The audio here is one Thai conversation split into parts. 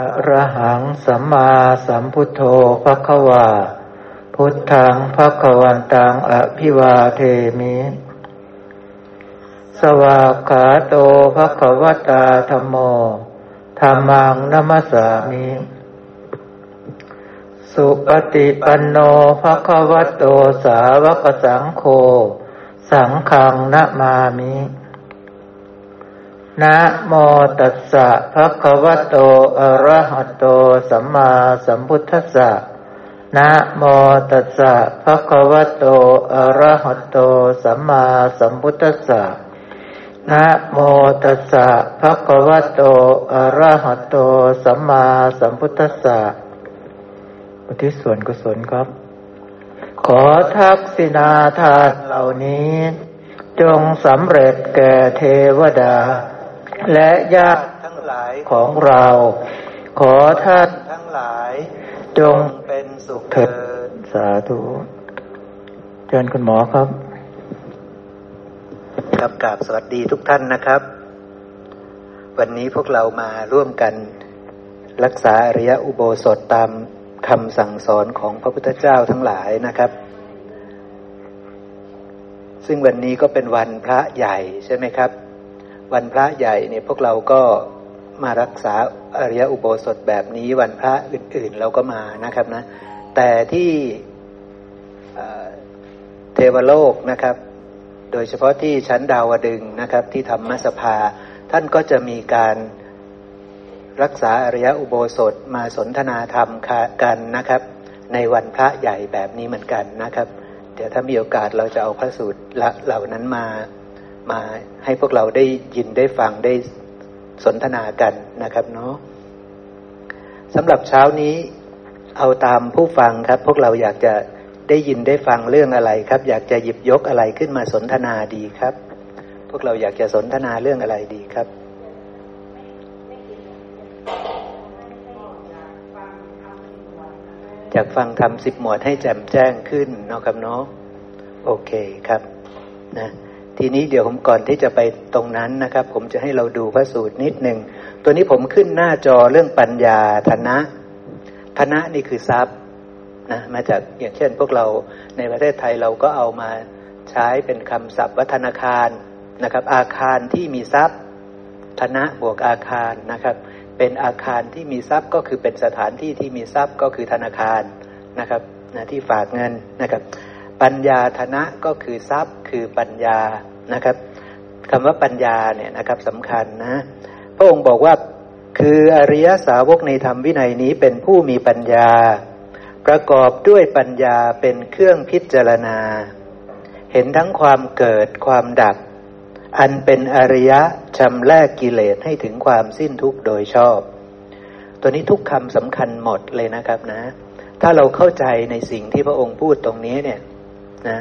อระหังสัมมาสัมพุทโธภควา พุทธังภควันตังอภิวาเทมิ สวากขาโตภควตาธรรมโมธรรมังนัมสามิ สุปฏิปันโนภควโตสาวกสังโฆ สังฆังนะมามิ นะโมตัสสะภะคะวะโต อะระหะโต สัมมาสัมพุทธัสสะ นะโมตัสสะภะคะวะโต อะระหะโต สัมมาสัมพุทธัสสะ นะโมตัสสะภะคะวะโต อะระหะโต สัมมาสัมพุทธัสสะอุทิศส่วนกุศลครับ ขอทักษิณาทานเหล่านี้ จงสำเร็จแก่เทวดา และญาติทั้งหลายของเรา ขอท่านทั้งหลาย จงเป็นสุขเถิดสาธุเชิญคุณหมอครับครับกราบสวัสดีทุกท่านนะครับ วันนี้พวกเรามาร่วมกันรักษาอริยอุโบสถตามคำสั่งสอนของพระพุทธเจ้าทั้งหลายนะครับ ซึ่งวันนี้ก็เป็นวันพระใหญ่ใช่ไหมครับ วันพระใหญ่เนี่ยพวกเราก็มารักษาอริยอุโบสถแบบนี้วันพระอื่นๆเราก็มานะครับนะ แต่ที่เทวโลกนะครับ โดยเฉพาะที่ชั้นดาวดึงนะครับ ที่ธรรมสภา ท่านก็จะมีการรักษาอริยอุโบสถมาสนทนาธรรมกันนะครับ ในวันพระใหญ่แบบนี้เหมือนกันนะครับ เดี๋ยวถ้ามีโอกาสเราจะเอาพระสูตรเหล่านั้นมา มาให้พวกเราได้ยินได้ฟังได้สนทนากันนะครับเนาะสำหรับเช้านี้เอาตามผู้ฟังครับ พวกเราอยากจะได้ยินได้ฟังเรื่องอะไรครับ อยากจะหยิบยกอะไรขึ้นมาสนทนาดีครับ พวกเราอยากจะสนทนาเรื่องอะไรดีครับอยากฟังทำสิบหมวดให้แจ่มแจ้งขึ้นเนาะครับเนาะโอเคครับนะ ทีนี้เดี๋ยวผมก่อนที่จะไปตรงนั้นนะครับ ผมจะให้เราดูพระสูตรนิดหนึ่งตัวนี้ผมขึ้นหน้าจอเรื่องปัญญาธนะธนะนี่คือทรัพย์นะมาจากอย่างเช่นพวกเราในประเทศไทยเราก็เอามาใช้เป็นคำศัพท์วัฒนาคารนะครับ อาคารที่มีทรัพย์ธนะบวกอาคารนะครับ เป็นอาคารที่มีทรัพย์ก็คือเป็นสถานที่ที่มีทรัพย์ก็คือธนาคารนะครับนะที่ฝากเงินนะครับ ปัญญาธนะก็คือทรัพย์คือปัญญานะครับคำว่าปัญญาเนี่ยนะครับสำคัญนะ พระองค์บอกว่าคืออริยสาวกในธรรมวินัยนี้เป็นผู้มีปัญญา ประกอบด้วยปัญญาเป็นเครื่องพิจารณา เห็นทั้งความเกิดความดับ อันเป็นอริยะชำแรกกิเลสให้ถึงความสิ้นทุกข์โดยชอบ ตัวนี้ทุกคำสำคัญหมดเลยนะครับนะ ถ้าเราเข้าใจในสิ่งที่พระองค์พูดตรงนี้เนี่ย นะ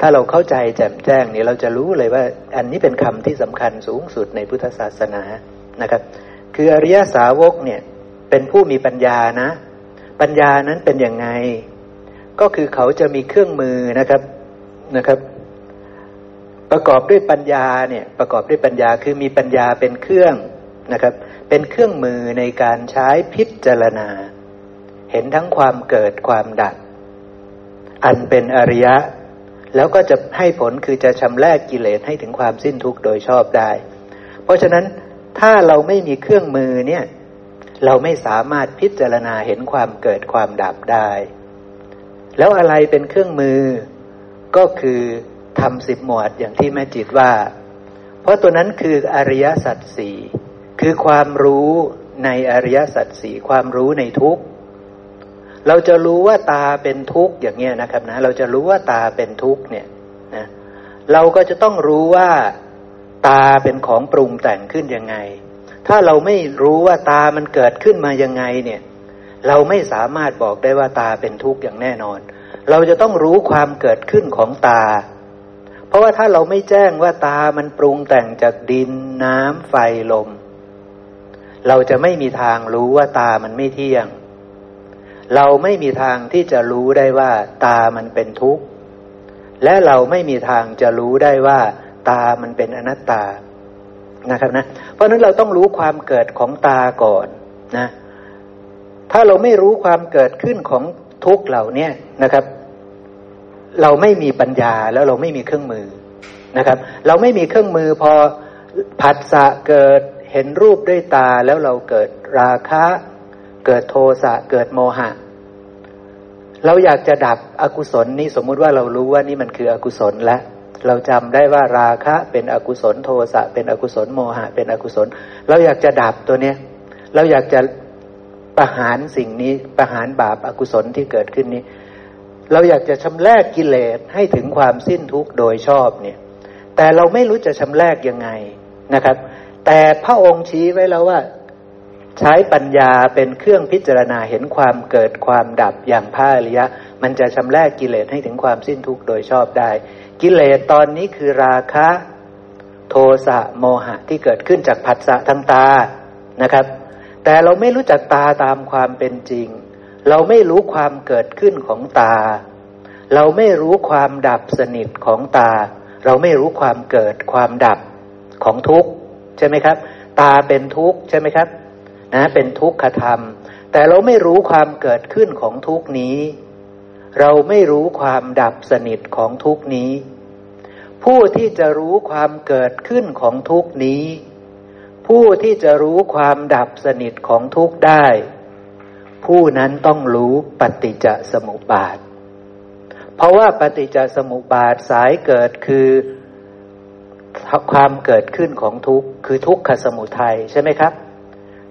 ถ้าเราเข้าใจแจ่มแจ้งเนี่ยเราจะรู้เลยว่า อันนี้เป็นคำที่สำคัญสูงสุดในพุทธศาสนานะครับ คืออริยสาวกเนี่ย เป็นผู้มีปัญญานะ ปัญญานั้นเป็นยังไง ก็คือเขาจะมีเครื่องมือนะครับนะครับ ประกอบด้วยปัญญาเนี่ย ประกอบด้วยปัญญาคือมีปัญญาเป็นเครื่องนะครับ เป็นเครื่องมือในการใช้พิจารณา เห็นทั้งความเกิดความดับ อันเป็นอริยะ แล้วก็จะให้ผลคือจะชำแรกกิเลสให้ถึงความสิ้นทุกข์โดยชอบได้ เพราะฉะนั้นถ้าเราไม่มีเครื่องมือเนี่ย เราไม่สามารถพิจารณาเห็นความเกิดความดับได้ แล้วอะไรเป็นเครื่องมือก็คือทำสิบหมวดอย่างที่แม่จิตว่า เพราะตัวนั้นคืออริยสัจสี่คือความรู้ในอริยสัจสี่ความรู้ในทุกข์ เราจะรู้ว่าตาเป็นทุกข์อย่างเงี้ยนะครับนะ เราจะรู้ว่าตาเป็นทุกข์เนี่ยนะเราก็จะต้องรู้ว่าตาเป็นของปรุงแต่งขึ้นยังไง ถ้าเราไม่รู้ว่าตามันเกิดขึ้นมายังไงเนี่ย เราไม่สามารถบอกได้ว่าตาเป็นทุกข์อย่างแน่นอน เราจะต้องรู้ความเกิดขึ้นของตา เพราะว่าถ้าเราไม่แจ้งว่าตามันปรุงแต่งจากดินน้ำไฟลม เราจะไม่มีทางรู้ว่าตามันไม่เที่ยง เราไม่มีทางที่จะรู้ได้ว่า ตามันเป็นทุกข์ และเราไม่มีทางจะรู้ได้ว่า ตามันเป็นอนัตตานะครับนะ เพราะนั้นเราต้องรู้ความเกิดของตาก่อนนะ ถ้าเราไม่รู้ความเกิดขึ้นของทุกเหล่านี้นะครับ เราไม่มีปัญญาแล้วเราไม่มีเครื่องมือนะครับ เราไม่มีเครื่องมือพอผัสสะเกิดเห็นรูปด้วยตาแล้วเราเกิดราคะ เกิดโทสะเกิดโมหะ เราอยากจะดับอกุศลนี้สมมุติว่าเรารู้ว่านี่มันคืออกุศลแล้วเราจำได้ว่าราคะเป็นอกุศลโทสะเป็นอกุศลโมหะ เป็นอกุศล เราอยากจะดับตัวเนี้ยเราอยากจะประหารสิ่งนี้ประหารบาปอากุศลที่เกิดขึ้นนี้ เราอยากจะชำแรกกิเลสให้ถึงความสิ้นทุกข์โดยชอบเนี่ย แต่เราไม่รู้จะชำแรกยังไงนะครับ แต่พระองค์ชี้ไว้แล้วว่า ใช้ปัญญาเป็นเครื่องพิจารณาเห็นความเกิดความดับอย่างพระอริยะ มันจะชำแรกกิเลสให้ถึงความสิ้นทุกข์โดยชอบได้ กิเลสตอนนี้คือราคะ โทสะโมหะที่เกิดขึ้นจากผัสสะทางตานะครับ แต่เราไม่รู้จักตาตามความเป็นจริง เราไม่รู้ความเกิดขึ้นของตา เราไม่รู้ความดับสนิทของตา เราไม่รู้ความเกิดความดับของทุกข์ใช่ไหมครับ ตาเป็นทุกข์ใช่ไหมครับ นะเป็นทุกขธรรม แต่เราไม่รู้ความเกิดขึ้นของทุกนี้ เราไม่รู้ความดับสนิทของทุกนี้ ผู้ที่จะรู้ความเกิดขึ้นของทุกนี้ ผู้ที่จะรู้ความดับสนิทของทุกได้ ผู้นั้นต้องรู้ปฏิจจสมุปบาท เพราะว่าปฏิจจสมุปบาทสายเกิดคือความเกิดขึ้นของทุกข์คือทุกขสมุทัยใช่ไหมครับ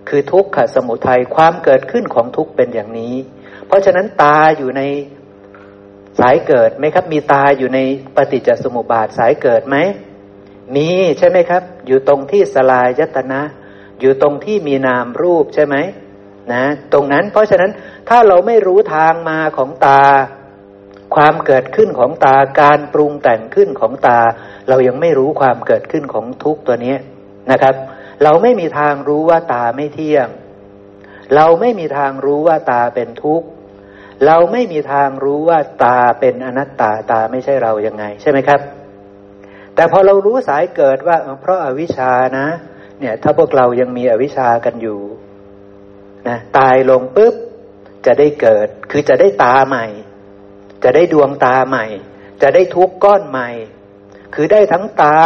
คือทุกขสมุทัยความเกิดขึ้นของทุกข์เป็นอย่างนี้ เพราะฉะนั้นตาอยู่ในสายเกิดไหมครับ มีตาอยู่ในปฏิจจสมุปบาทสายเกิดไหมมีใช่ไหมครับ อยู่ตรงที่สลายยตนะอยู่ตรงที่มีนามรูปใช่ไหมนะตรงนั้นเพราะฉะนั้นถ้าเราไม่รู้ทางมาของตา ความเกิดขึ้นของตาการปรุงแต่งขึ้นของตา เรายังไม่รู้ความเกิดขึ้นของทุกตัวนี้นะครับ เราไม่มีทางรู้ว่าตาไม่เที่ยง เราไม่มีทางรู้ว่าตาเป็นทุกข์ เราไม่มีทางรู้ว่าตาเป็นอนัตตาตาไม่ใช่เรายังไง ใช่ไหมครับ แต่พอเรารู้สายเกิดว่าเพราะอาวิชานะ เนี่ยถ้าพวกเรายังมีอวิชชากันอยู่นะตายลงปุ๊บจะได้เกิด คือจะได้ตาใหม่ จะได้ดวงตาใหม่ จะได้ทุกก้อนใหม่ คือได้ทั้งตา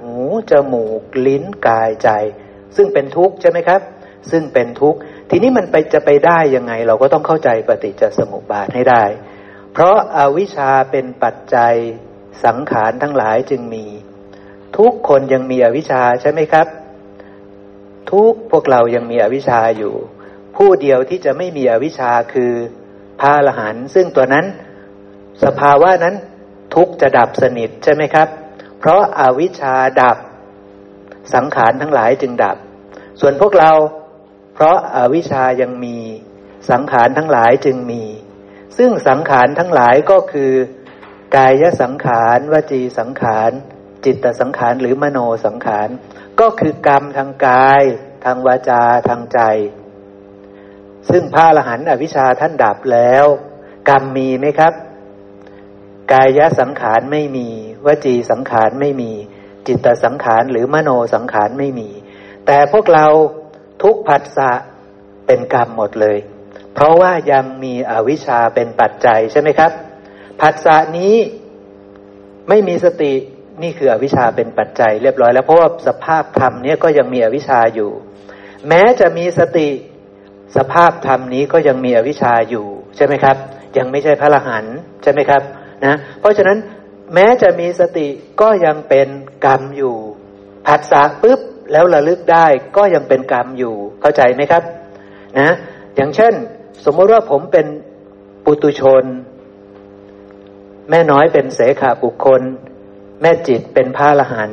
หู จมูก ลิ้น กายใจ ซึ่งเป็นทุกข์ใช่ไหมครับ ซึ่งเป็นทุกข์ทีนี้มันไปจะไปได้ยังไง เราก็ต้องเข้าใจปฏิจจสมุปบาทให้ได้ เพราะอาวิชชาเป็นปัจจัยสังขารทั้งหลายจึงมี ทุกคนยังมีอวิชชาใช่ไหมครับ ทุกพวกเรายังมีอวิชชาอยู่ ผู้เดียวที่จะไม่มีอวิชชาคือพระอรหันต์ซึ่งตัวนั้นสภาวะนั้นทุกจะดับสนิทใช่ไหมครับ เพราะอาวิชชาดับสังขารทั้งหลายจึงดับ ส่วนพวกเราเพราะอาวิชชายังมีสังขารทั้งหลายจึงมี ซึ่งสังขารทั้งหลายก็คือกายสังขารวจีสังขาร จิตสังขารหรือมโนสังขาร ก็คือกรรมทางกาย ทางวาจาทางใจ ซึ่งพระอรหันต์อวิชชาท่านดับแล้ว กรรมมีไหมครับ กายสังขารไม่มี วจีสังขารไม่มี จิตสังขารหรือมโนสังขารไม่มี แต่พวกเราทุกผัสสะเป็นกรรมหมดเลย เพราะว่ายังมีอวิชชาเป็นปัจจัยใช่ไหมครับ ผัสสะนี้ไม่มีสตินี่คืออวิชชาเป็นปัจจัยเรียบร้อยแล้วเพราะว่าสภาพธรรมนี้ก็ยังมีอวิชชาอยู่ แม้จะมีสติสภาพธรรมนี้ก็ยังมีอวิชชาอยู่ใช่ไหมครับ ยังไม่ใช่พระละหันใช่ไหมครับนะเพราะฉะนั้นแม้จะมีสติก็ยังเป็นกรรมอยู่ผัสสะปุ๊บ แล้วระลึกได้ก็ยังเป็นกรรมอยู่เข้าใจไหมครับ นะ อย่างเช่น สมมติว่าผมเป็นปุตุชน แม่น้อยเป็นเสขาบุคคล แม่จิตเป็นพระละหัน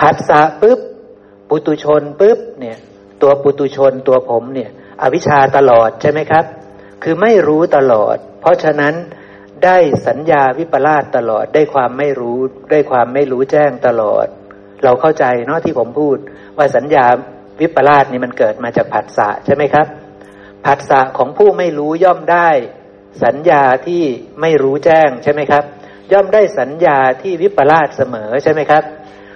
ผัสสะปุ๊บปุตุชนปุ๊บเนี่ย ตัวปุตุชนตัวผมเนี่ย อวิชชาตลอดใช่ไหมครับ คือไม่รู้ตลอด เพราะฉะนั้นได้สัญญาวิปลาสตลอดได้ความไม่รู้ได้ความไม่รู้แจ้งตลอด เราเข้าใจเนาะที่ผมพูด ว่าสัญญาวิปลาสนี่มันเกิดมาจากผัสสะใช่ไหมครับผัสสะของผู้ไม่รู้ย่อมได้ สัญญาที่ไม่รู้แจ้งใช่ไหมครับ ย่อมได้สัญญาที่วิปลาสเสมอใช่ไหมครับ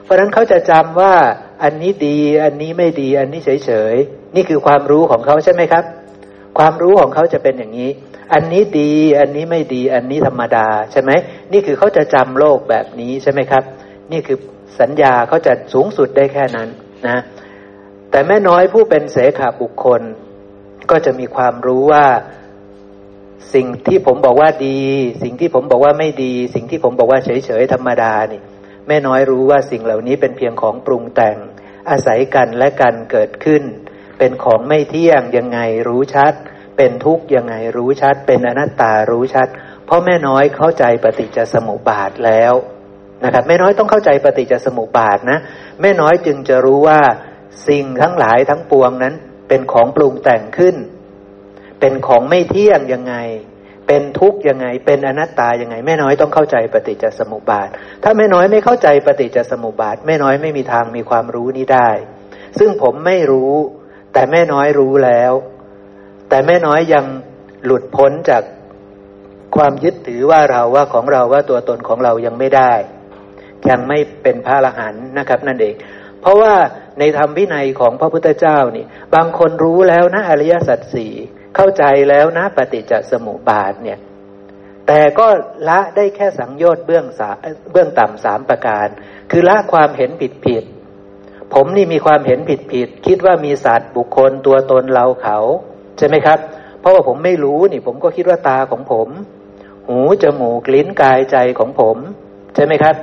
เพราะนั้นเขาจะจำว่าอันนี้ดีอันนี้ไม่ดี อันนี้เฉยๆนี่คือความรู้ของเขาใช่ไหมครับ ความรู้ของเขาจะเป็นอย่างนี้ อันนี้ดีอันนี้ไม่ดี อันนี้ธรรมดาใช่ไหมนี่คือเขาจะจำโลกแบบนี้ใช่ไหมครับ นี่คือ สัญญาเขาจะสูงสุดได้แค่นั้นนะ แต่แม่น้อยผู้เป็นเสขาบุคคล ก็จะมีความรู้ว่าสิ่งที่ผมบอกว่าดี สิ่งที่ผมบอกว่าไม่ดี สิ่งที่ผมบอกว่าเฉยๆธรรมดานี่แม่น้อยรู้ว่าสิ่งเหล่านี้เป็นเพียงของปรุงแต่ง อาศัยกันและกันเกิดขึ้น เป็นของไม่เที่ยงยังไงรู้ชัด เป็นทุกข์ยังไงรู้ชัด เป็นอนัตตารู้ชัด เพราะแม่น้อยเข้าใจปฏิจจสมุปบาทแล้ว นะครับแม่น้อยต้องเข้าใจปฏิจจสมุปบาทนะ แม่น้อยจึงจะรู้ว่าสิ่งทั้งหลายทั้งปวงนั้น เป็นของปรุงแต่งขึ้น เป็นของไม่เที่ยงยังไง เป็นทุกข์ยังไง เป็นอนัตตายังไง แม่น้อยต้องเข้าใจปฏิจจสมุปบาท ถ้าแม่น้อยไม่เข้าใจปฏิจจสมุปบาท แม่น้อยไม่มีทางมีความรู้นี้ได้ ซึ่งผมไม่รู้ แต่แม่น้อยรู้แล้ว แต่แม่น้อยยังหลุดพ้นจากความยึดถือว่าเราว่าของเราว่าตัวตนของเรายังไม่ได้ ยังไม่เป็นพระอรหันต์นะครับ นั่นเอง เพราะว่าในธรรมวินัยของพระพุทธเจ้านี่ บางคนรู้แล้วนะอริยสัจสี่เข้าใจแล้วนะปฏิจจสมุปบาทเนี่ย แต่ก็ละได้แค่สังโยชน์เบื้องสาเบื้องต่ำสามประการ คือละความเห็นผิดผิดผมนี่มีความเห็นผิดผิดคิดว่ามีสัตว์บุคคลตัวตนเราเขา ใช่ไหมครับ เพราะว่าผมไม่รู้นี่ ผมก็คิดว่าตาของผม หูจมูกลิ้นกายใจของผม ใช่ไหมครับ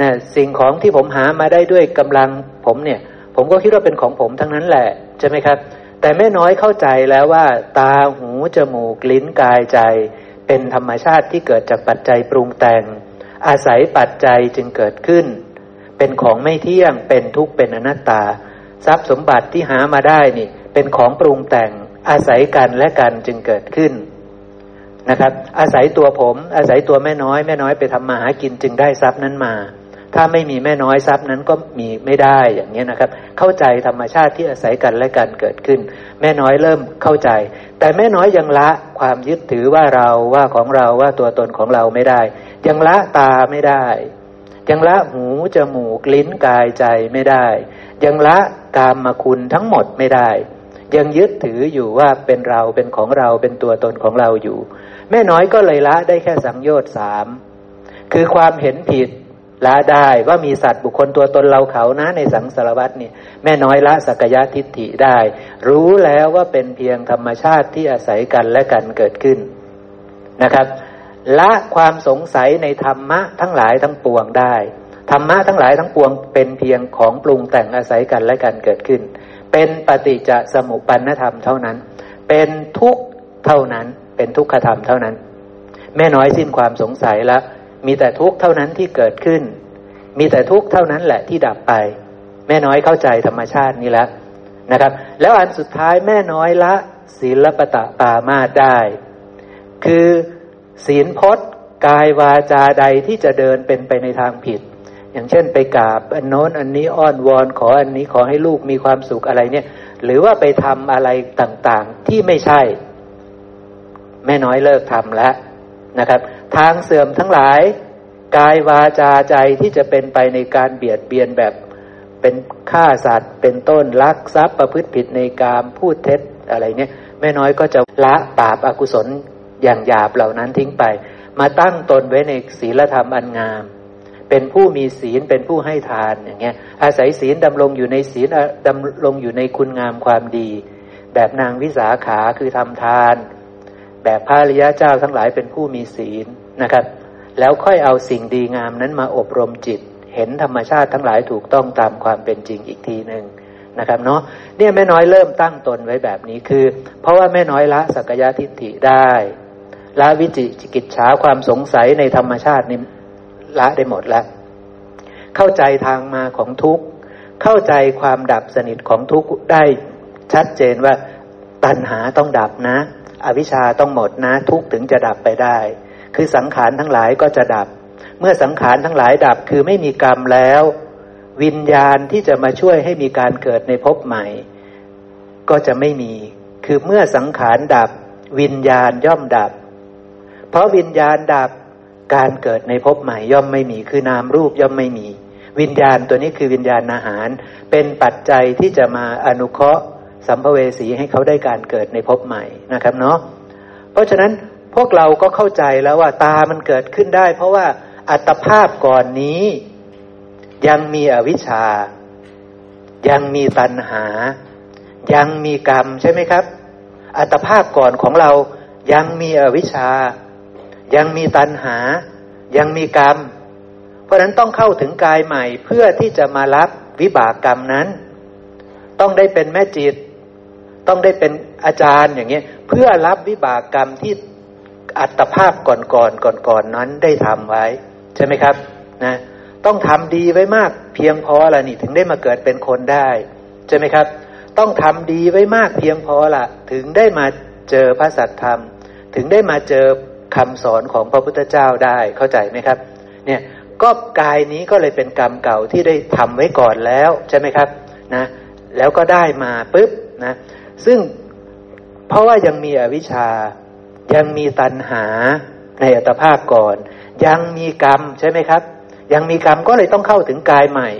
นะสิ่งของที่ผมหามาได้ด้วยกำลังผมเนี่ย ผมก็คิดว่าเป็นของผมทั้งนั้นแหละใช่ไหมครับ แต่แม่น้อยเข้าใจแล้วว่า ตาหูจมูกลิ้นกายใจ เป็นธรรมชาติที่เกิดจากปัจจัยปรุงแต่ง อาศัยปัจจัยจึงเกิดขึ้น เป็นของไม่เที่ยงเป็นทุกข์เป็นอนัตตา ทรัพย์สมบัติที่หามาได้นี่ เป็นของปรุงแต่ง อาศัยกันและกันจึงเกิดขึ้นนะครับอาศัยตัวผม อาศัยตัวแม่น้อยแม่น้อยไปทำมาหากินจึงได้ทรัพย์นั้นมา ถ้าไม่มีแม่น้อยทรัพย์นั้นก็มีไม่ได้อย่างนี้นะครับ เข้าใจธรรมชาติที่อาศัยกันและกันเกิดขึ้น แม่น้อยเริ่มเข้าใจ แต่แม่น้อยยังละความยึดถือว่าเราว่าของเราว่าตัวตนของเราไม่ได้ ยังละตาไม่ได้ ยังละหูจมูกลิ้นกายใจไม่ได้ ยังละกามมาคุณทั้งหมดไม่ได้ ยังยึดถืออยู่ว่าเป็นเราเป็นของเราเป็นตัวตนของเราอยู่ แม่น้อยก็เลยละได้แค่สังโยชน์สามคือความเห็นผิด ละได้ว่ามีสัตว์บุคคลตัวตนเราเขานะในสังสารวัตนี่แม่น้อยละสักยะทิฏฐิได้ รู้แล้วว่าเป็นเพียงธรรมชาติที่อาศัยกันและกันเกิดขึ้นนะครับ ละความสงสัยในธรรมะทั้งหลายทั้งปวงได้ธรรมะทั้งหลายทั้งปวงเป็นเพียงของปรุงแต่งอาศัยกันและกันเกิดขึ้น เป็นปฏิจจสมุปปนธรรมเท่านั้น เป็นทุกเท่านั้น เป็นทุกขธรรมเท่านั้น แม่น้อยสิ้นความสงสัยแล้ว มีแต่ทุกข์เท่านั้นที่เกิดขึ้น มีแต่ทุกข์เท่านั้นแหละที่ดับไป แม่น้อยเข้าใจธรรมชาตินี้แล้วนะครับ แล้วอันสุดท้ายแม่น้อยละศีลปตะปามาได้ คือศีลพจน์กายวาจาใดที่จะเดินเป็นไปในทางผิด อย่างเช่นไปกราบอันโน้นอันนี้อ้อนวอนขออันนี้ขอให้ลูกมีความสุขอะไรเนี่ย หรือว่าไปทำอะไรต่างๆที่ไม่ใช่ แม่น้อยเลิกทำแล้วนะครับ ทางเสื่อมทั้งหลาย กายวาจาใจที่จะเป็นไปในการเบียดเบียนแบบเป็นฆ่าสัตว์ เป็นต้นลักทรัพย์ประพฤติผิดในกามพูดเท็จอะไรเนี่ยแม่น้อยก็จะละบาปอากุศลอย่างหยาบเหล่านั้นทิ้งไป มาตั้งตนไว้ในศีลธรรมอันงาม เป็นผู้มีศีลเป็นผู้ให้ทานอย่างเงี้ยอาศัยศีลดำรงอยู่ในศีลดำรงอยู่ในคุณงามความดี แบบนางวิสาขาคือทำทาน แบบพระริยะเจ้าทั้งหลายเป็นผู้มีศีลนะครับ แล้วค่อยเอาสิ่งดีงามนั้นมาอบรมจิต เห็นธรรมชาติทั้งหลายถูกต้องตามความเป็นจริงอีกทีหนึ่งนะครับเนาะเนี่ยแม่น้อยเริ่มตั้งตนไว้แบบนี้คือ เพราะว่าแม่น้อยละสักยะทิฏฐิได้ละวิจิกิจฉาความสงสัยในธรรมชาตินี้ละได้หมดแล้ว เข้าใจทางมาของทุกข์ เข้าใจความดับสนิทของทุกข์ได้ชัดเจนว่าตัณหาต้องดับนะ อวิชชาต้องหมดนะ ทุกถึงจะดับไปได้ คือสังขารทั้งหลายก็จะดับ เมื่อสังขารทั้งหลายดับคือไม่มีกรรมแล้ว วิญญาณที่จะมาช่วยให้มีการเกิดในภพใหม่ ก็จะไม่มี คือเมื่อสังขารดับ วิญญาณย่อมดับ เพราะวิญญาณดับการเกิดในภพใหม่ย่อมไม่มี คือนามรูปย่อมไม่มี วิญญาณตัวนี้คือวิญญาณอาหาร เป็นปัจจัยที่จะมาอนุเคราะห์ สัมภเวสีให้เขาได้การเกิดในภพใหม่นะครับเนาะเพราะฉะนั้นพวกเราก็เข้าใจแล้วว่าตามันเกิดขึ้นได้ เพราะว่าอัตภาพก่อนนี้ยังมีอวิชชา ยังมีตัณหา ยังมีกรรมใช่ไหมครับ อัตภาพก่อนของเรายังมีอวิชชา ยังมีตัณหา ยังมีกรรม เพราะนั้นต้องเข้าถึงกายใหม่เพื่อที่จะมารับวิบากกรรมนั้น ต้องได้เป็นแม่จิต ต้องได้เป็นอาจารย์อย่างเงี้ยเพื่อรับวิบากกรรมที่อัตภาพก่อนๆก่อนก่อนนั้นได้ทำไว้ ใช่ไหมครับนะต้องทำดีไว้มากเพียงพอละนี่ถึงได้มาเกิดเป็นคนได้ ใช่ไหมครับ ต้องทำดีไว้มากเพียงพอละถึงได้มาเจอพระสัตธรรม ถึงได้มาเจอคำสอนของพระพุทธเจ้าได้เข้าใจไหมครับ เนี่ยก็กายนี้ก็เลยเป็นกรรมเก่าที่ได้ทำไว้ก่อนแล้วใช่ไหมครับนะแล้วก็ได้มาปุ๊บนะ ซึ่งเพราะว่ายังมีอวิชชา ยังมีตัณหาในอัตภาพก่อน ยังมีกรรมใช่ไหมครับ ยังมีกรรมก็เลยต้องเข้าถึงกายใหม่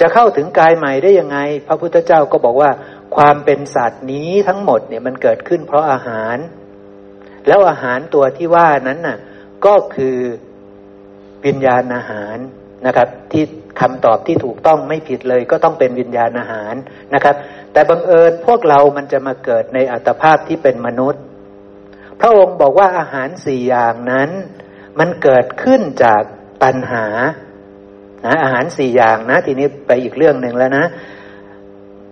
จะเข้าถึงกายใหม่ได้ยังไง พระพุทธเจ้าก็บอกว่า ความเป็นสัตว์นี้ทั้งหมดเนี่ยมันเกิดขึ้นเพราะอาหาร แล้วอาหารตัวที่ว่านั้นน่ะ ก็คือวิญญาณอาหารนะครับ ที่คำตอบที่ถูกต้องไม่ผิดเลย ก็ต้องเป็นวิญญาณอาหารนะครับ แต่บังเอิญพวกเรามันจะมาเกิดในอัตภาพที่เป็นมนุษย์ พระองค์บอกว่าอาหารสี่อย่างนั้น มันเกิดขึ้นจากตัณหานะอาหารสี่อย่างนะ ทีนี้ไปอีกเรื่องหนึ่งแล้วนะ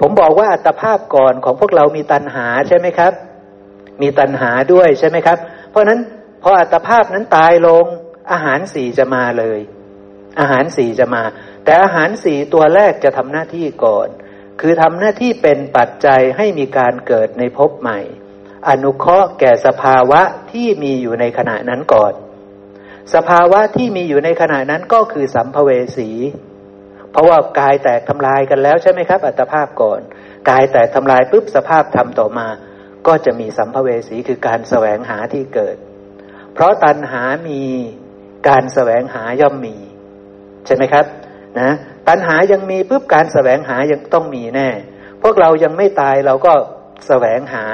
ผมบอกว่าอัตภาพก่อนของพวกเรามีตัณหาใช่ไหมครับ มีตัณหาด้วยใช่ไหมครับ เพราะนั้นพออัตภาพนั้นตายลง อาหารสี่จะมาเลย อาหารสี่จะมา แต่อาหารสี่ตัวแรกจะทำหน้าที่ก่อน คือทำหน้าที่เป็นปัจจัยให้มีการเกิดในภพใหม่ อนุเคราะห์แก่สภาวะที่มีอยู่ในขณะนั้นก่อน สภาวะที่มีอยู่ในขณะนั้นก็คือสัมภเวสี เพราะว่ากายแตกทำลายกันแล้วใช่ไหมครับ อัตภาพก่อน กายแตกทำลายปุ๊บสภาพธรรมต่อมา ก็จะมีสัมภเวสีคือการแสวงหาที่เกิด เพราะตัณหามีการแสวงหาย่อมมี ใช่ไหมครับ นะ ตัณหายังมีปุ๊บการแสวงหายังต้องมีแน่ พวกเรายังไม่ตายเราก็แสวงหา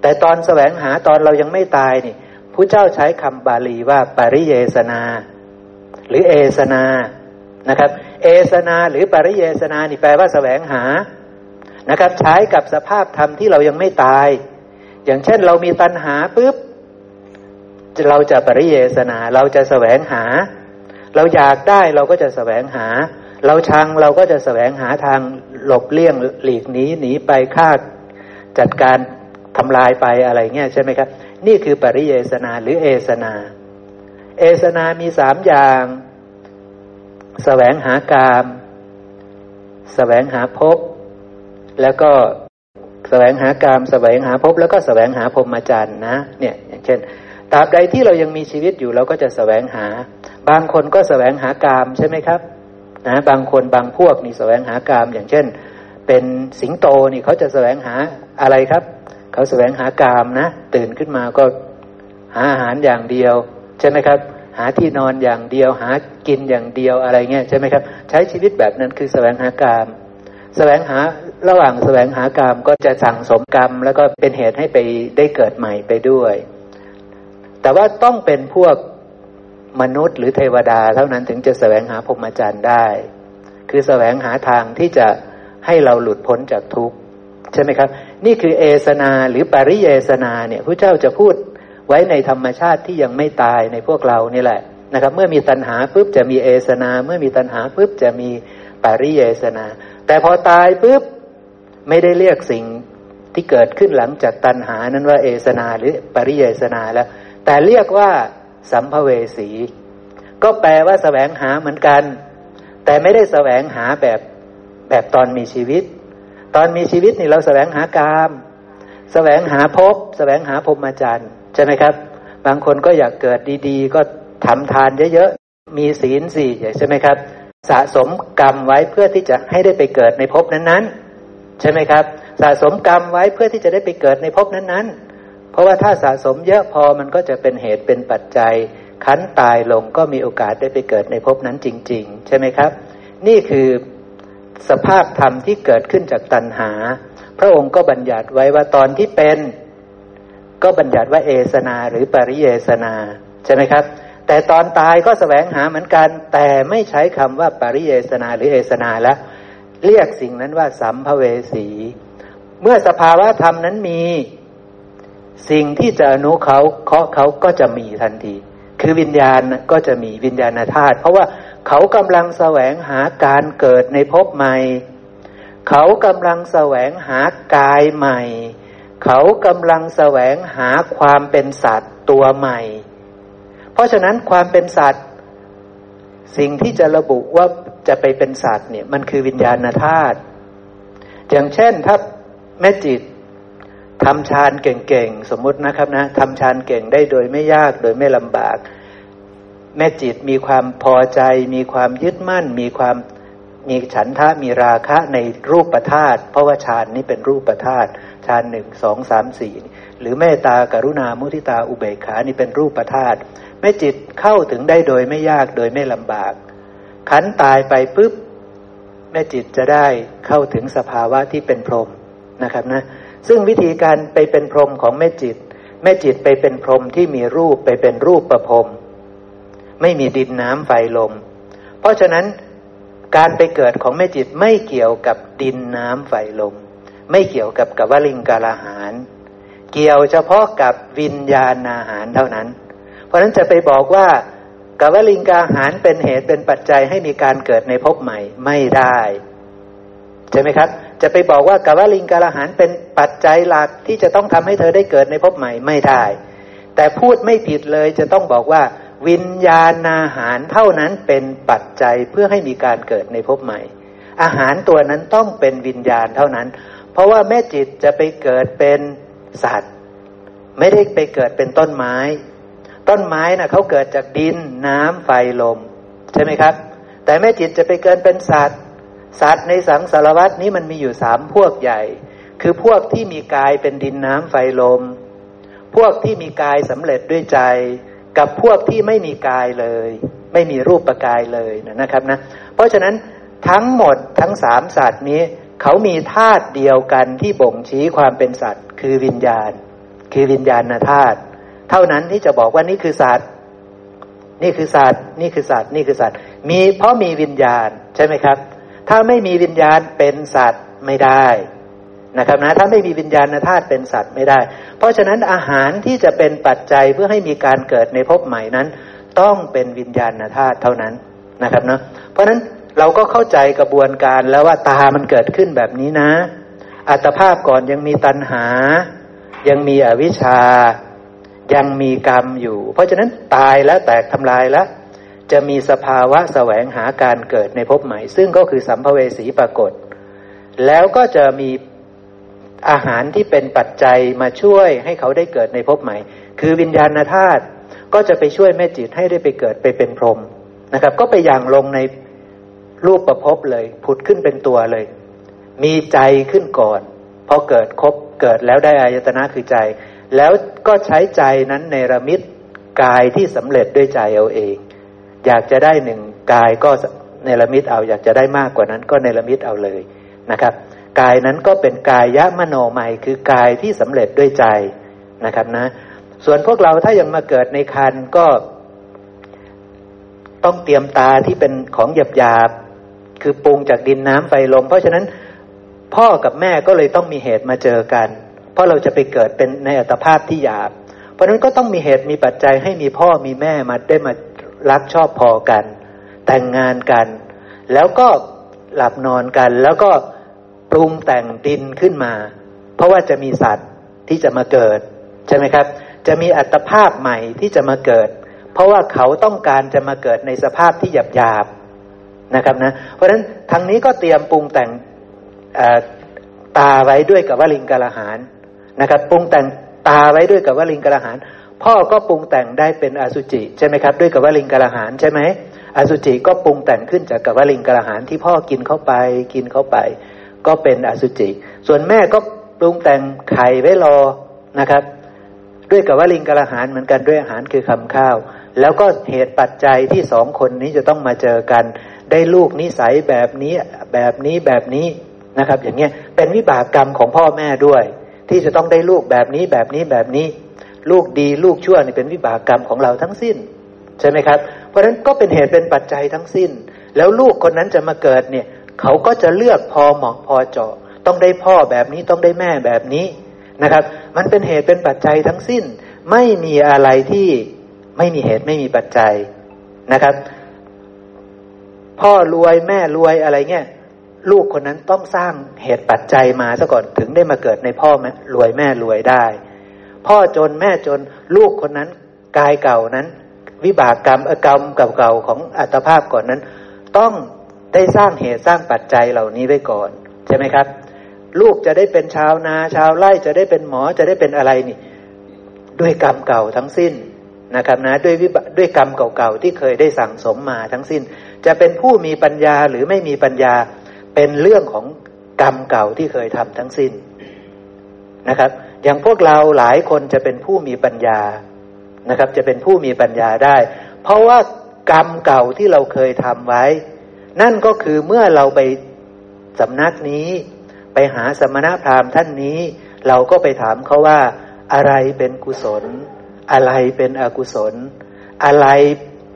แต่ตอนแสวงหาตอนเรายังไม่ตายนี่พระเจ้าใช้คำบาลีว่าปริเยสนา หรือเอสนานะครับ เอสนาหรือปริเยสนานี่แปลว่าแสวงหานะครับ ใช้กับสภาพธรรมที่เรายังไม่ตาย อย่างเช่นเรามีตัณหาปุ๊บเราจะปริเยสนาเราจะแสวงหา เราอยากได้เราก็จะแสวงหา เราชังเราก็จะแสวงหาทางหลบเลี่ยงหลีกหนีหนีไปฆ่าจัดการทำลายไปอะไรเงี้ยใช่ไหมครับ นี่คือปริเยสนาหรือเอสนา เอสนามีสามอย่างแสวงหากามแสวงหาภพแล้วก็แสวงหากามแสวงหาภพแล้วก็แสวงหาพรหมจรรย์นะ เนี่ย อย่างเช่นตราบใดที่เรายังมีชีวิตอยู่เราก็จะแสวงหา บางคนก็แสวงหากามใช่ไหมครับนะบางคนบางพวกนี่แสวงหากามอย่างเช่น เป็นสิงโตนี่เขาจะแสวงหาอะไรครับ เขาแสวงหากามนะ ตื่นขึ้นมาก็หาอาหารอย่างเดียวใช่ไหมครับ หาที่นอนอย่างเดียวหากินอย่างเดียวอะไรเงี้ยใช่ไหมครับ ใช้ชีวิตแบบนั้นคือแสวงหากามแสวงหาระหว่างแสวงหากามก็จะสั่งสมกรรม แล้วก็เป็นเหตุให้ไปได้เกิดใหม่ไปด้วย แต่ว่าต้องเป็นพวก มนุษย์หรือเทวดาเท่านั้นถึงจะแสวงหาพรหมจรรย์ได้ คือแสวงหาทางที่จะให้เราหลุดพ้นจากทุกข์ใช่ไหมครับ นี่คือเอสนาหรือปริเยสนาเนี่ยพระเจ้าจะพูดไว้ในธรรมชาติที่ยังไม่ตายในพวกเรานี่แหละนะครับ เมื่อมีตัณหาปุ๊บจะมีเอสนา เมื่อมีตัณหาปุ๊บจะมีปริเยสนา แต่พอตายปุ๊บไม่ได้เรียกสิ่งที่เกิดขึ้นหลังจากตัณหานั้นว่าเอสนาหรือปริเยสนาแล้ว แต่เรียกว่า สัมภเวสี ก็แปลว่าแสวงหาเหมือนกัน แต่ไม่ได้แสวงหาแบบแบบตอนมีชีวิต ตอนมีชีวิตนี่เราแสวงหากามแสวงหาภพแสวงหาพรหมจรรย์ใช่ไหมครับ บางคนก็อยากเกิดดีๆ ก็ทำทานเยอะๆ มีศีลสี่ใช่ไหมครับ สะสมกรรมไว้เพื่อที่จะให้ได้ไปเกิดในภพนั้นๆ ใช่ไหมครับ สะสมกรรมไว้เพื่อที่จะได้ไปเกิดในภพนั้นๆ เพราะว่าถ้าสะสมเยอะพอมันก็จะเป็นเหตุเป็นปัจจัยคันตายลงก็มีโอกาสได้ไปเกิดในภพนั้นจริง ๆ ใช่ไหมครับ นี่คือสภาพธรรมที่เกิดขึ้นจากตัณหาพพระองค์ก็บัญญัติไว้ว่าตอนที่เป็น ก็บัญญัติว่าเอสนาหรือปริเยสนาใช่ไหมครับ แต่ตอนตายก็สแสวงหาเหมือนกัน แต่ไม่ใช้คำว่าปริเยสนาหรือเอสนาแล้ว เรียกสิ่งนั้นว่าสัมภเวสี เมื่อสภาวะธรรมนั้นมี สิ่งที่จะอนุเขาเคาะเขาก็จะมีทันที คือวิญญาณก็จะมีวิญญาณธาตุเพราะว่าเขากำลังแสวงหาการเกิดในภพใหม่ เขากำลังแสวงหากายใหม่ เขากำลังแสวงหาความเป็นสัตว์ตัวใหม่ เพราะฉะนั้นความเป็นสัตว์ สิ่งที่จะระบุว่าจะไปเป็นสัตว์เนี่ยมันคือวิญญาณธาตุอย่างเช่นถ้าแม่จิต ทำฌานเก่งๆ สมมตินะครับนะทำฌานเก่งได้โดยไม่ยากโดยไม่ลำบาก แม่จิตมีความพอใจ มีความยึดมั่น มีความมีฉันทะมีราคะในรูปประธาตเพราะว่าฌานนี้เป็นรูปประธาตฌานหนึ่งสองสามสี่หรือเมตตากรุณามุทิตาอุเบกขานี่เป็นรูปประธาตแม่จิตเข้าถึงได้โดยไม่ยากโดยไม่ลำบาก ขันตายไปปุ๊บแม่จิตจะได้เข้าถึงสภาวะที่เป็นพรหมนะครับนะ ซึ่งวิธีการไปเป็นพรหมของแม่จิต แม่จิตไปเป็นพรหมที่มีรูปไปเป็นรูปประพรมไม่มีดินน้ำไฟลม เพราะฉะนั้นการไปเกิดของแม่จิตไม่เกี่ยวกับดินน้ำไฟลม ไม่เกี่ยวกับกับวลิงกาลาหาร เกี่ยวเฉพาะกับวิญญาณอาหารเท่านั้น เพราะฉะนั้นจะไปบอกว่ากับวลิงกาหารเป็นเหตุเป็นปัจจัยให้มีการเกิดในภพใหม่ไม่ได้ ใช่ไหมครับ จะไปบอกว่ากับวลิงกาลาหารเป็นปัจจัยหลักที่จะต้องทำให้เธอได้เกิดในภพใหม่ไม่ได้ แต่พูดไม่ผิดเลยจะต้องบอกว่า วิญญาณอาหารเท่านั้นเป็นปัจจัยเพื่อให้มีการเกิดในภพใหม่ อาหารตัวนั้นต้องเป็นวิญญาณเท่านั้น เพราะว่าแม่จิตจะไปเกิดเป็นสัตว์ ไม่ได้ไปเกิดเป็นต้นไม้ ต้นไม้นะ่ะเขาเกิดจากดินน้ำไฟลม ใช่ไหมครับ แต่แม่จิตจะไปเกิดเป็นสัตว์ สัตว์ในสังสารวัตนี้มันมีอยู่สามพวกใหญ่ คือพวกที่มีกายเป็นดินน้ำไฟลม พวกที่มีกายสำเร็จด้วยใจ กับพวกที่ไม่มีกายเลย ไม่มีรูปประกายเลยนะครับนะ เพราะฉะนั้นทั้งหมดทั้งสามสัตว์นี้ เขามีธาตุเดียวกันที่บ่งชี้ความเป็นสัตว์ คือวิญญาณ คือวิญญาณธาตุเท่านั้นที่จะบอกว่านี่คือสัตว์นี่คือสัตว์นี่คือสัตว์นี่คือสัตว์มีเพราะมีวิญญาณใช่ไหมครับ ถ้าไม่มีวิญญาณเป็นสัตว์ไม่ได้นะครับนะถ้าไม่มีวิญญาณธาตุเป็นสัตว์ไม่ได้ เพราะฉะนั้นอาหารที่จะเป็นปัจจัยเพื่อให้มีการเกิดในภพใหม่นั้น ต้องเป็นวิญญาณธาตุเท่านั้นนะครับเนาะเพราะฉะนั้นเราก็เข้าใจกระบวนการแล้วว่าตามันเกิดขึ้นแบบนี้นะ อัตภาพก่อนยังมีตัณหา ยังมีอวิชชา ยังมีกรรมอยู่ เพราะฉะนั้นตายแล้วแตกทำลายแล้ว จะมีสภาวะแสวงหาการเกิดในภพใหม่ ซึ่งก็คือสัมภเวสีปรากฏ แล้วก็จะมีอาหารที่เป็นปัจจัยมาช่วยให้เขาได้เกิดในภพใหม่ คือวิญญาณธาตุก็จะไปช่วยแม่จิตให้ได้ไปเกิดไปเป็นพรหมนะครับ ก็ไปอย่างลงในรูปประพบเลยผุดขึ้นเป็นตัวเลย มีใจขึ้นก่อนพอเกิดครบเกิดแล้วได้อายตนะคือใจ แล้วก็ใช้ใจนั้นในระมิดกายที่สำเร็จด้วยใจเอาเอง อยากจะได้หนึ่งกายก็ในรมิดเอา อยากจะได้มากกว่านั้นก็ในรมิดเอาเลยนะครับ กายนั้นก็เป็นกายยะมโนใหม่คือกายที่สำเร็จด้วยใจนะครับนะ ส่วนพวกเราถ้ายังมาเกิดในคันก็ต้องเตรียมตาที่เป็นของหยาบหยาบคือปรุงจากดินน้ำไฟลม เพราะฉะนั้นพ่อกับแม่ก็เลยต้องมีเหตุมาเจอกัน เพราะเราจะไปเกิดเป็นในอัตภาพที่หยาบ เพราะนั้นก็ต้องมีเหตุมีปัจจัยให้มีพ่อมีแม่มาได้มา รักชอบพอกัน แต่งงานกัน แล้วก็หลับนอนกัน แล้วก็ปรุงแต่งดินขึ้นมา เพราะว่าจะมีสัตว์ที่จะมาเกิด ใช่ไหมครับ จะมีอัตภาพใหม่ที่จะมาเกิด เพราะว่าเขาต้องการจะมาเกิดในสภาพที่หยาบหยาบนะครับนะ เพราะฉะนั้นทางนี้ก็เตรียมปรุงแต่งตาไว้ด้วยกับวลิงกาลหารนะครับ ปรุงแต่งตาไว้ด้วยกับวลิงกาลหาร พ่อก็ปรุงแต่งได้เป็นอสุจิใช่ไหมครับ ด้วยกับวลิงกาลหารใช่ไหมอสุจิก็ปรุงแต่งขึ้นจากกับวลิงกาลหารที่พ่อกินเข้าไปกินเข้าไป ก็เป็นอสุจิ ส่วนแม่ก็ปรุงแต่งไข่ไว้รอนะครับ ด้วยกับว่าลิงกระหารเหมือนกันด้วยอาหารคือคำข้าว แล้วก็เหตุปัจจัยที่สองคนนี้จะต้องมาเจอกัน ได้ลูกนิสัยแบบนี้แบบนี้แบบนี้นะครับ อย่างเงี้ยเป็นวิบากกรรมของพ่อแม่ด้วย ที่จะต้องได้ลูกแบบนี้แบบนี้แบบนี้ ลูกดีลูกชั่วนี่เป็นวิบากกรรมของเราทั้งสิ้น ใช่ไหมครับ เพราะฉะนั้นก็เป็นเหตุเป็นปัจจัยทั้งสิ้น แล้วลูกคนนั้นจะมาเกิดเนี่ย เขาก็จะเลือกพอเหมาะพอเจาะ ต้องได้พ่อแบบนี้ต้องได้แม่แบบนี้นะครับ มันเป็นเหตุเป็นปัจจัยทั้งสิ้น ไม่มีอะไรที่ไม่มีเหตุไม่มีปัจจัยนะครับ พ่อรวยแม่รวยอะไรเงี้ยลูกคนนั้นต้องสร้างเหตุปัจจัยมาซะก่อนถึงได้มาเกิดในพ่อแม่รวยแม่รวยได้ พ่อจนแม่จนลูกคนนั้นกายเก่านั้น วิบากกรรมกรรมเก่าๆของอัตภาพก่อนนั้น ต้องได้สร้างเหตุสร้างปัจจัยเหล่านี้ไว้ก่อน ใช่ไหมครับ ลูกจะได้เป็นชาวนาชาวไร่จะได้เป็นหมอจะได้เป็นอะไรนี่ ด้วยกรรมเก่าทั้งสิ้นนะครับนะด้วยวิบด้วยกรรมเก่าๆที่เคยได้สั่งสมมาทั้งสิ้น จะเป็นผู้มีปัญญาหรือไม่มีปัญญาเป็นเรื่องของกรรมเก่าที่เคยทำทั้งสิ้นนะครับ อย่างพวกเราหลายคนจะเป็นผู้มีปัญญานะครับ จะเป็นผู้มีปัญญาได้ เพราะว่ากรรมเก่าที่เราเคยทำไว้ นั่นก็คือเมื่อเราไปสำนักนี้ ไปหาสมณพราหมณ์ท่านนี้ เราก็ไปถามเขาว่าอะไรเป็นกุศล อะไรเป็นอกุศล อะไร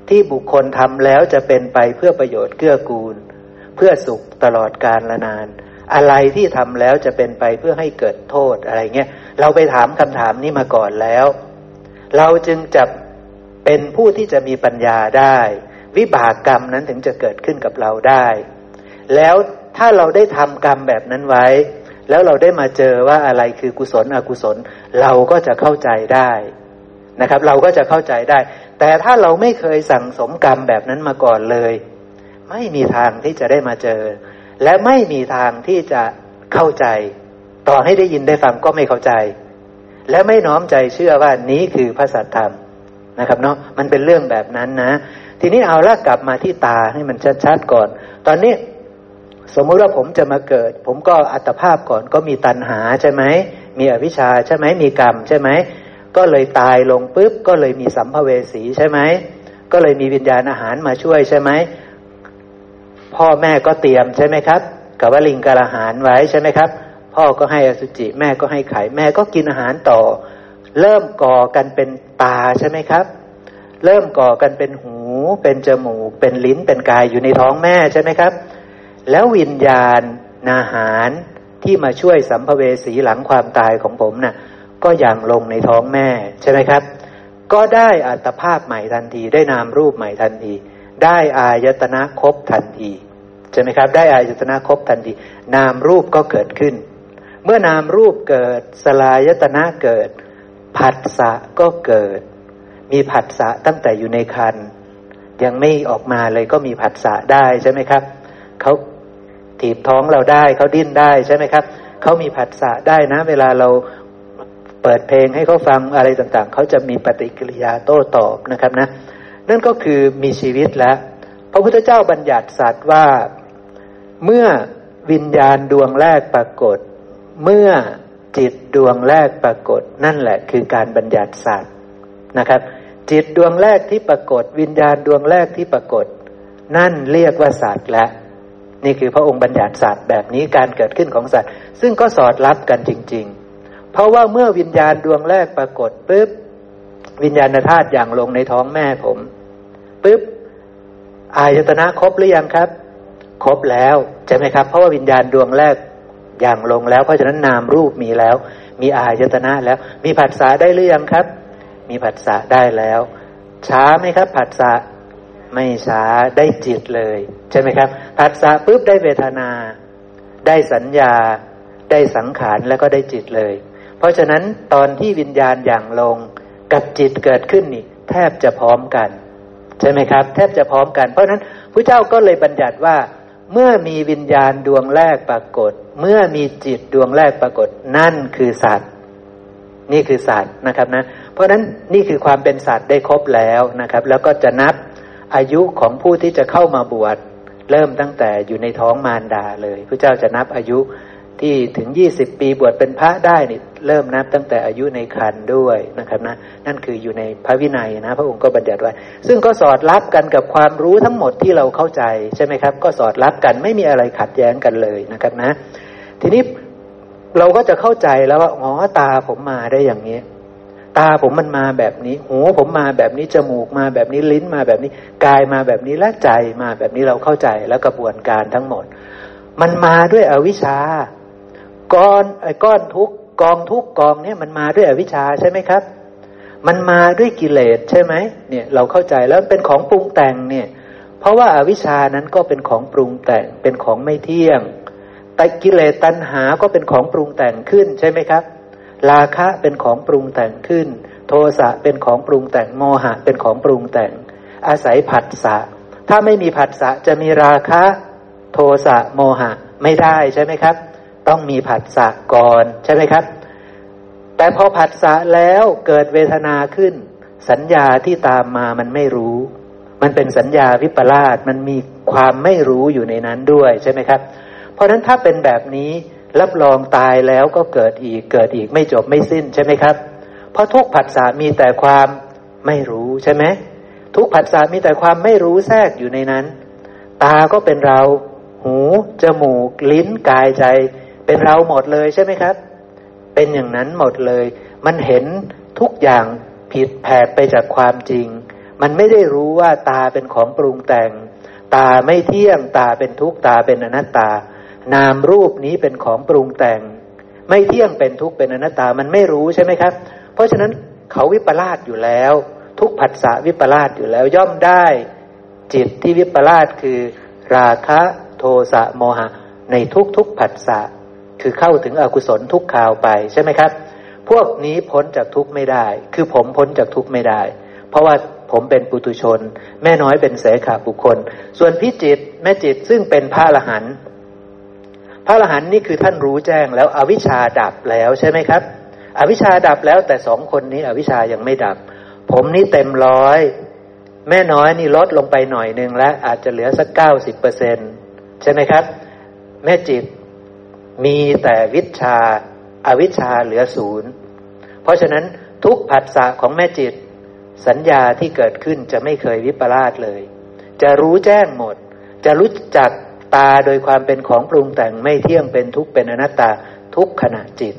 ที่บุคคลทำแล้วจะเป็นไปเพื่อประโยชน์เกื้อกูล เพื่อสุขตลอดกาลละนาน อะไรที่ทำแล้วจะเป็นไปเพื่อให้เกิดโทษอะไรเงี้ยเราไปถามคำถามนี้มาก่อนแล้ว เราจึงจะเป็นผู้ที่จะมีปัญญาได้ วิบากกรรมนั้นถึงจะเกิดขึ้นกับเราได้ แล้วถ้าเราได้ทำกรรมแบบนั้นไว้ แล้วเราได้มาเจอว่าอะไรคือกุศลอกุศล เราก็จะเข้าใจได้นะครับ เราก็จะเข้าใจได้ แต่ถ้าเราไม่เคยสั่งสมกรรมแบบนั้นมาก่อนเลย ไม่มีทางที่จะได้มาเจอ และไม่มีทางที่จะเข้าใจ ต่อให้ได้ยินได้ฟังก็ไม่เข้าใจ และไม่น้อมใจเชื่อว่านี้คือพระสัตธรรมนะครับเนาะมันเป็นเรื่องแบบนั้นนะ ทีนี้เอาละกลับมาที่ตาให้มันชัดๆก่อน ตอนนี้สมมุติว่าผมจะมาเกิด ผมก็อัตภาพก่อนก็มีตัณหาใช่ไหมมีอวิชชาใช่ไหมมีกรรมใช่ไหมก็เลยตายลงปุ๊บก็เลยมีสัมภเวสีใช่ไหมก็เลยมีวิญญาณอาหารมาช่วยใช่ไหม พ่อแม่ก็เตรียมใช่ไหมครับกับว่าลิงกาอาหารไว้ใช่ไหมครับ พ่อก็ให้อสุจิแม่ก็ให้ไข่แม่ก็กินอาหารต่อ เริ่มก่อกันเป็นตาใช่ไหมครับ เริ่มก่อกันเป็นหู เป็นจมูก เป็นลิ้นเป็นกายอยู่ในท้องแม่ใช่ไหมครับ แล้ววิญญาณนาหารที่มาช่วยสัมภเวสีหลังความตายของผมนะ่ะก็อย่างลงในท้องแม่ใช่ไหมครับ ก็ได้อัตภาพใหม่ทันทีได้นามรูปใหม่ทันที ได้อายตนะครบทันทีใช่ไหมครับ ได้อายตนะครบทันที นามรูปก็เกิดขึ้น เมื่อนามรูปเกิดสลายตนะเกิด ผัสสะก็เกิด มีผัสสะตั้งแต่อยู่ในคันยังไม่ออกมาเลยก็มีผัสสะได้ใช่ไหมครับเขาถีบท้องเราได้เขาดิ้นได้ใช่ไหมครับเขามีผัสสะได้นะ เวลาเราเปิดเพลงให้เขาฟังอะไรต่างๆเขาจะมีปฏิกิริยาโต้ตอบนะครับนะ นั่นก็คือมีชีวิตแล้วพระพุทธเจ้าบัญญัติสัตว์ว่า เมื่อวิญญาณดวงแรกปรากฏ เมื่อจิตดวงแรกปรากฏ นั่นแหละคือการบัญญัติสัตว์นะครับ จิตดวงแรกที่ปรากฏ วิญญาณดวงแรกที่ปรากฏ นั่นเรียกว่าสัตว์และนี่คือพระองค์บัญญัติสัตว์แบบนี้การเกิดขึ้นของสัตว์ ซึ่งก็สอดรับกันจริง ๆ เพราะว่าเมื่อวิญญาณดวงแรกปรากฏปุ๊บ วิญญาณธาตุอย่างลงในท้องแม่ผมปุ๊บอายตนะครบหรือยังครับ ครบแล้วใช่ไหมครับ เพราะว่าวิญญาณดวงแรกอย่างลงแล้ว เพราะฉะนั้นนามรูปมีแล้ว มีอายตนะแล้ว มีผัสสะได้หรือยังครับ มีผัสสะได้แล้ว ช้าไหมครับ ผัสสะไม่ช้าได้จิตเลย ใช่ไหมครับผัสสะปุ๊บได้เวทนา ได้สัญญา ได้สังขารแล้วก็ได้จิตเลย เพราะฉะนั้นตอนที่วิญญาณอย่างลง กับจิตเกิดขึ้นนี่ แทบจะพร้อมกัน ใช่ไหมครับ แทบจะพร้อมกัน เพราะฉะนั้นพระเจ้าก็เลยบัญญัติว่า เมื่อมีวิญญาณดวงแรกปรากฏ เมื่อมีจิตดวงแรกปรากฏ นั่นคือสัตว์ นี่คือสัตว์นะครับนะ เพราะฉะนั้นนี่คือความเป็นสัตว์ได้ครบแล้วนะครับ แล้วก็จะนับอายุของผู้ที่จะเข้ามาบวชเริ่มตั้งแต่อยู่ในท้องมารดาเลยพระเจ้าจะนับอายุที่ถึงยี่สิบปีบวชเป็นพระได้นี่ เริ่มนับตั้งแต่อายุในคันด้วยนะครับนะนั่นคืออยู่ในพระวินัยนะ พระองค์ก็บัญญัติไว้ ซึ่งก็สอดรับกันกับความรู้ทั้งหมดที่เราเข้าใจใช่ไหมครับ ก็สอดรับกันไม่มีอะไรขัดแย้งกันเลยนะครับนะ ทีนี้เราก็จะเข้าใจแล้วว่าอ๋อตาผมมาได้อย่างนี้ ตาผมมันมาแบบนี้ หูผมมาแบบนี้จมูกมาแบบนี้ลิ้นมาแบบนี้กายมาแบบนี้และใจมาแบบนี้เราเข้าใจแล้วกระบวนการทั้งหมด มันมาด้วยอวิชชาก้อนไอ้ก้อนทุก กองทุกกองเนี่ยมันมาด้วยอวิชชาใช่ไหมครับ มันมาด้วยกิเลสใช่ไหมเนี่ยเราเข้าใจแล้วเป็นของปรุงแต่งเนี่ย เพราะว่าอาวิชชานั้นก็เป็นของปรุงแต่งเป็นของไม่เที่ยง แต่กิเลสตัณหาก็เป็นของปรุงแต่งขึ้นใช่ไหมครับ ราคะเป็นของปรุงแต่งขึ้น โทสะเป็นของปรุงแต่งโมหะเป็นของปรุงแต่ง อาศัยผัสสะถ้าไม่มีผัสสะจะมีราคะ โทสะโมหะไม่ได้ใช่ไหมครับ ต้องมีผัสสะก่อนใช่ไหมครับ แต่พอผัสสะแล้วเกิดเวทนาขึ้น สัญญาที่ตามมามันไม่รู้ มันเป็นสัญญาวิปลาสมันมีความไม่รู้อยู่ในนั้นด้วยใช่ไหมครับ เพราะนั้นถ้าเป็นแบบนี้รับรองตายแล้วก็เกิดอีกเกิดอีกไม่จบไม่สิ้นใช่ไหมครับ เพราะทุกผัสสะมีแต่ความไม่รู้ใช่ไหมทุกผัสสะมีแต่ความไม่รู้แทรกอยู่ในนั้น ตาก็เป็นเรา หู จมูก ลิ้น กายใจ เป็นเราหมดเลยใช่ไหมครับ เป็นอย่างนั้นหมดเลย มันเห็นทุกอย่างผิดแผกไปจากความจริง มันไม่ได้รู้ว่าตาเป็นของปรุงแต่ง ตาไม่เที่ยงตาเป็นทุกตาเป็นอนัตตา นามรูปนี้เป็นของปรุงแต่ง ไม่เที่ยงเป็นทุกเป็นอนัตตามันไม่รู้ใช่ไหมครับ เพราะฉะนั้นเขาวิปลาสอยู่แล้ว ทุกผัสสะวิปลาสอยู่แล้วย่อมได้จิตที่วิปลาสคือ ราคะโทสะโมหะ ในทุกทุกผัสสะ คือเข้าถึงอกุศลทุกข่าวไปใช่ไหมครับ พวกนี้พ้นจากทุกข์ไม่ได้ คือผมพ้นจากทุกข์ไม่ได้ เพราะว่าผมเป็นปุตุชน แม่น้อยเป็นเสขาบุคคล ส่วนพิจิตแม่จิตซึ่งเป็นพระอรหันต์พระอรหันต์นี่คือท่านรู้แจ้งแล้วอวิชชาดับแล้วใช่ไหมครับ อวิชชาดับแล้วแต่สองคนนี้อวิชชายังไม่ดับ ผมนี่เต็มร้อยแม่น้อยนี่ลดลงไปหน่อยหนึ่งแล้วอาจจะเหลือสักเก้าสิบเปอร์เซ็นใช่ไหมครับ แม่จิต มีแต่วิชาอาวิชาเหลือศูนย์ เพราะฉะนั้นทุกผัสสะของแม่จิต สัญญาที่เกิดขึ้นจะไม่เคยวิปลาสเลย จะรู้แจ้งหมด จะรู้จักตาโดยความเป็นของปรุงแต่งไม่เที่ยงเป็นทุกข์เป็นอนัตตาทุกขณะจิต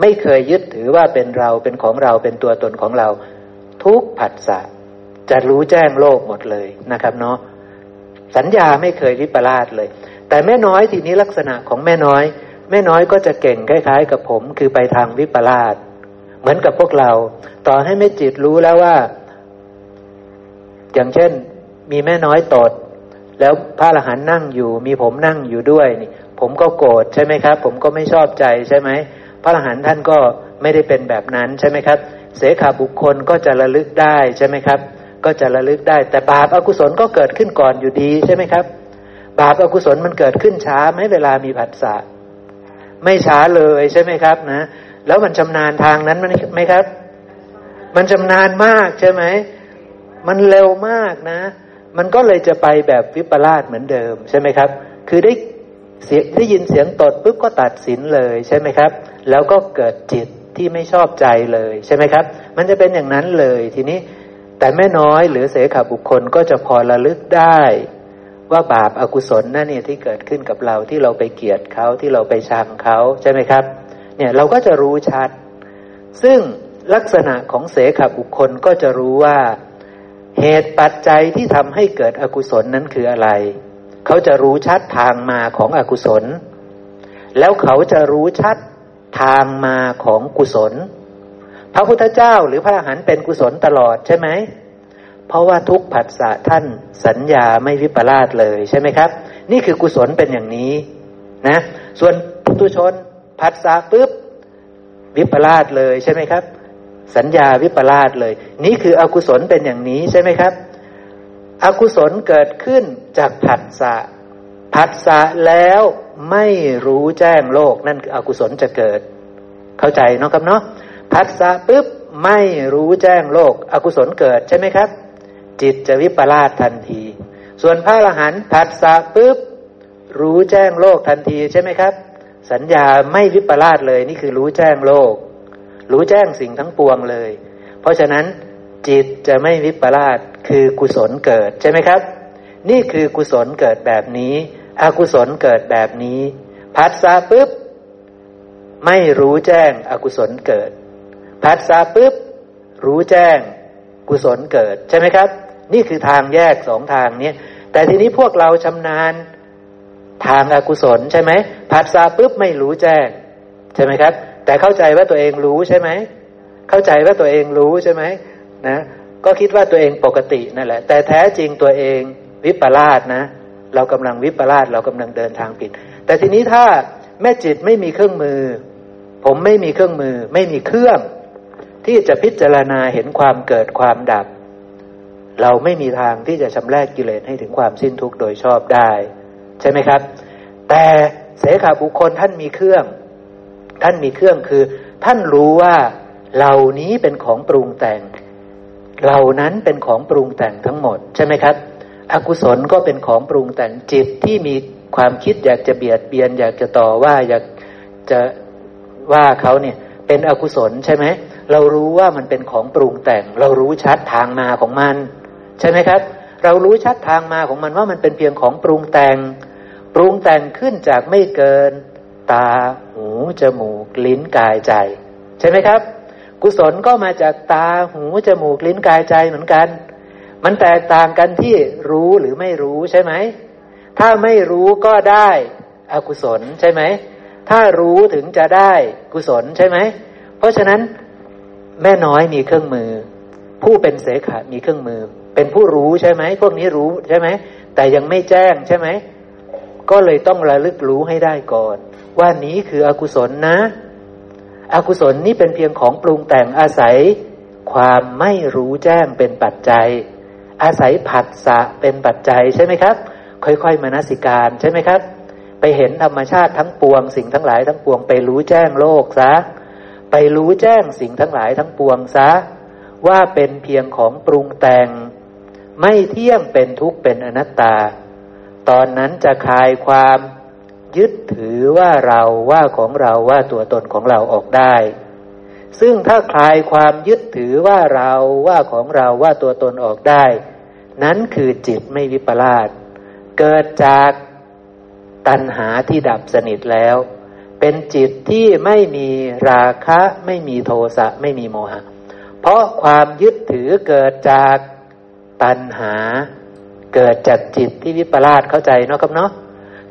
ไม่เคยยึดถือว่าเป็นเราเป็นของเราเป็นตัวตนของเรา ทุกผัสสะจะรู้แจ้งโลกหมดเลยนะครับเนาะสัญญาไม่เคยวิปลาสเลย แต่แม่น้อยทีนี้ลักษณะของแม่น้อย แม่น้อยก็จะเก่งคล้าย ๆ กับผม คือไปทางวิปลาสเหมือนกับพวกเรา ต่อให้แม่จิตรู้แล้วว่า อย่างเช่น มีแม่น้อยตด แล้วพระอรหันต์นั่งอยู่ มีผมนั่งอยู่ด้วยนี่ ผมก็โกรธใช่ไหมครับ ผมก็ไม่ชอบใจใช่ไหมพระอรหันต์ท่านก็ไม่ได้เป็นแบบนั้นใช่ไหมครับ เสขาบุคคลก็จะระลึกได้ใช่ไหมครับ ก็จะระลึกได้ แต่บาปอกุศลก็เกิดขึ้นก่อนอยู่ดีใช่ไหมครับ บาปอกุศลมันเกิดขึ้นช้าไหมเวลามีผัสสะ ไม่ช้าเลยใช่ไหมครับนะ แล้วมันชำนาญทางนั้นไหมครับ มันชำนาญมากใช่ไหม มันเร็วมากนะ มันก็เลยจะไปแบบวิปลาสเหมือนเดิมใช่ไหมครับ คือได้เสียงได้ยินเสียงตดปุ๊บก็ตัดสินเลยใช่ไหมครับ แล้วก็เกิดจิตที่ไม่ชอบใจเลยใช่ไหมครับ มันจะเป็นอย่างนั้นเลยทีนี้ แต่แม่น้อยหรือเสขาบุคคลก็จะพอระลึกได้ ว่าบาปอากุศลนั่นเนี่ยที่เกิดขึ้นกับเราที่เราไปเกลียดเขาที่เราไปชังเขาใช่ไหมครับ เนี่ยเราก็จะรู้ชัด ซึ่งลักษณะของเสขาบุคคลก็จะรู้ว่าเหตุปัจจัยที่ทำให้เกิดอกุศลนั้นคืออะไร เขาจะรู้ชัดทางมาของอกุศล แล้วเขาจะรู้ชัดทางมาของกุศล พระพุทธเจ้าหรือพระอรหันต์เป็นกุศลตลอดใช่ไหม เพราะว่าทุกผัสสะท่านสัญญาไม่วิปลาสเลยใช่ไหมครับ นี่คือกุศลเป็นอย่างนี้นะ ส่วนปุถุชนผัสสะปุ๊บวิปลาสเลยใช่ไหมครับ สัญญาวิปลาสเลย นี่คืออกุศลเป็นอย่างนี้ใช่ไหมครับ อกุศลเกิดขึ้นจากผัสสะผัสสะแล้วไม่รู้แจ้งโลกนั่นคืออกุศลจะเกิด เข้าใจเนาะครับเนาะผัสสะปุ๊บไม่รู้แจ้งโลก อกุศลเกิดใช่ไหมครับ จิตจะวิปลาสทันที ส่วนพระอรหันต์ผัสสะปุ๊บ รู้แจ้งโลกทันทีใช่ไหมครับ สัญญาไม่วิปลาสเลยนี่คือรู้แจ้งโลก รู้แจ้งสิ่งทั้งปวงเลย เพราะฉะนั้นจิตจะไม่วิปลาสคือกุศลเกิดใช่ไหมครับ นี่คือกุศลเกิดแบบนี้ อกุศลเกิดแบบนี้ พัสสะปุ๊บ ไม่รู้แจ้งอกุศลเกิดผัสสะปุ๊บ รู้แจ้งกุศลเกิดใช่ไหมครับ นี่คือทางแยกสองทางนี้แต่ทีนี้พวกเราชำนาญทางอากุศลใช่ไหมผัสสะปุ๊บไม่รู้แจ้ง ใช่ไหมครับ แต่เข้าใจว่าตัวเองรู้ใช่ไหมเข้าใจว่าตัวเองรู้ใช่ไหมนะก็คิดว่าตัวเองปกตินั่นแหละ แต่แท้จริงตัวเองวิปลาสนะ เรากำลังวิปลาสเรากำลังเดินทางผิด แต่ทีนี้ถ้าแม่จิตไม่มีเครื่องมือ ผมไม่มีเครื่องมือ ไม่มีเครื่อง ที่จะพิจารณาเห็นความเกิดความดับ เราไม่มีทางที่จะชำระกิเลสให้ถึงความสิ้นทุกข์โดยชอบได้ ใช่ไหมครับ แต่เสขาบุคคลท่านมีเครื่อง ท่านมีเครื่องคือ ท่านรู้ว่าเหล่านี้เป็นของปรุงแต่ง เหล่านั้นเป็นของปรุงแต่งทั้งหมด ใช่ไหมครับ อกุศลก็เป็นของปรุงแต่งจิตที่มีความคิดอยากจะเบียดเบียน อยากจะต่อว่าอยากจะว่าเขาเนี่ยเป็นอกุศลใช่ไหมเรารู้ว่ามันเป็นของปรุงแต่ง เรารู้ชัดทางมาของมัน ใช่ไหมครับ เรารู้ชัดทางมาของมันว่ามันเป็นเพียงของปรุงแต่ง ปรุงแต่งขึ้นจากไม่เกิน ตา หู จมูก ลิ้นกายใจ ใช่ไหมครับ กุศลก็มาจากตา หู จมูก ลิ้นกายใจเหมือนกัน มันแตกต่างกันที่รู้หรือไม่รู้ใช่ไหม ถ้าไม่รู้ก็ได้อกุศลใช่ไหม ถ้ารู้ถึงจะได้กุศลใช่ไหม เพราะฉะนั้นแม่น้อยมีเครื่องมือ ผู้เป็นเสขะมีเครื่องมือ เป็นผู้รู้ใช่ไหมพวกนี้รู้ใช่ไหมแต่ยังไม่แจ้งใช่ไหมก็เลยต้องระลึกรู้ให้ได้ก่อน ว่านี้คืออกุศลนะ อกุศลนี่เป็นเพียงของปรุงแต่งอาศัย ความไม่รู้แจ้งเป็นปัจจัย อาศัยผัสสะเป็นปัจจัยใช่ไหมครับ ค่อยๆมนสิการใช่ไหมครับ ไปเห็นธรรมชาติทั้งปวง สิ่งทั้งหลายทั้งปวงไปรู้แจ้งโลกซะไปรู้แจ้งสิ่งทั้งหลายทั้งปวงซะว่าเป็นเพียงของปรุงแต่ง ไม่เที่ยงเป็นทุกข์เป็นอนัตตา ตอนนั้นจะคลายความยึดถือว่าเราว่าของเราว่าตัวตนของเราออกได้ ซึ่งถ้าคลายความยึดถือว่าเราว่าของเราว่าตัวตนออกได้ นั้นคือจิตไม่วิปลาสเกิดจากตัณหาที่ดับสนิทแล้ว เป็นจิตที่ไม่มีราคะ ไม่มีโทสะไม่มีโมหะ เพราะความยึดถือเกิดจาก ตัณหาเกิดจากจิตที่วิปลาสเข้าใจเนาะครับเนาะ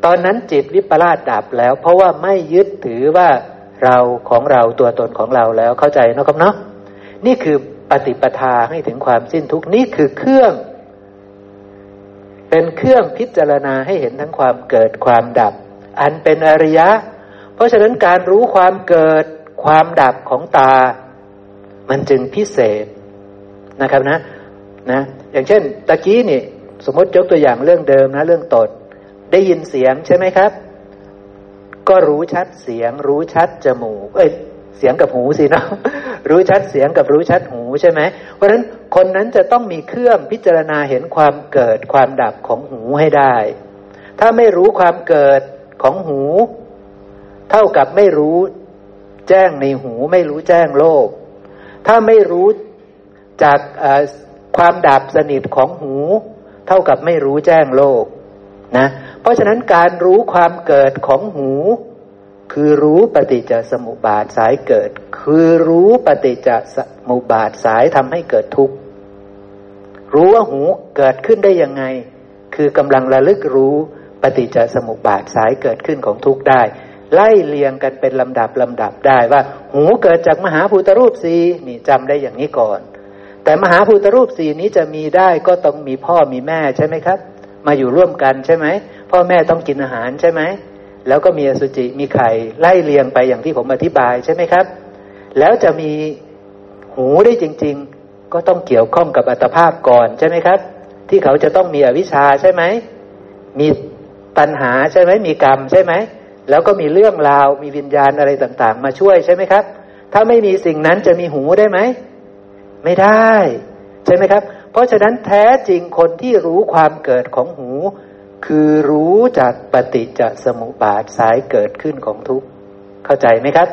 ตอนนั้นจิตวิปลาสดับแล้ว เพราะว่าไม่ยึดถือว่าเราของเราตัวตนของเราแล้วเข้าใจเนาะครับเนาะนี่คือปฏิปทาให้ถึงความสิ้นทุกนี่คือเครื่อง เป็นเครื่องพิจารณาให้เห็นทั้งความเกิดความดับ อันเป็นอริยะ เพราะฉะนั้นการรู้ความเกิดความดับของตา มันจึงพิเศษนะครับนะ นะอย่างเช่น ตะกี้นี่ สมมติยกตัวอย่างเรื่องเดิมนะ เรื่องตด ได้ยินเสียงใช่ไหมครับ ก็รู้ชัดเสียง รู้ชัดจมูก เอ้ย เสียงกับหูสินะรู้ชัดเสียงกับรู้ชัดหูใช่ไหมเพราะฉะนั้นคนนั้นจะต้องมีเครื่องพิจารณาเห็นความเกิดความดับของหูให้ได้ ถ้าไม่รู้ความเกิดของหู เท่ากับไม่รู้แจ้งในหู ไม่รู้แจ้งโลก ถ้าไม่รู้จาก ความดับสนิทของหู เท่ากับไม่รู้แจ้งโลกนะเพราะฉะนั้นการรู้ความเกิดของหู คือรู้ปฏิจจสมุปบาทสายเกิด คือรู้ปฏิจจสมุปบาทสายทำให้เกิดทุกข์รู้ว่าหูเกิดขึ้นได้ยังไง คือกำลังระลึกรู้ปฏิจจสมุปบาทสายเกิดขึ้นของทุกข์ได้ ไล่เลียงกันเป็นลำดับลำดับได้ว่า หูเกิดจากมหาภูตรูปสีนี่จำได้อย่างนี้ก่อน แต่มหาภูตรูปสี่นี้จะมีได้ก็ต้องมีพ่อมีแม่ใช่ไหมครับ มาอยู่ร่วมกันใช่ไหมพ่อแม่ต้องกินอาหารใช่ไหมแล้วก็มีอสุจิมีไข่ไล่เลียงไปอย่างที่ผมอธิบายใช่ไหมครับ แล้วจะมีหูได้จริง ๆ ก็ต้องเกี่ยวข้องกับอัตภาพก่อนใช่ไหมครับ ที่เขาจะต้องมีอวิชชาใช่ไหมมีปัญหาใช่ไหมมีกรรมใช่ไหมแล้วก็มีเรื่องราวมีวิญญาณอะไรต่างๆ มาช่วยใช่ไหมครับ ถ้าไม่มีสิ่งนั้นจะมีหูได้ไหม ไม่ได้ ใช่ไหมครับ เพราะฉะนั้นแท้จริงคนที่รู้ความเกิดของหู คือรู้จากปฏิจจสมุปบาทสายเกิดขึ้นของทุกข์เข้าใจไหมครับ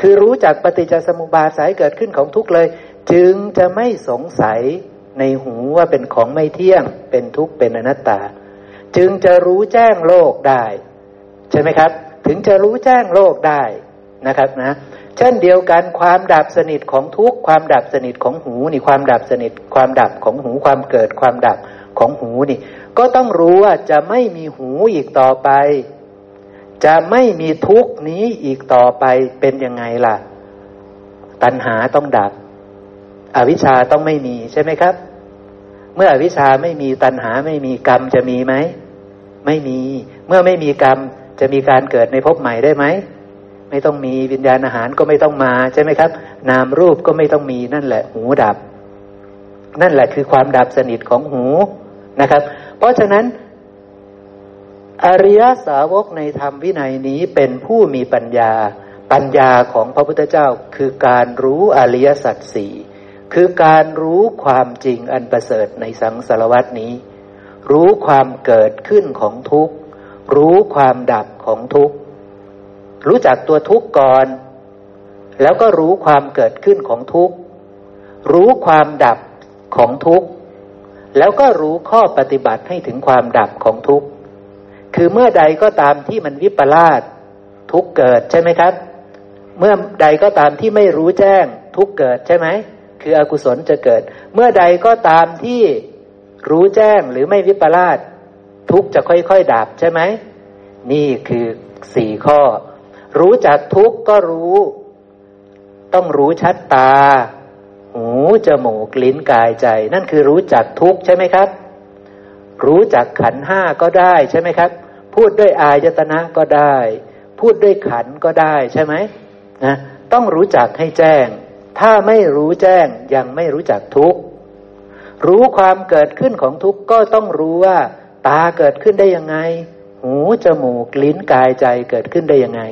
คือรู้จากปฏิจจสมุปบาทสายเกิดขึ้นของทุกข์เลย จึงจะไม่สงสัยในหูว่าเป็นของไม่เที่ยง เป็นทุกข์เป็นอนัตตา จึงจะรู้แจ้งโลกได้ ใช่ไหมครับ ถึงจะรู้แจ้งโลกได้นะครับนะ เช่นเดียวกันความดับสนิทของทุกความดับสนิทของหูนี่ความดับสนิทความดับของหูความเกิดความดับของหูนี่ ก็ต้องรู้ว่าจะไม่มีหูอีกต่อไป จะไม่มีทุกนี้อีกต่อไปเป็นยังไงล่ะ ตัณหาต้องดับ อวิชชาต้องไม่มีใช่ไหมครับ เมื่ออวิชชาไม่มีตัณหาไม่มีกรรมจะมีไหมไม่มี เมื่อไม่มีกรรมจะมีการเกิดในภพใหม่ได้ไหม ไม่ต้องมีวิญญาณอาหารก็ไม่ต้องมาใช่ไหมครับ นามรูปก็ไม่ต้องมีนั่นแหละ หูดับ นั่นแหละคือความดับสนิทของหูนะครับ เพราะฉะนั้น อริยสาวกในธรรมวินัยนี้เป็นผู้มีปัญญา ปัญญาของพระพุทธเจ้าคือการรู้อริยสัจสี่คือการรู้ความจริงอันประเสริฐในสังสารวัตนี้ รู้ความเกิดขึ้นของทุกข์ รู้ความดับของทุกข์ รู้จักตัวทุกข์ก่อน แล้วก็รู้ความเกิดขึ้นของทุกข์ รู้ความดับของทุกข์ แล้วก็รู้ข้อปฏิบัติให้ถึงความดับของทุกข์ คือเมื่อใดก็ตามที่มันวิปลาสทุกเกิดใช่ไหมครับ เมื่อใดก็ตามที่ไม่รู้แจ้งทุกเกิดใช่ไหม คืออกุศลจะเกิด เมื่อใดก็ตามที่รู้แจ้งหรือไม่วิปลาสทุกจะค่อยๆดับใช่ไหม นี่คือสี่ข้อ รู้จักทุกข์ก็รู้ ต้องรู้ชัดตา หูจมูกลิ้นกายใจ นั่นคือรู้จักทุกข์ใช่ไหมครับ รู้จักขันห้าก็ได้ใช่ไหมครับ พูดด้วยอายตนะก็ได้ พูดด้วยขันก็ได้ใช่ไหมนะต้องรู้จักให้แจ้ง ถ้าไม่รู้แจ้งยังไม่รู้จักทุกข์รู้ความเกิดขึ้นของทุกข์ก็ต้องรู้ว่า ตาเกิดขึ้นได้ยังไง หูจมูกลิ้นกายใจเกิดขึ้นได้ยังไง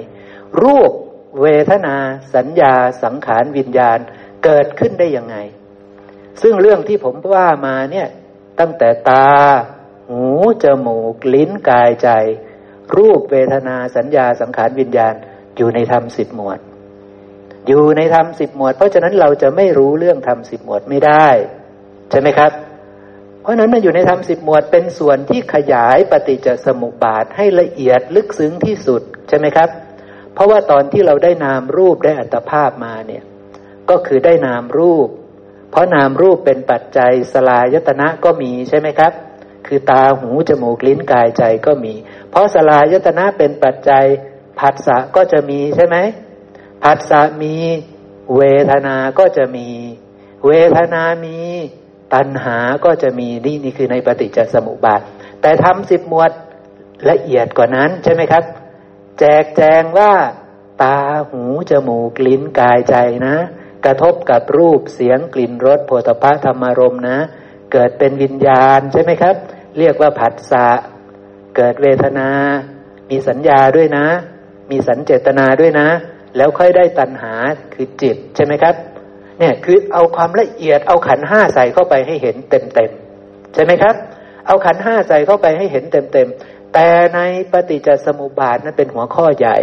รูปเวทนา สัญญาสังขารวิญญาณเกิดขึ้นได้ยังไง ซึ่งเรื่องที่ผมว่ามาเนี่ยตั้งแต่ตา หู จมูก ลิ้นกายใจ รูปเวทนาสัญญาสังขารวิญญาณอยู่ในธรรมสิบหมวด อยู่ในธรรมสิบหมวด เพราะฉะนั้นเราจะไม่รู้เรื่องธรรมสิบหมวดไม่ได้ ใช่ไหมครับ เพราะนั้นมันอยู่ในธรรมสิบหมวดเป็นส่วนที่ขยายปฏิจจสมุปบาทให้ละเอียดลึกซึ้งที่สุด ใช่ไหมครับ เพราะว่าตอนที่เราได้นามรูปได้อัตภาพมาเนี่ย ก็คือได้นามรูป เพราะนามรูปเป็นปัจจัยสลายตนะก็มีใช่ไหมครับ คือตาหูจมูกลิ้นกายใจก็มี เพราะสลายตนะเป็นปัจจัยผัสสะก็จะมีใช่ไหมผัสสะมีเวทนาก็จะมี เวทนามีตัณหาก็จะมีนี่นี่คือในปฏิจจสมุปบาท แต่ทำสิบหมวดละเอียดกว่านั้นใช่ไหมครับ แจกแจงว่า ตาหูจมูกลิ้นกายใจนะ กระทบกับรูปเสียงกลิ่นรสโผฏฐะธรรมารมนะ เกิดเป็นวิญญาณใช่ไหมครับ เรียกว่าผัสสะเกิดเวทนา มีสัญญาด้วยนะ มีสัญเจตนาด้วยนะ แล้วค่อยได้ตัณหาคือจิตใช่ไหมครับเนี่ยคือเอาความละเอียดเอาขันห้าใส่เข้าไปให้เห็นเต็มเต็มใช่ไหมครับ เอาขันห้าใส่เข้าไปให้เห็นเต็มเต็ม แต่ในปฏิจจสมุปบาทนั้นเป็นหัวข้อใหญ่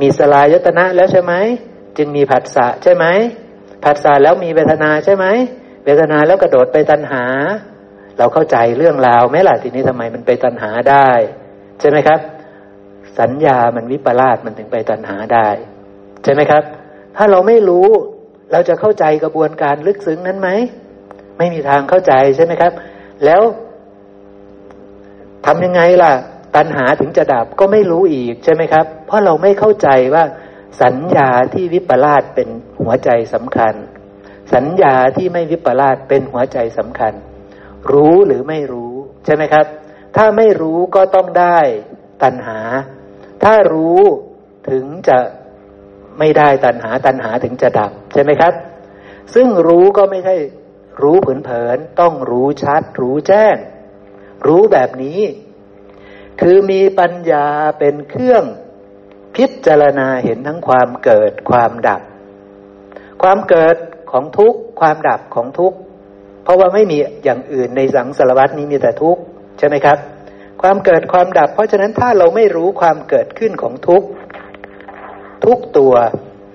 มีสลายตนะแล้วใช่ไหมจึงมีผัสสะใช่ไหมผัสสะแล้วมีเวทนาใช่ไหมเวทนาแล้วกระโดดไปตัณหา เราเข้าใจเรื่องราวไหมล่ะทีนี้ทำไมมันไปตัณหาได้ ใช่ไหมครับ สัญญามันวิปลาสมันถึงไปตัณหาได้ ใช่ไหมครับ ถ้าเราไม่รู้ เราจะเข้าใจกระบวนการลึกซึ้งนั้นไหมไม่มีทางเข้าใจใช่ไหมครับ แล้ว ทำยังไงล่ะ ตัณหาถึงจะดับก็ไม่รู้อีกใช่ไหมครับ เพราะเราไม่เข้าใจว่าสัญญาที่วิปลาสเป็นหัวใจสำคัญ สัญญาที่ไม่วิปลาสเป็นหัวใจสำคัญ รู้หรือไม่รู้ใช่ไหมครับ ถ้าไม่รู้ก็ต้องได้ตัณหา ถ้ารู้ถึงจะไม่ได้ตัณหาตัณหาถึงจะดับใช่ไหมครับ ซึ่งรู้ก็ไม่ใช่รู้เผินๆต้องรู้ชัด รู้แจ้ง รู้แบบนี้ คือมีปัญญาเป็นเครื่องพิจารณาเห็นทั้งความเกิดความดับ ความเกิดของทุกข์ความดับของทุกข์เพราะว่าไม่มีอย่างอื่นในสังสารวัตนี้มีแต่ทุกข์ใช่ไหมครับ ความเกิดความดับ เพราะฉะนั้นถ้าเราไม่รู้ความเกิดขึ้นของทุกข์ทุกตัว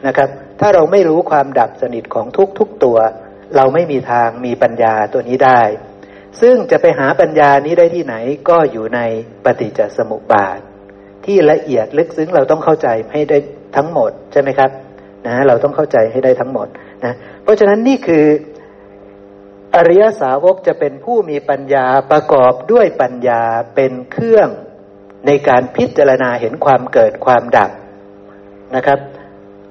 นะครับ ถ้าเราไม่รู้ความดับสนิทของทุกทุกตัว เราไม่มีทางมีปัญญาตัวนี้ได้ ซึ่งจะไปหาปัญญานี้ได้ที่ไหนก็อยู่ในปฏิจจสมุปบาท ที่ละเอียดลึกซึ้งเราต้องเข้าใจให้ได้ทั้งหมดใช่ไหมครับนะเราต้องเข้าใจให้ได้ทั้งหมดนะเพราะฉะนั้นนี่คืออริยสาวกจะเป็นผู้มีปัญญาประกอบด้วยปัญญาเป็นเครื่องในการพิจารณาเห็นความเกิดความดับนะครับ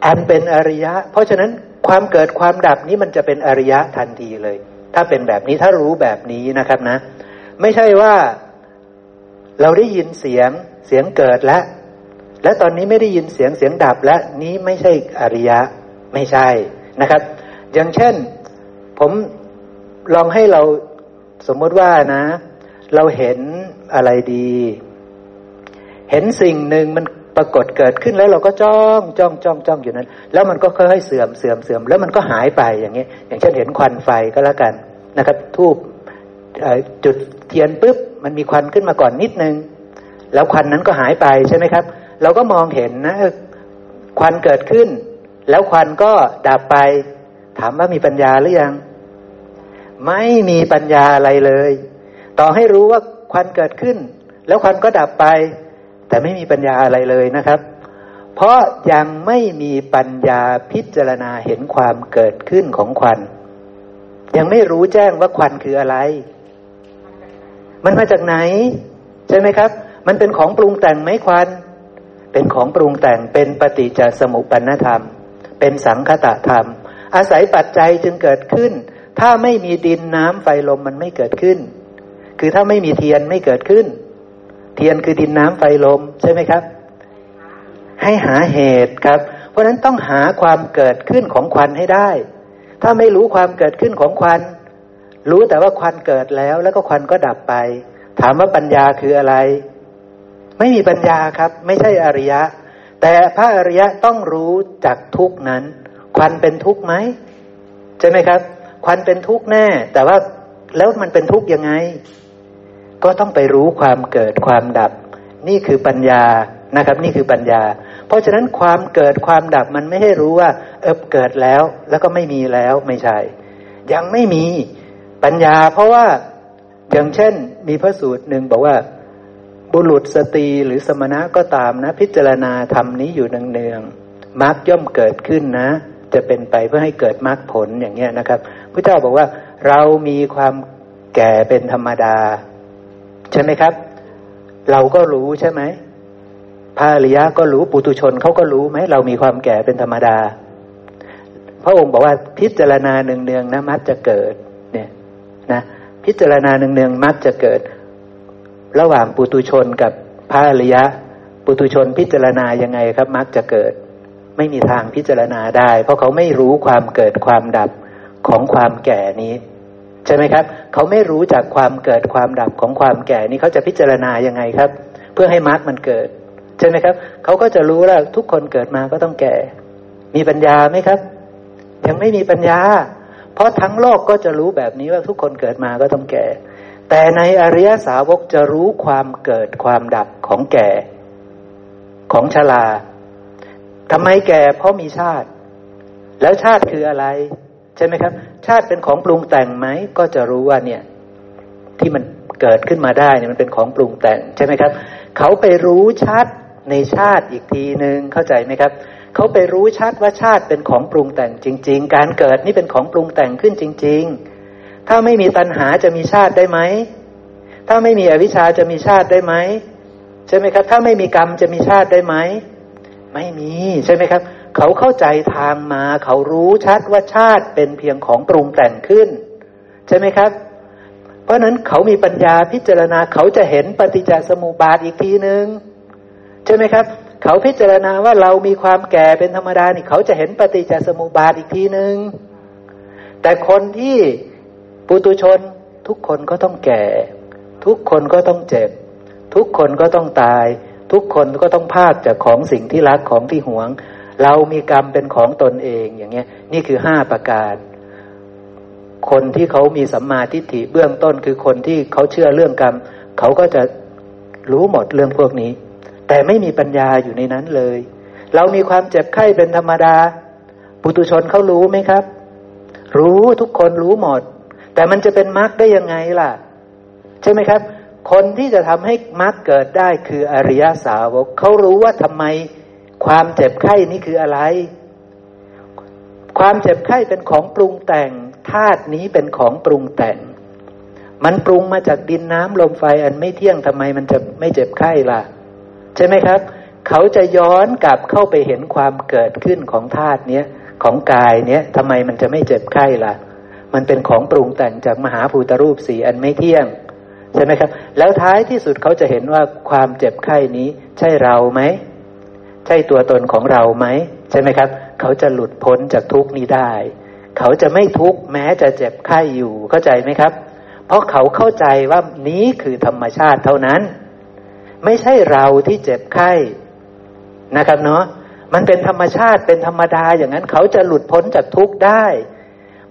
อันเป็นอริยะ เพราะฉะนั้นความเกิดความดับนี้มันจะเป็นอริยะทันทีเลย ถ้าเป็นแบบนี้ถ้ารู้แบบนี้นะครับนะ ไม่ใช่ว่าเราได้ยินเสียงเสียงเกิดแล้ว และตอนนี้ไม่ได้ยินเสียงเสียงดับและนี้ไม่ใช่อริยะไม่ใช่นะครับ อย่างเช่นผมลองให้เราสมมติว่านะ เราเห็นอะไรดี เห็นสิ่งหนึ่งมัน ปรากฏเกิดขึ้นแล้วเราก็จ้องจ้องจ้องจ้องอยู่นั้น แล้วมันก็ค่อยๆเสื่อมเสื่อมเสื่อมแล้วมันก็หายไปอย่างเงี้ อย่างเช่นเห็นควันไฟก็แล้วกันนะครับทูบจุดเทียนปุ๊บมันมีควันขึ้นมาก่อนนิดนึง แล้วควันนั้นก็หายไปใช่ไหมครับ เราก็มองเห็นนะควันเกิดขึ้น แล้วควันก็ดับไป ถามว่ามีปัญญาหรือยัง ไม่มีปัญญาอะไรเลย ต่อให้รู้ว่าควันเกิดขึ้น แล้วควันก็ดับไป แต่ไม่มีปัญญาอะไรเลยนะครับ เพราะยังไม่มีปัญญาพิจารณาเห็นความเกิดขึ้นของควัน ยังไม่รู้แจ้งว่าควันคืออะไร มันมาจากไหน ใช่ไหมครับ มันเป็นของปรุงแต่งไหมควัน เป็นของปรุงแต่งเป็นปฏิจจสมุปปนธรรม เป็นสังคตะธรรม อาศัยปัจจัยจึงเกิดขึ้น ถ้าไม่มีดินน้ำไฟลมมันไม่เกิดขึ้น คือถ้าไม่มีเทียนไม่เกิดขึ้น เทียนคือดินน้ำไฟลมใช่ไหมครับ ให้หาเหตุครับ เพราะฉะนั้นต้องหาความเกิดขึ้นของควันให้ได้ ถ้าไม่รู้ความเกิดขึ้นของควัน รู้แต่ว่าควันเกิดแล้ว แล้วก็ควันก็ดับไป ถามว่าปัญญาคืออะไร ไม่มีปัญญาครับ ไม่ใช่อริยะ แต่พระอริยะต้องรู้จักทุกนั้น ควันเป็นทุกไหมใช่ไหมครับ ควันเป็นทุกแน่ แต่ว่าแล้วมันเป็นทุกยังไง ก็ต้องไปรู้ความเกิดความดับ นี่คือปัญญานะครับ นี่คือปัญญา เพราะฉะนั้นความเกิดความดับมันไม่ให้รู้ว่า เออเกิดแล้ว แล้วก็ไม่มีแล้วไม่ใช่ ยังไม่มีปัญญา เพราะว่าอย่างเช่น มีพระสูตรหนึ่งบอกว่า บุรุษสตรีหรือสมณะก็ตามนะ พิจารณาธรรมนี้อยู่เนืองๆมรรคย่อมเกิดขึ้นนะ จะเป็นไปเพื่อให้เกิดมรรคผลอย่างเงี้ยนะครับพระเจ้าบอกว่าเรามีความแก่เป็นธรรมดา ใช่ไหมครับ เราก็รู้ใช่ไหมพระอริยะก็รู้ปุตุชนเขาก็รู้ไหมเรามีความแก่เป็นธรรมดา พระองค์บอกว่าพิจารณาเนืองนะมักจะเกิด เนี่ยนะพิจารณาเนืองๆมักจะเกิด ระหว่างปุตุชนกับพระอริยะ ปุตุชนพิจารณายังไงครับ มักจะเกิด ไม่มีทางพิจารณาได้ เพราะเขาไม่รู้ความเกิดความดับของความแก่นี้ ใช่ไหมครับ เขาไม่รู้จากความเกิดความดับของความแก่นี้เขาจะพิจารณายังไงครับ เพื่อให้มรรคมันเกิด ใช่ไหมครับ เขาก็จะรู้ว่าทุกคนเกิดมาก็ต้องแก่ มีปัญญาไหมครับ ยังไม่มีปัญญา เพราะทั้งโลกก็จะรู้แบบนี้ว่าทุกคนเกิดมาก็ต้องแก่ แต่ในอริยสาวกจะรู้ความเกิดความดับของแก่ ของชราทำไมแก่เพราะมีชาติ แล้วชาติคืออะไร ใช่ไหมครับ ชาติเป็นของปรุงแต่งไหมก็จะรู้ว่าเนี่ยที่มันเกิดขึ้นมาได้เนี่ยมันเป็นของปรุงแต่งใช่ไหมครับ เขาไปรู้ชัดในชาติอีกทีหนึ่งเข้าใจไหมครับ เขาไปรู้ชัดว่าชาติเป็นของปรุงแต่งจริง ๆ การเกิดนี่เป็นของปรุงแต่งขึ้นจริง ๆ ถ้าไม่มีตัณหาจะมีชาติได้ไหมถ้าไม่มีอวิชชาจะมีชาติได้ไหมใช่ไหมครับ ถ้าไม่มีกรรมจะมีชาติได้ไหมไม่มีใช่ไหมครับ เขาเข้าใจทางมา เขารู้ชัดว่าชาติเป็นเพียงของปรุงแต่งขึ้น ใช่ไหมครับ เพราะนั้นเขามีปัญญาพิจารณาเขาจะเห็นปฏิจจสมุปบาทอีกทีหนึ่งใช่ไหมครับ เขาพิจารณาว่าเรามีความแก่เป็นธรรมดานี่เขาจะเห็นปฏิจจสมุปบาทอีกทีหนึ่งแต่คนที่ปุตุชนทุกคนก็ต้องแก่ ทุกคนก็ต้องเจ็บ ทุกคนก็ต้องตาย ทุกคนก็ต้องพลากจากของสิ่งที่รักของที่หวง เรามีกรรมเป็นของตนเองอย่างเงี้ย นี่คือห้าประการ คนที่เขามีสัมมาทิฏฐิเบื้องต้นคือคนที่เขาเชื่อเรื่องกรรม เขาก็จะรู้หมดเรื่องพวกนี้ แต่ไม่มีปัญญาอยู่ในนั้นเลย เรามีความเจ็บไข้เป็นธรรมดา ปุตุชนเขารู้ไหมครับ รู้ทุกคนรู้หมด แต่มันจะเป็นมรรคได้ยังไงล่ะ ใช่ไหมครับ คนที่จะทำให้มรรคเกิดได้คืออริยสาวกเขารู้ว่าทำไม ความเจ็บไข้นี่คืออะไร ความเจ็บไข้เป็นของปรุงแต่งธาตุนี้เป็นของปรุงแต่ง มันปรุงมาจากดินน้ำลมไฟอันไม่เที่ยงทำไมมันจะไม่เจ็บไข้ล่ะ ใช่ไหมครับ เขาจะย้อนกลับเข้าไปเห็นความเกิดขึ้นของธาตุเนี้ยของกายเนี้ยทำไมมันจะไม่เจ็บไข้ล่ะ มันเป็นของปรุงแต่งจากมหาภูตรูปสีอันไม่เที่ยง ใช่ไหมครับ แล้วท้ายที่สุดเขาจะเห็นว่าความเจ็บไข้นี้ใช่เราไหม ใช่ตัวตนของเราไหมใช่ไหมครับ เขาจะหลุดพ้นจากทุกนี้ได้ เขาจะไม่ทุกข์แม้จะเจ็บไข้อยู่เข้าใจไหมครับ เพราะเขาเข้าใจว่านี้คือธรรมชาติเท่านั้น ไม่ใช่เราที่เจ็บไข้นะครับเนาะมันเป็นธรรมชาติเป็นธรรมดาอย่างนั้น เขาจะหลุดพ้นจากทุกข์ได้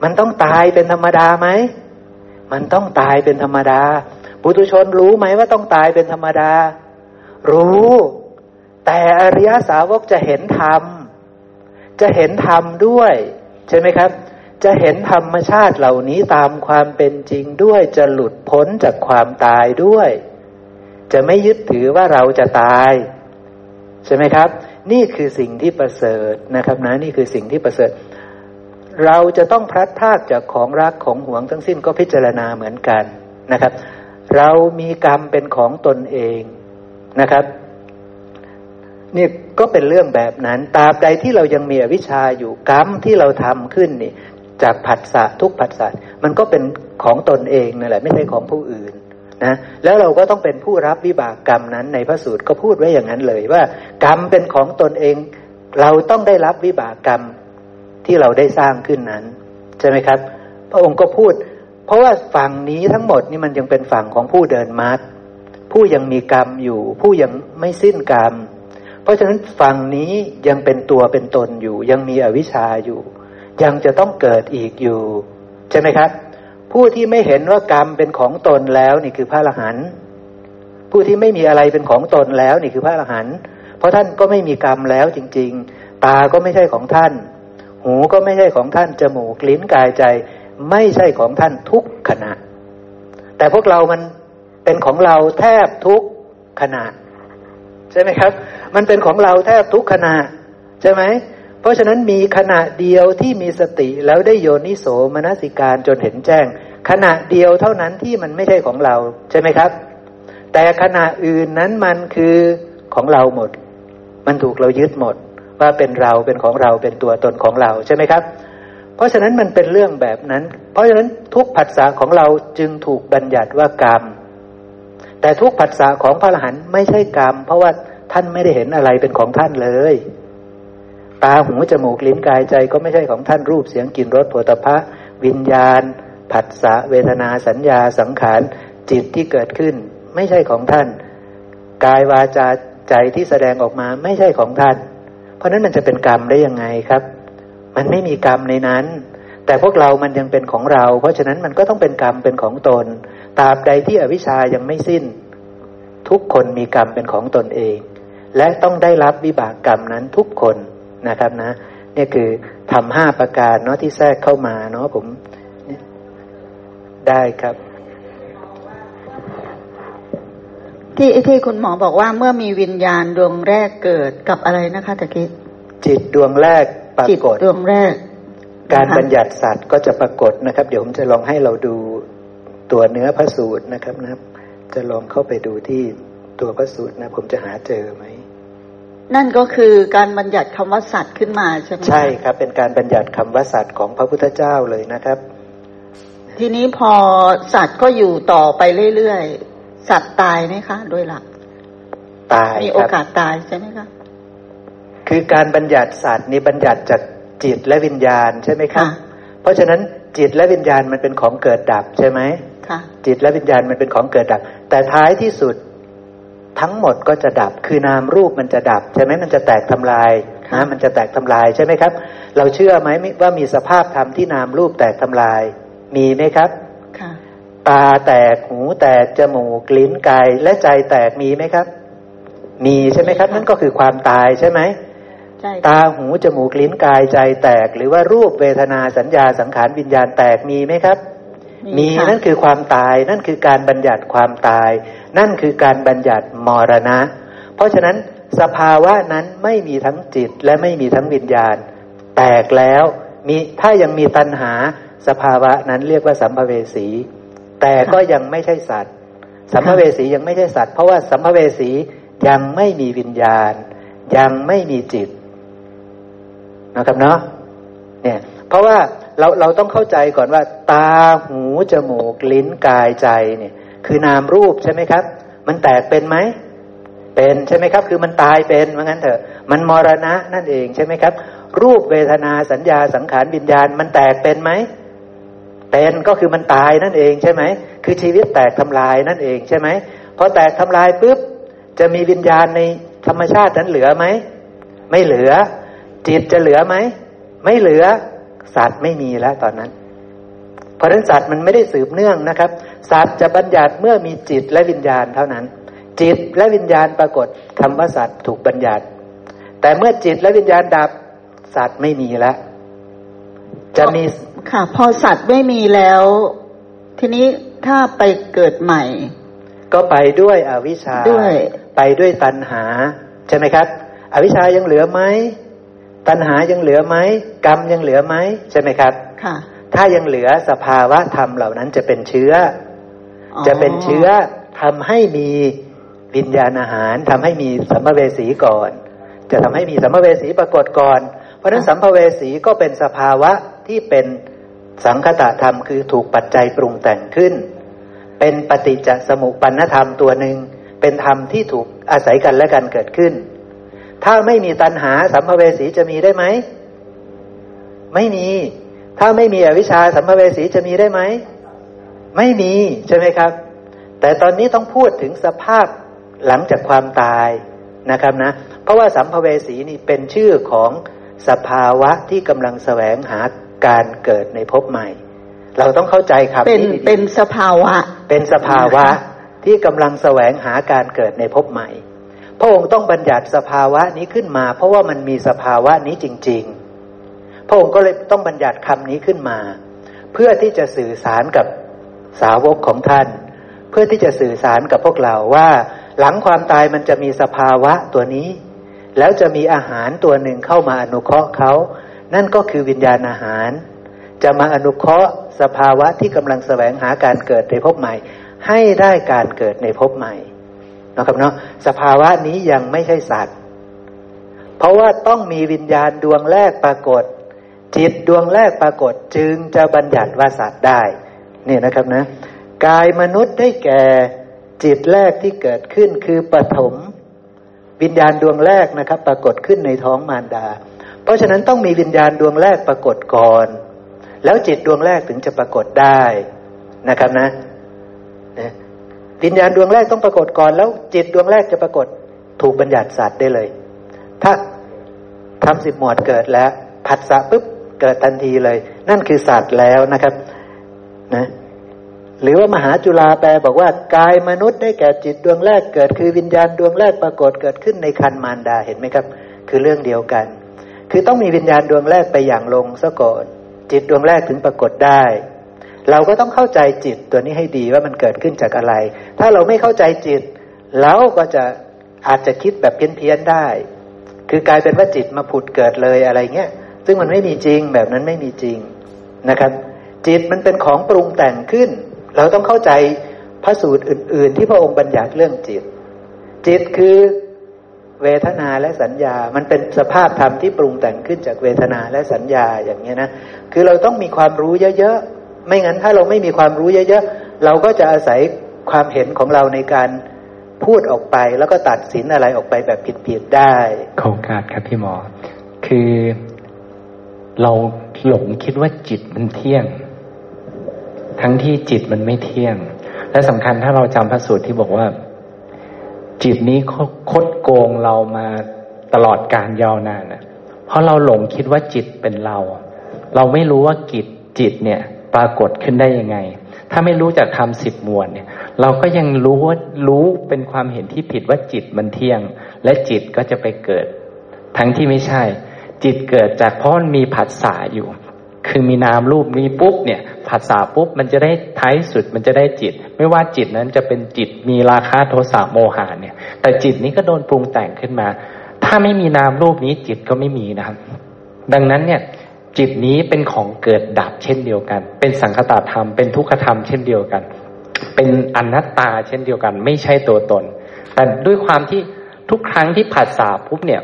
มันต้องตายเป็นธรรมดาไหมมันต้องตายเป็นธรรมดาปุถุชนรู้ไหมว่าต้องตายเป็นธรรมดา รู้ แต่อริยสาวกจะเห็นธรรม จะเห็นธรรมด้วย ใช่ไหมครับ จะเห็นธรรมชาติเหล่านี้ตามความเป็นจริงด้วย จะหลุดพ้นจากความตายด้วย จะไม่ยึดถือว่าเราจะตาย ใช่ไหมครับ นี่คือสิ่งที่ประเสริฐนะครับนะ นี่คือสิ่งที่ประเสริฐ เราจะต้องพลัดพรากจากของรักของหวงทั้งสิ้นก็พิจารณาเหมือนกันนะครับ เรามีกรรมเป็นของตนเองนะครับ นี่ก็เป็นเรื่องแบบนั้นตราบใดที่เรายังมีอวิชชาอยู่กรรมที่เราทำขึ้นนี่ จากผัสสะทุกผัสสะมันก็เป็นของตนเองนั่นแหละไม่ใช่ของผู้อื่นนะแล้วเราก็ต้องเป็นผู้รับวิบากกรรมนั้นในพระสูตรก็พูดไว้อย่างนั้นเลยว่า กรรมเป็นของตนเอง เราต้องได้รับวิบากกรรมที่เราได้สร้างขึ้นนั้น ใช่ไหมครับ พระองค์ก็พูด เพราะว่าฝั่งนี้ทั้งหมดนี่มันยังเป็นฝั่งของผู้เดินมัดผู้ยังมีกรรมอยู่ ผู้ยังไม่สิ้นกรรม เพราะฉะนั้นฝั่งนี้ยังเป็นตัวเป็นตนอยู่ ยังมีอวิชชาอยู่ ยังจะต้องเกิดอีกอยู่ ใช่ไหมครับ ผู้ที่ไม่เห็นว่ากรรมเป็นของตนแล้วนี่คือพระอรหันต์ผู้ที่ไม่มีอะไรเป็นของตนแล้วนี่คือพระอรหันต์เพราะท่านก็ไม่มีกรรมแล้วจริง ๆ ตาก็ไม่ใช่ของท่าน หูก็ไม่ใช่ของท่านจมูกลิ้นกายใจ ไม่ใช่ของท่านทุกขณะ แต่พวกเรามันเป็นของเราแทบทุกขณะ ใช่ไหมครับ มันเป็นของเราแทบทุกขณะใช่ไหมเพราะฉะนั้นมีขณะเดียวที่มีสติแล้วได้โยนิโสมนสิการจนเห็นแจ้ง ขณะเดียวเท่านั้นที่มันไม่ใช่ของเราใช่ไหมครับ แต่ขณะอื่นนั้นมันคือของเราหมด มันถูกเรายึดหมด ว่าเป็นเราเป็นของเราเป็นตัวตนของเราใช่ไหมครับ เพราะฉะนั้นมันเป็นเรื่องแบบนั้น เพราะฉะนั้นทุกผัสสะของเราจึงถูกบัญญัติว่ากรรม แต่ทุกผัสสะของพระอรหันต์ไม่ใช่กรรม เพราะว่าท่านไม่ได้เห็นอะไรเป็นของท่านเลย ตาหูจมูกลิ้นกายใจก็ไม่ใช่ของท่านรูปเสียงกลิ่นรสโผฏฐะวิญญาณ ผัสสะเวทนาสัญญาสังขารจิตที่เกิดขึ้น ไม่ใช่ของท่าน กายวาจาใจที่แสดงออกมาไม่ใช่ของท่าน เพราะนั้นมันจะเป็นกรรมได้ยังไงครับ มันไม่มีกรรมในนั้น แต่พวกเรามันยังเป็นของเรา เพราะฉะนั้นมันก็ต้องเป็นกรรมเป็นของตน ตราบใดที่อวิชายังไม่สิ้น ทุกคนมีกรรมเป็นของตนเอง และต้องได้รับวิบากกรรมนั้นทุกคนนะครับนะนี่คือทำห้าประการเนาะที่แทรกเข้ามาเนาะผมได้ครับ ที่ที่คุณหมอบอกว่าเมื่อมีวิญญาณดวงแรกเกิดกับอะไรนะคะตะกี้จิตดวงแรกปรากฏดวงแรก การบัญญัติสัตว์ก็จะปรากฏนะครับ เดี๋ยวผมจะลองให้เราดู ตัวเนื้อพระสูตรนะครับนะจะลองเข้าไปดูที่ตัวพระสูตรนะ ผมจะหาเจอไหมนั่นก็คือการบัญญัติคำว่าสัตว์ขึ้นมาใช่ไหมใช่ครับ เป็นการบัญญัติคำว่าสัตว์ของพระพุทธเจ้าเลยนะครับ ทีนี้พอสัตว์ก็อยู่ต่อไปเรื่อยๆสัตว์ตายไหมคะ โดยหลัก ตายมีโอกาสตายใช่ไหมคะคือการบัญญัติสัตว์นี่บัญญัติจากจิตและวิญญาณใช่ไหมครับ เพราะฉะนั้นจิตและวิญญาณมันเป็นของเกิดดับใช่ไหม จิตและวิญญาณมันเป็นของเกิดดับ แต่ท้ายที่สุดทั้งหมดก็จะดับ คือนามรูปมันจะดับใช่ไหมมันจะแตกทำลายนะมันจะแตกทำลายใช่ไหมครับ เราเชื่อไหมว่ามีสภาพธรรมที่นามรูปแตกทำลาย มีไหมครับตาแตกหูแตกจมูกลิ้นกายและใจแตกมีไหมครับ มีใช่ไหมครับ นั่นก็คือความตายใช่ไหมตาหูจมูกลิ้นกายใจแตก หรือว่ารูปเวทนาสัญญาสังขารวิญญาณแตกมีไหมครับ มีนั่นคือความตาย นั่นคือการบัญญัติความตาย นั่นคือการบัญญัติมรณะ เพราะฉะนั้นสภาวะนั้นไม่มีทั้งจิตและไม่มีทั้งวิญญาณ แตกแล้วมีถ้ายังมีตัณหาสภาวะนั้นเรียกว่าสัมภเวสี แต่ก็ยังไม่ใช่สัตว์ สัมภเวสียังไม่ใช่สัตว์ เพราะว่าสัมภเวสียังไม่มีวิญญาณ ยังไม่มีจิตนะครับเนาะเนี่ยเพราะว่า เราเราต้องเข้าใจก่อนว่า ตาหูจมูกลิ้นกายใจเนี่ย คือนามรูปใช่ไหมครับ มันแตกเป็นไหมเป็นใช่ไหมครับ คือมันตายเป็นว่างั้นเถอะ มันมรณะนั่นเองใช่ไหมครับ รูปเวทนาสัญญาสังขารวิญญาณ มันแตกเป็นไหมเป็นก็คือมันตายนั่นเองใช่ไหมคือชีวิตแตกทำลายนั่นเองใช่ไหมพอแตกทำลายปุ๊บจะมีวิญญาณในธรรมชาตินั้นเหลือไหมไม่เหลือ จิตจะเหลือไหมไม่เหลือ สัตว์ไม่มีแล้วตอนนั้น เพราะฉะนั้นสัตว์มันไม่ได้สืบเนื่องนะครับสัตว์จะบัญญัติเมื่อมีจิตและวิญญาณเท่านั้น จิตและวิญญาณปรากฏคำว่าสัตว์ถูกบัญญัติ แต่เมื่อจิตและวิญญาณดับสัตว์ไม่มีแล้วจะมีค่ะ พอสัตว์ไม่มีแล้ว ทีนี้ถ้าไปเกิดใหม่ ก็ไปด้วยอวิชชาด้วย ไปด้วยตัณหา ใช่ไหมครับ อวิชชายังเหลือไหม ตัณหายังเหลือไหมกรรมยังเหลือไหมใช่ไหมครับค่ะถ้ายังเหลือสภาวะธรรมเหล่านั้นจะเป็นเชื้อ จะเป็นเชื้อทำให้มีวิญญาณอาหารทำให้มีสัมภเวสีก่อน จะทำให้มีสัมภเวสีปรากฏก่อน เพราะฉะนั้นสัมภเวสีก็เป็นสภาวะที่เป็นสังคตะธรรมคือถูกปัจจัยปรุงแต่งขึ้น เป็นปฏิจจสมุปปนธรรมตัวหนึ่งเป็นธรรมที่ถูกอาศัยกันและกันเกิดขึ้น ถ้าไม่มีตัณหาสัมภเวสีจะมีได้ไหม ไม่มี ถ้าไม่มีอวิชชาสัมภเวสีจะมีได้ไหม ไม่มีใช่ไหมครับ แต่ตอนนี้ต้องพูดถึงสภาพหลังจากความตายนะครับนะ เพราะว่าสัมภเวสีนี่เป็นชื่อของสภาวะที่กำลังแสวงหาการเกิดในภพใหม่ เราต้องเข้าใจครับเป็นเป็นสภาวะ เป็นสภาวะที่กำลังแสวงหาการเกิดในภพใหม่ พระองค์ต้องบัญญัติสภาวะนี้ขึ้นมา เพราะว่ามันมีสภาวะนี้จริง ๆ พระองค์ก็เลยต้องบัญญัติคำนี้ขึ้นมา เพื่อที่จะสื่อสารกับสาวกของท่าน เพื่อที่จะสื่อสารกับพวกเราว่า หลังความตายมันจะมีสภาวะตัวนี้ แล้วจะมีอาหารตัวหนึ่งเข้ามาอนุเคราะห์เขา นั่นก็คือวิญญาณอาหาร จะมาอนุเคราะห์สภาวะที่กำลังแสวงหาการเกิดในภพใหม่ ให้ได้การเกิดในภพใหม่ นะครับเนาะสภาวะนี้ยังไม่ใช่สัตว์ เพราะว่าต้องมีวิญญาณดวงแรกปรากฏ จิตดวงแรกปรากฏจึงจะบัญญัติว่าสัตว์ได้นี่นะครับนะกายมนุษย์ได้แก่จิตแรกที่เกิดขึ้นคือปฐมวิญญาณดวงแรกนะครับ ปรากฏขึ้นในท้องมารดา เพราะฉะนั้นต้องมีวิญญาณดวงแรกปรากฏก่อน แล้วจิตดวงแรกถึงจะปรากฏได้นะครับนะ วิญญาณดวงแรกต้องปรากฏก่อนแล้วจิตดวงแรกจะปรากฏถูกบัญญัติสัตว์ได้เลย ถ้าทำสิบหมวดเกิดแล้ว ผัสสะปุ๊บเกิดทันทีเลย นั่นคือสัตว์แล้วนะครับนะหรือว่ามหาจุฬาแปลบอกว่ากายมนุษย์ได้แก่จิตดวงแรกเกิด คือวิญญาณดวงแรกปรากฏเกิดขึ้นในคันมารดาเห็นไหมครับ คือเรื่องเดียวกัน คือต้องมีวิญญาณดวงแรกไปอย่างลงซะก่อนจิตดวงแรกถึงปรากฏได้ เราก็ต้องเข้าใจจิตตัวนี้ให้ดีว่ามันเกิดขึ้นจากอะไร ถ้าเราไม่เข้าใจจิต เราก็จะอาจจะคิดแบบเพี้ยนๆได้ คือกลายเป็นว่าจิตมาผุดเกิดเลยอะไรเงี้ย ซึ่งมันไม่มีจริงแบบนั้นไม่มีจริงนะครับ จิตมันเป็นของปรุงแต่งขึ้น เราต้องเข้าใจพระสูตรอื่น ๆ ที่พระองค์บัญญัติเรื่องจิต จิตคือเวทนาและสัญญา มันเป็นสภาพธรรมที่ปรุงแต่งขึ้นจากเวทนาและสัญญาอย่างเงี้ยนะ คือเราต้องมีความรู้เยอะ ไม่งั้นถ้าเราไม่มีความรู้เยอะๆ เราก็จะอาศัยความเห็นของเราในการพูดออกไป แล้วก็ตัดสินอะไรออกไปแบบผิดๆได้โครงการครับพี่หมอ คือเราหลงคิดว่าจิตมันเที่ยง ทั้งที่จิตมันไม่เที่ยง และสำคัญถ้าเราจำพระสูตรที่บอกว่า จิตนี้คดโกงเรามาตลอดการยาวนานนะเพราะเราหลงคิดว่าจิตเป็นเรา เราไม่รู้ว่ากิจจิตเนี่ย ปรากฏขึ้นได้ยังไง ถ้าไม่รู้จากคำสิบมวลเนี่ย เราก็ยังรู้ว่ารู้เป็นความเห็นที่ผิดว่าจิตมันเที่ยง และจิตก็จะไปเกิด ทั้งที่ไม่ใช่ จิตเกิดจากเพราะมันมีผัสสะอยู่ คือมีนามรูปนี้ปุ๊บเนี่ยผัสสะปุ๊บมันจะได้ท้ายสุดมันจะได้จิต ไม่ว่าจิตนั้นจะเป็นจิตมีราคะโทสะโมหะเนี่ย แต่จิตนี้ก็โดนปรุงแต่งขึ้นมา ถ้าไม่มีนามรูปนี้จิตก็ไม่มีนะครับ ดังนั้นเนี่ย จิตนี้เป็นของเกิดดับเช่นเดียวกัน เป็นสังคตธรรม เป็นทุกขธรรมเช่นเดียวกัน เป็นอนัตตาเช่นเดียวกัน ไม่ใช่ตัวตน แต่ด้วยความที่ทุกครั้งที่ผัสสะปุ๊บเนี่ย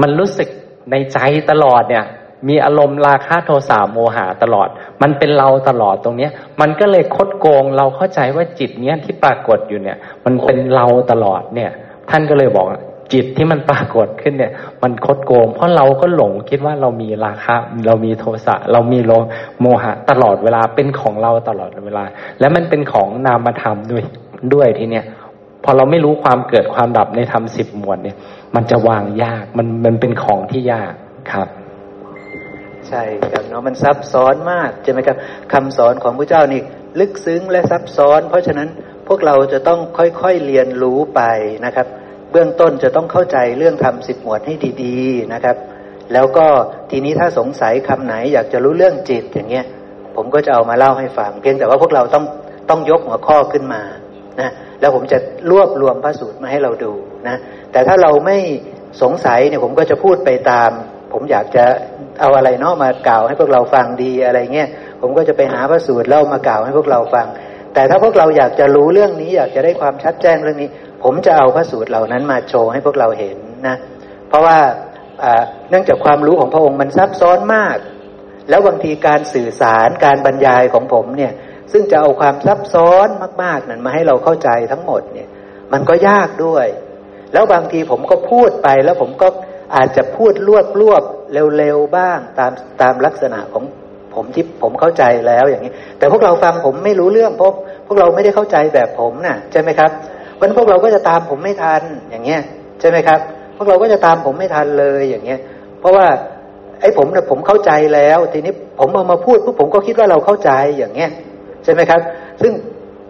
มันรู้สึกในใจตลอดเนี่ย มีอารมณ์ราคะโทสะโมหะตลอด มันเป็นเราตลอดตรงเนี้ย มันก็เลยคดโกง เราเข้าใจว่าจิตเนี้ยที่ปรากฏอยู่เนี่ย มันเป็นเราตลอดเนี่ย ท่านก็เลยบอก จิตที่มันปรากฏขึ้นเนี่ย มันคดโกง เพราะเราก็หลงคิดว่าเรามีราคะ เรามีโทสะเรามีโลโมหะตลอดเวลาเป็นของเราตลอดเวลา และมันเป็นของนามธรรมด้วยด้วยทีเนี้ยพอเราไม่รู้ความเกิดความดับในธรรมสิบหมวดเนี่ย มันจะวางยากมันมันเป็นของที่ยากครับ ใช่ครับเนาะมันซับซ้อนมากใช่ไหมครับคำสอนของพระเจ้านี่ลึกซึ้งและซับซ้อน เพราะฉะนั้นพวกเราจะต้องค่อยๆเรียนรู้ไปนะครับ เบื้องต้นจะต้องเข้าใจเรื่องทำสิบหมวดให้ดีๆนะครับ แล้วก็ทีนี้ถ้าสงสัยคำไหนอยากจะรู้เรื่องจิตอย่างเงี้ย ผมก็จะเอามาเล่าให้ฟัง เพียงแต่ว่าพวกเราต้องต้องยกหัวข้อขึ้นมานะแล้วผมจะรวบรวมพระสูตรมาให้เราดูนะแต่ถ้าเราไม่สงสัยเนี่ยผมก็จะพูดไปตาม ผมอยากจะเอาอะไรเนาะมากล่าวให้พวกเราฟังดีอะไรเงี้ยผมก็จะไปหาพระสูตรเล่ามากล่าวให้พวกเราฟัง แต่ถ้าพวกเราอยากจะรู้เรื่องนี้ อยากจะได้ความชัดแจ้งเรื่องนี้ ผมจะเอาพระสูตรเหล่านั้นมาโชว์ให้พวกเราเห็นนะ เพราะว่าเนื่องจากความรู้ของพระองค์มันซับซ้อนมาก แล้วบางทีการสื่อสารการบรรยายของผมเนี่ย ซึ่งจะเอาความซับซ้อนมาก ๆ นั้นมาให้เราเข้าใจทั้งหมดเนี่ย มันก็ยากด้วย แล้วบางทีผมก็พูดไปแล้วผมก็อาจจะพูดรวบรวบเร็วๆบ้างตามตามลักษณะของผมที่ผมเข้าใจแล้วอย่างนี้ แต่พวกเราฟังผมไม่รู้เรื่องเพราะพวกเราไม่ได้เข้าใจแบบผมนะ่ะใช่ไหมครับ วันพวกเราก็จะตามผมไม่ทันอย่างเงี้ยใช่ไหมครับ พวกเราก็จะตามผมไม่ทันเลยอย่างเงี้ย เพราะว่าไอ้ผมเนี่ยผมเข้าใจแล้ว ทีนี้ผมเอามาพูดปุ๊บผมก็คิดว่าเราเข้าใจอย่างเงี้ยใช่ไหมครับ ซึ่ง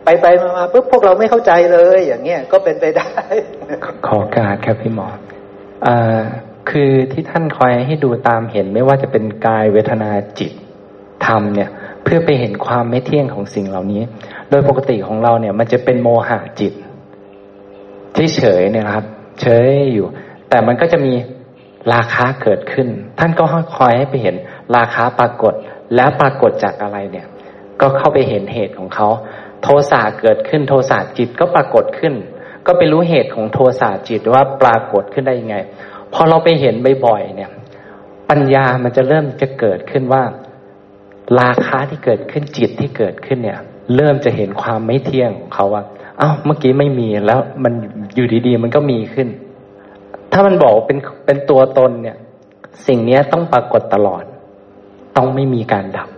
ไปไปมาปุ๊บพวกเราไม่เข้าใจเลย อย่างเงี้ยก็เป็นไปได้ ขอการครับพี่หมออ่าคือที่ท่านคอยให้ดูตามเห็นไม่ว่าจะเป็นกายเวทนาจิตธรรมเนี่ย เพื่อไปเห็นความไม่เที่ยงของสิ่งเหล่านี้ โดยปกติของเราเนี่ย มันจะเป็นโมหะจิต ที่เฉยเนี่ยครับ เฉยอยู่ แต่มันก็จะมีราคาเกิดขึ้น ท่านก็คอยให้ไปเห็นราคาปรากฏแล้วปรากฏจากอะไรเนี่ย ก็เข้าไปเห็นเหตุของเขา โทสะเกิดขึ้นโทสะจิตก็ปรากฏขึ้น ก็ไปรู้เหตุของโทสะจิตว่าปรากฏขึ้นได้ยังไงพอเราไปเห็นบ่อยๆเนี่ย ปัญญามันจะเริ่มจะเกิดขึ้นว่า ราคาที่เกิดขึ้นจิตที่เกิดขึ้นเนี่ย เริ่มจะเห็นความไม่เที่ยงของเขาว่า อ้าวเมื่อกี้ไม่มีแล้ว มันอยู่ดีๆ มันก็มีขึ้น ถ้ามันบอกเป็นเป็นตัวตนเนี่ย สิ่งนี้ต้องปรากฏตลอด ต้องไม่มีการดับ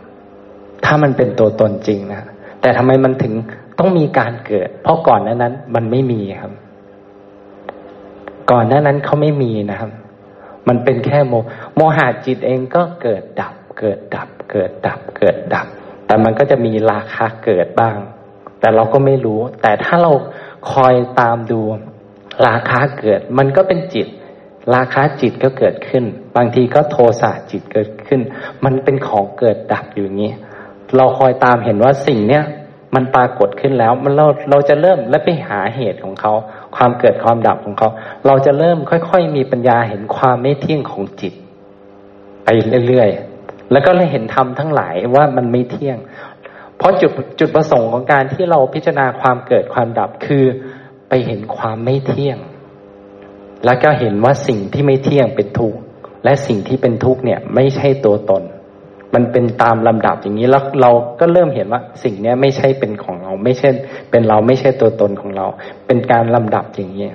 ถ้ามันเป็นตัวตนจริงนะแต่ทำไมมันถึงต้องมีการเกิด เพราะก่อนนั้นนั้น มันไม่มีครับ ก่อนหน้านั้นเขาไม่มีนะครับ มันเป็นแค่โมโมหะจิตเองก็เกิดดับ เกิดดับ เกิดดับ เกิดดับ แต่มันก็จะมีราคาเกิดบ้าง แต่เราก็ไม่รู้ แต่ถ้าเราคอยตามดูราคาเกิด มันก็เป็นจิต ราคาจิตก็เกิดขึ้น บางทีก็โทสะจิตเกิดขึ้น มันเป็นของเกิดดับอยู่อย่างนี้ เราคอยตามเห็นว่าสิ่งเนี้ยมันปรากฏขึ้นแล้ว มันเราเราจะเริ่มและไปหาเหตุของเขา ความเกิดความดับของเขา เราจะเริ่มค่อย ๆ มีปัญญาเห็นความไม่เที่ยงของจิต ไปเรื่อยๆแล้วก็เลยเห็นธรรมทั้งหลายว่ามันไม่เที่ยง เพราะจุดจุดประสงค์ของการที่เราพิจารณาความเกิดความดับคือไปเห็นความไม่เที่ยง แล้วก็เห็นว่าสิ่งที่ไม่เที่ยงเป็นทุกข์และสิ่งที่เป็นทุกข์เนี่ยไม่ใช่ตัวตน มันเป็นตามลำดับอย่างนี้แล้วเราก็เริ่มเห็นว่าสิ่งนี้ไม่ใช่เป็นของเรา ไม่ใช่เป็นเราไม่ใช่ตัวตนของเรา เป็นการลำดับอย่างนี้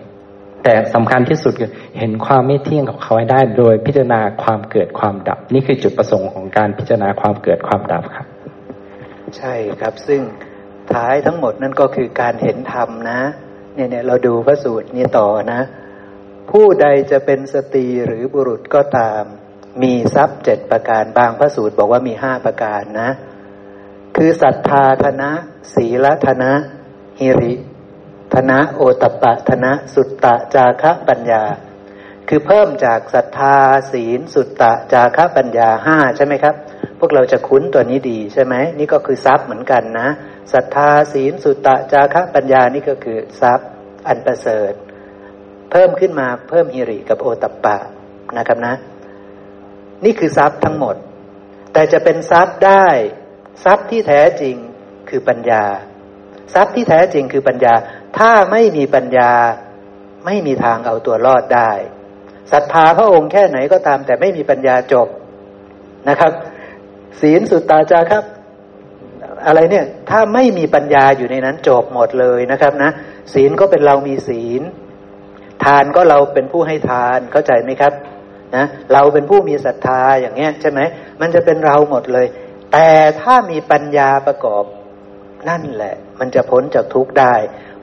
แต่สำคัญที่สุดคือเห็นความไม่เที่ยงของเขาให้ได้ โดยพิจารณาความเกิดความดับ นี่คือจุดประสงค์ของการพิจารณาความเกิดความดับครับ ใช่ครับ ซึ่งท้ายทั้งหมดนั่นก็คือการเห็นธรรมนะเนี่ยเนี่ยเราดูพระสูตรนี้ต่อนะ ผู้ใดจะเป็นสตรีหรือบุรุษก็ตาม มีทรัพย์เจ็ดประการบางพระสูตรบอกว่ามีห้าประการนะ คือศรัทธาธนะ ศีลธนะฮิริธนะโอตปะธนะสุตตะจาคะปัญญา คือเพิ่มจากศรัทธาศีลสุตตะจาคะปัญญาห้าใช่ไหมครับ พวกเราจะคุ้นตัวนี้ดีใช่ไหมนี่ก็คือทรัพย์เหมือนกันนะศรัทธาศีลสุตตะจาคะปัญญานี่ก็คือทรัพย์อันประเสริฐ เพิ่มขึ้นมาเพิ่มฮิริกับโอตัปปะนะครับนะ นี่คือทรัพย์ทั้งหมด แต่จะเป็นทรัพย์ได้ ทรัพย์ที่แท้จริงคือปัญญา ทรัพย์ที่แท้จริงคือปัญญา ถ้าไม่มีปัญญาไม่มีทางเอาตัวรอดได้ศรัทธาพระองค์แค่ไหนก็ตาม แต่ไม่มีปัญญาจบนะครับ ศีลสุตตาจาครับ อะไรเนี่ย ถ้าไม่มีปัญญาอยู่ในนั้นจบหมดเลยนะครับนะศีลก็เป็นเรามีศีล ทานก็เราเป็นผู้ให้ทานเข้าใจไหมครับนะเราเป็นผู้มีศรัทธาอย่างเงี้ยใช่ไหมมันจะเป็นเราหมดเลย แต่ถ้ามีปัญญาประกอบนั่นแหละ มันจะพ้นจากทุกข์ได้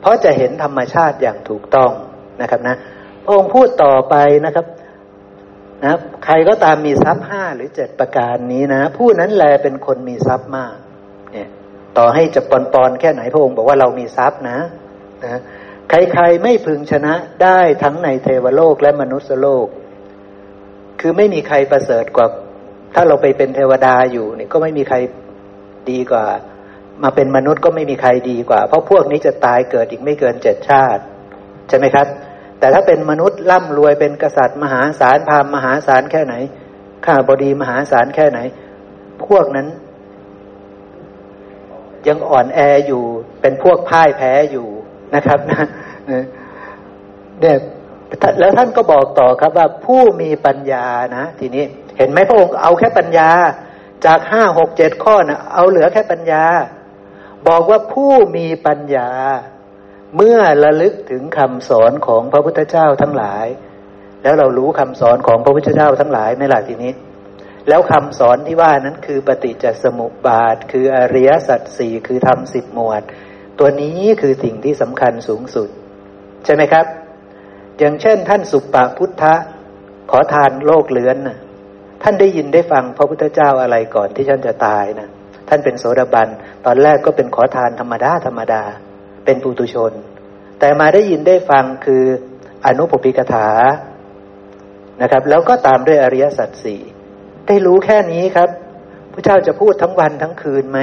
เพราะจะเห็นธรรมชาติอย่างถูกต้องนะครับนะพระองค์พูดต่อไปนะครับ นะใครก็ตามมีทรัพย์ห้าหรือเจ็ดประการนี้นะ ผู้นั้นแลเป็นคนมีทรัพย์มาก เนี่ย ต่อให้จะปอนปอนแค่ไหนพระองค์บอกว่าเรามีทรัพย์นะนะใครๆไม่พึงชนะได้ทั้งในเทวโลกและมนุษยโลก คือไม่มีใครประเสริฐกว่า ถ้าเราไปเป็นเทวดาอยู่นี่ก็ไม่มีใครดีกว่า มาเป็นมนุษย์ก็ไม่มีใครดีกว่า เพราะพวกนี้จะตายเกิดอีกไม่เกินเจ็ดชาติ ใช่ไหมครับ แต่ถ้าเป็นมนุษย์ร่ำรวยเป็นกษัตริย์มหาศาลพามมหาศาลแค่ไหน ข้าบดีมหาศาลแค่ไหน พวกนั้น ยังอ่อนแออยู่ เป็นพวกพ่ายแพ้อยู่นะครับนะเนี่ยแล้วท่านก็บอกต่อครับว่าผู้มีปัญญานะ ทีนี้ เห็นไหมพระองค์เอาแค่ปัญญา จากห้าหกเจ็ดข้อนะเอาเหลือแค่ปัญญา บอกว่าผู้มีปัญญา เมื่อระลึกถึงคำสอนของพระพุทธเจ้าทั้งหลาย แล้วเรารู้คำสอนของพระพุทธเจ้าทั้งหลายไม่ล่ะทีนี้ แล้วคำสอนที่ว่านั้นคือปฏิจจสมุปบาท คืออริยสัจสี่คือธรรมสิบหมวด ตัวนี้คือสิ่งที่สำคัญสูงสุด ใช่ไหมครับ อย่างเช่น ท่านสุปปพุทธะขอทานโลกเลือนนะท่านได้ยินได้ฟังพระพุทธเจ้าอะไรก่อนที่ท่านจะตายนะท่านเป็นโสดาบัน ตอนแรกก็เป็นขอทานธรรมดาธรรมดา เป็นปุตุชน แต่มาได้ยินได้ฟังคืออนุปปิกถานะครับ แล้วก็ตามด้วยอริยสัจสี่ได้รู้แค่นี้ครับพระเจ้าจะพูดทั้งวันทั้งคืนไหม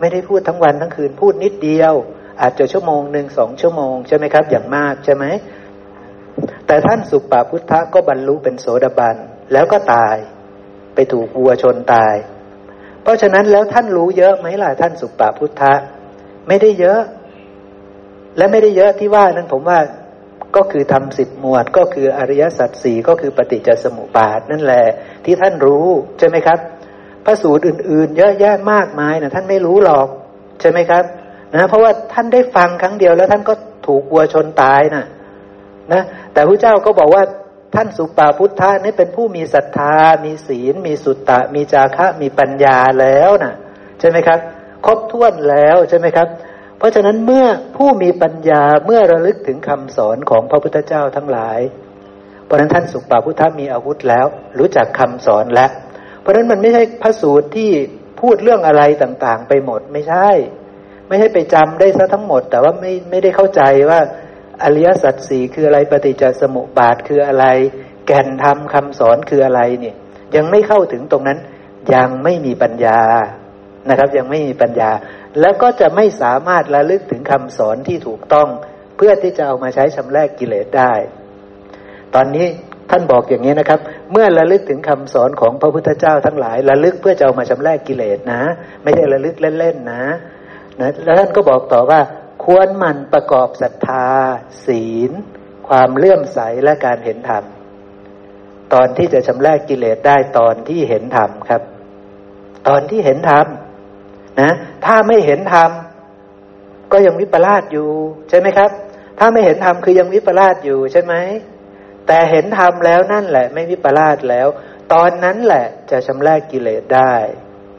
ไม่ได้พูดทั้งวันทั้งคืนพูดนิดเดียว อาจจะชั่วโมงหนึ่งสองชั่วโมงใช่ไหมครับ อย่างมากใช่ไหมแต่ท่านสุปปาพุทธะก็บรรลุเป็นโสดาบันแล้วก็ตาย ไปถูกวัวชนตาย เพราะฉะนั้นแล้วท่านรู้เยอะไหมล่ะท่านสุปปาพุทธะไม่ได้เยอะ และไม่ได้เยอะที่ว่านั้นผมว่าก็คือทำสิบหมวดก็คืออริยสัจสี่ก็คือปฏิจจสมุปบาทนั่นแหละ ที่ท่านรู้ใช่ไหมครับพระสูตรอื่น ๆ เยอะแยะมากมายนะท่านไม่รู้หรอกใช่ไหมครับนะเพราะว่าท่านได้ฟังครั้งเดียวแล้วท่านก็ถูกวัวชนตายนะนะแต่พระเจ้าก็บอกว่าท่านสุปาพุทธะนี่เป็นผู้มีศรัทธา มีศีล มีสุตตะ มีจาคะ มีปัญญาแล้วนะใช่ไหมครับ ครบถ้วนแล้วใช่ไหมครับ เพราะฉะนั้นเมื่อผู้มีปัญญาเมื่อระลึกถึงคำสอนของพระพุทธเจ้าทั้งหลาย เพราะนั้นท่านสุปาพุทธมีอาวุธแล้ว รู้จักคำสอนแล้ว เพราะนั้นมันไม่ใช่พระสูตรที่พูดเรื่องอะไรต่างๆ ไปหมดไม่ใช่ ไม่ใช่ไปจำได้ซะทั้งหมด แต่ว่าไม่ไม่ได้เข้าใจว่าอริยสัจสี่คืออะไรปฏิจจสมุปบาทคืออะไร แก่นธรรมคาสอนคืออะไรเนี่ย ยังไม่เข้าถึงตรงนั้นยังไม่มีปัญญานะครับ ยังไม่มีปัญญา แล้วก็จะไม่สามารถระลึกถึงคำสอนที่ถูกต้อง เพื่อที่จะเอามาใช้ชำระกกิเลสได้ ตอนนี้ท่านบอกอย่างนี้นะครับ เมื่อระลึกถึงคำสอนของพระพุทธเจ้าทั้งหลายระลึกเพื่อจะเอามาชำระกกิเลสนะ ไม่ใช่ระลึกเล่นๆนะนะแล้วท่านก็บอกต่อว่าควรมันประกอบศรัทธา ศีล ความเลื่อมใสและการเห็นธรรม ตอนที่จะชำระกกิเลสได้ตอนที่เห็นธรรมครับ ตอนที่เห็นธรรม นะถ้าไม่เห็นธรรมก็ยังวิปลาสอยู่ ใช่ไหมครับ ถ้าไม่เห็นธรรมคือยังวิปลาสอยู่ใช่ไหมแต่เห็นธรรมแล้วนั่นแหละ ไม่วิปลาสแล้ว ตอนนั้นแหละจะชำระกิเลสได้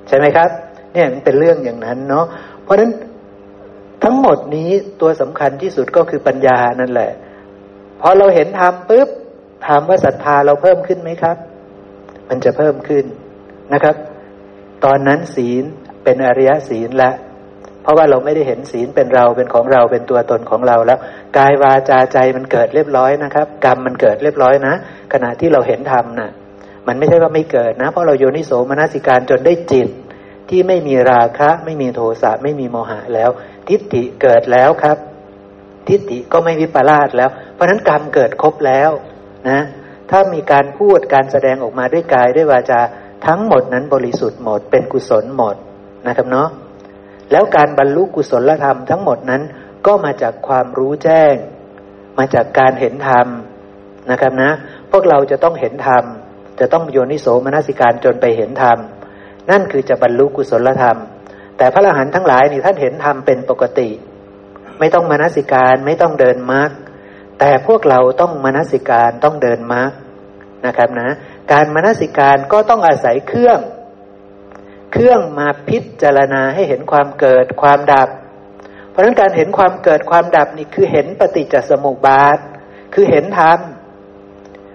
ใช่ไหมครับ เนี่ยมันเป็นเรื่องอย่างนั้นเนาะเพราะฉะนั้นทั้งหมดนี้ตัวสำคัญที่สุดก็คือปัญญานั่นแหละพอเราเห็นธรรมปุ๊บถามว่าศรัทธาเราเพิ่มขึ้นไหมครับ มันจะเพิ่มขึ้นนะครับ ตอนนั้นศีล เป็นอริยศีลแล้วเพราะว่าเราไม่ได้เห็นศีลเป็นเราเป็นของเราเป็นตัวตนของเราแล้วกายวาจาใจมันเกิดเรียบร้อยนะครับ กรรมมันเกิดเรียบร้อยนะ ขณะที่เราเห็นธรรมนะ่ะ มันไม่ใช่ว่าไม่เกิดนะ เพราะเราโยนิโสมนสิการจนได้จิต ที่ไม่มีราคะ ไม่มีโทสะไม่มีโมหะแล้ว ทิฏฐิเกิดแล้วครับ ทิฏฐิก็ไม่วิปลาสแล้ว เพราะฉะนั้นกรรมเกิดครบแล้วนะ ถ้ามีการพูดการแสดงออกมาด้วยกายด้วยวาจาทั้งหมดนั้นบริสุทธิ์หมด เป็นกุศลหมด นะครับเนาะแล้วการบรรลุกุศลธรรมทั้งหมดนั้น ก็มาจากความรู้แจ้ง มาจากการเห็นธรรมนะครับนะ พวกเราจะต้องเห็นธรรม จะต้องโยนิโสมนสิการจนไปเห็นธรรม นั่นคือจะบรรลุกุศลธรรม แต่พระอรหันต์ทั้งหลายนี่ท่านเห็นธรรมเป็นปกติ ไม่ต้องมนสิการไม่ต้องเดินมรรคแต่พวกเราต้องมนสิการต้องเดินมรรคนะครับนะ การมนสิการก็ต้องอาศัยเครื่อง เครื่องมาพิจารณาให้เห็นความเกิดความดับ เพราะฉะนั้นการเห็นความเกิดความดับนี่คือเห็นปฏิจจสมุปบาท คือเห็นธรรม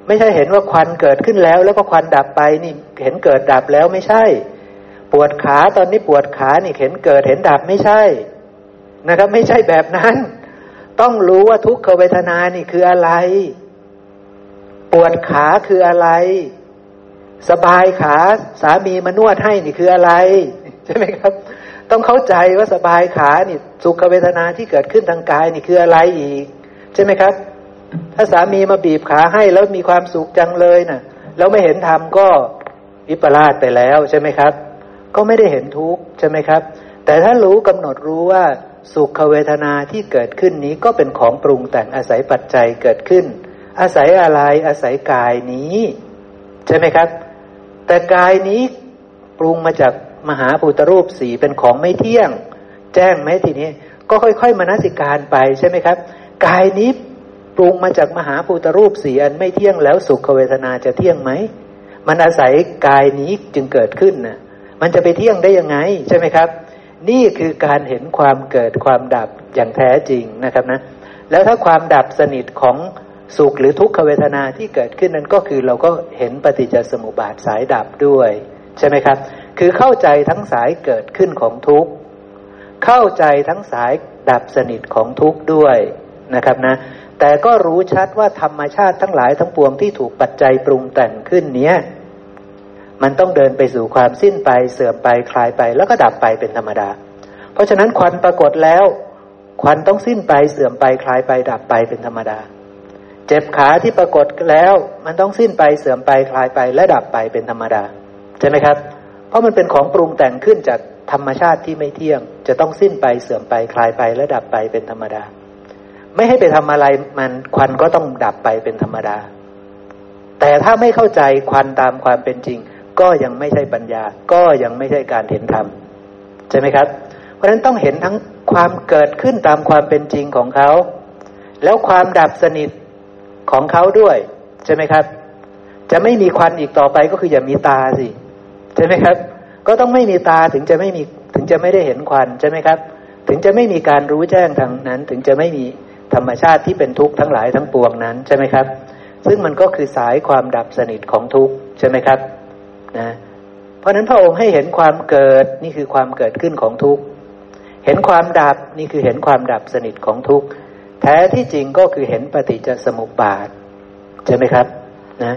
ไม่ใช่เห็นว่าควันเกิดขึ้นแล้ว แล้วก็ควันดับไปนี่เห็นเกิดดับแล้วไม่ใช่ ปวดขาตอนนี้ปวดขานี่เห็นเกิดเห็นดับไม่ใช่ นะครับ ไม่ใช่แบบนั้น ต้องรู้ว่าทุกขเวทนานี่คืออะไร ปวดขาคืออะไร สบายขาสามีมานวดให้นี่คืออะไร ใช่ไหมครับ ต้องเข้าใจว่าสบายขานี่สุขเวทนาที่เกิดขึ้นทางกายนี่คืออะไรอีก ใช่ไหมครับ ถ้าสามีมาบีบขาให้แล้วมีความสุขจังเลยนะ่ะ แล้วไม่เห็นธรรมก็วิปลาสไปแล้วใช่ไหมครับ ก็ไม่ได้เห็นทุกข์ใช่ไหมครับ แต่ถ้ารู้กำหนดรู้ว่าสุขเวทนาที่เกิดขึ้นนี้ก็เป็นของปรุงแต่งอาศัยปัจจัยเกิดขึ้น อาศัยอะไรอาศัยกายนี้ ใช่ไหมครับ แต่กายนี้ปรุงมาจากมหาภูตรูปสีเป็นของไม่เที่ยง แจ้งไหมทีนี้ ก็ค่อยๆมนสิการไปใช่ไหมครับ กายนี้ปรุงมาจากมหาภูตรูปสีอันไม่เที่ยงแล้วสุขเวทนาจะเที่ยงไหมมันอาศัยกายนี้จึงเกิดขึ้นนะมันจะไปเที่ยงได้ยังไงใช่ไหมครับ นี่คือการเห็นความเกิดความดับอย่างแท้จริงนะครับนะ แล้วถ้าความดับสนิทของ สุขหรือทุกขเวทนาที่เกิดขึ้นนั้นก็คือเราก็เห็นปฏิจจสมุปบาทสายดับด้วย ใช่ไหมครับ คือเข้าใจทั้งสายเกิดขึ้นของทุกข์เข้าใจทั้งสายดับสนิทของทุกข์ด้วยนะครับนะ แต่ก็รู้ชัดว่าธรรมชาติทั้งหลายทั้งปวงที่ถูกปัจจัยปรุงแต่งขึ้นเนี้ยมันต้องเดินไปสู่ความสิ้นไปเสื่อมไปคลายไปแล้วก็ดับไปเป็นธรรมดา เพราะฉะนั้นควันปรากฏแล้ว ควันต้องสิ้นไปเสื่อมไปคลายไปดับไปเป็นธรรมดา เจ็บขาที่ปรากฏแล้ว มันต้องสิ้นไปเสื่อมไปคลายไปและดับไปเป็นธรรมดาใช่ไหมครับ เพราะมันเป็นของปรุงแต่งขึ้นจากธรรมชาติที่ไม่เที่ยง จะต้องสิ้นไปเสื่อมไปคลายไปและดับไปเป็นธรรมดา ไม่ให้ไปทำอะไรมันควันก็ต้องดับไปเป็นธรรมดา แต่ถ้าไม่เข้าใจควันตามความเป็นจริง ก็ยังไม่ใช่ปัญญา ก็ยังไม่ใช่การเห็นธรรมใช่ไหมครับ เพราะฉะนั้นต้องเห็นทั้งความเกิดขึ้นตามความเป็นจริงของเขา แล้วความดับสนิท ของเขาด้วย ใช่ไหมครับ จะไม่มีควันอีกต่อไปก็คืออย่ามีตาสิใช่ไหมครับ ก็ต้องไม่มีตาถึงจะไม่มีถึงจะไม่ได้เห็นควันใช่ไหมครับ ถึงจะไม่มีการรู้แจ้งทางนั้น ถึงจะไม่มีธรรมชาติที่เป็นทุกข์ทั้งหลายทั้งปวงนั้นใช่ไหมครับ ซึ่งมันก็คือสายความดับสนิทของทุกข์ใช่ไหมครับนะเพราะฉะนั้นพระองค์ให้เห็นความเกิดนี่คือความเกิดขึ้นของทุกข์เห็นความดับนี่คือเห็นความดับสนิทของทุกข์ แท้ที่จริงก็คือเห็นปฏิจจสมุปบาทใช่ไหมครับ นะ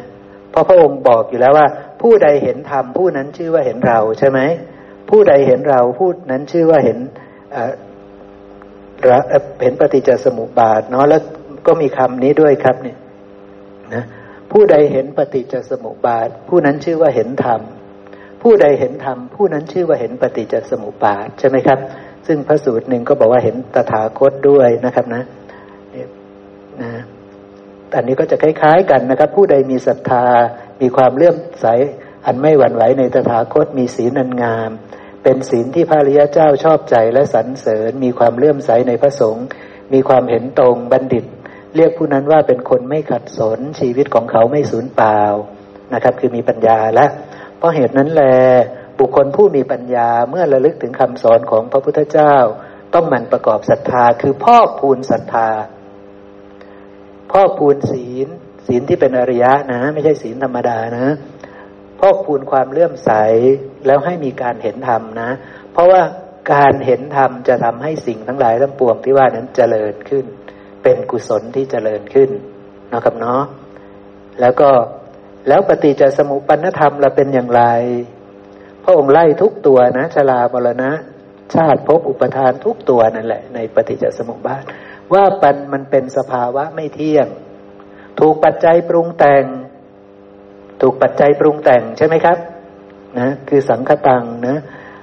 เพราะพระองค์บอกอยู่แล้วว่า ผู้ใดเห็นธรรมผู้นั้นชื่อว่าเห็นเราใช่ไหมผู้ใดเห็นเราผู้นั้นชื่อว่าเห็นเห็นปฏิจจสมุปบาทเนาะแล้วก็มีคำนี้ด้วยครับเนี่ยนะผู้ใดเห็นปฏิจจสมุปบาท ผู้นั้นชื่อว่าเห็นธรรมผู้ใดเห็นธรรมผู้นั้นชื่อว่าเห็นปฏิจจสมุปบาทใช่ไหมครับ ซึ่งพระสูตรหนึ่งก็บอกว่าเห็นตถาคตด้วยนะครับนะ นะอันนี้ก็จะคล้าย ๆ กันนะครับ ผู้ใดมีศรัทธา มีความเลื่อมใส อันไม่หวั่นไหวในตถาคตมีศีลอันงาม เป็นศีลที่พระริยเจ้าชอบใจและสรรเสริญ มีความเลื่อมใสในพระสงฆ์มีความเห็นตรงบัณฑิต เรียกผู้นั้นว่าเป็นคนไม่ขัดสนชีวิตของเขาไม่สูญเปล่านะครับ คือมีปัญญาและ เพราะเหตุนั้นแลบุคคลผู้มีปัญญาเมื่อระลึกถึงคำสอนของพระพุทธเจ้า ต้องมันประกอบศรัทธาคือพ่อพูนศรัทธา พ่อพูนศีล ศีลที่เป็นอริยะนะ ไม่ใช่ศีลธรรมดานะพ่อกพูนความเลื่อมใสแล้วให้มีการเห็นธรรมนะ เพราะว่าการเห็นธรรมจะทำให้สิ่งทั้งหลายทั้งปวงที่ว่านั้นเจริญขึ้น เป็นกุศลที่เจริญขึ้นนะครับเนาะแล้วก็แล้วปฏิจจสมุปปนธรรมเราเป็นอย่างไร พระองค์ไล่ทุกตัวนะชลาบรณะ ชาติภพอุปทานทุกตัวนั่นแหละ ในปฏิจจสมุปบาท ว่าปันมันเป็นสภาวะไม่เที่ยง ถูกปัจจัยปรุงแต่ง ถูกปัจจัยปรุงแต่งใช่ไหมครับนะคือสังคตังนะ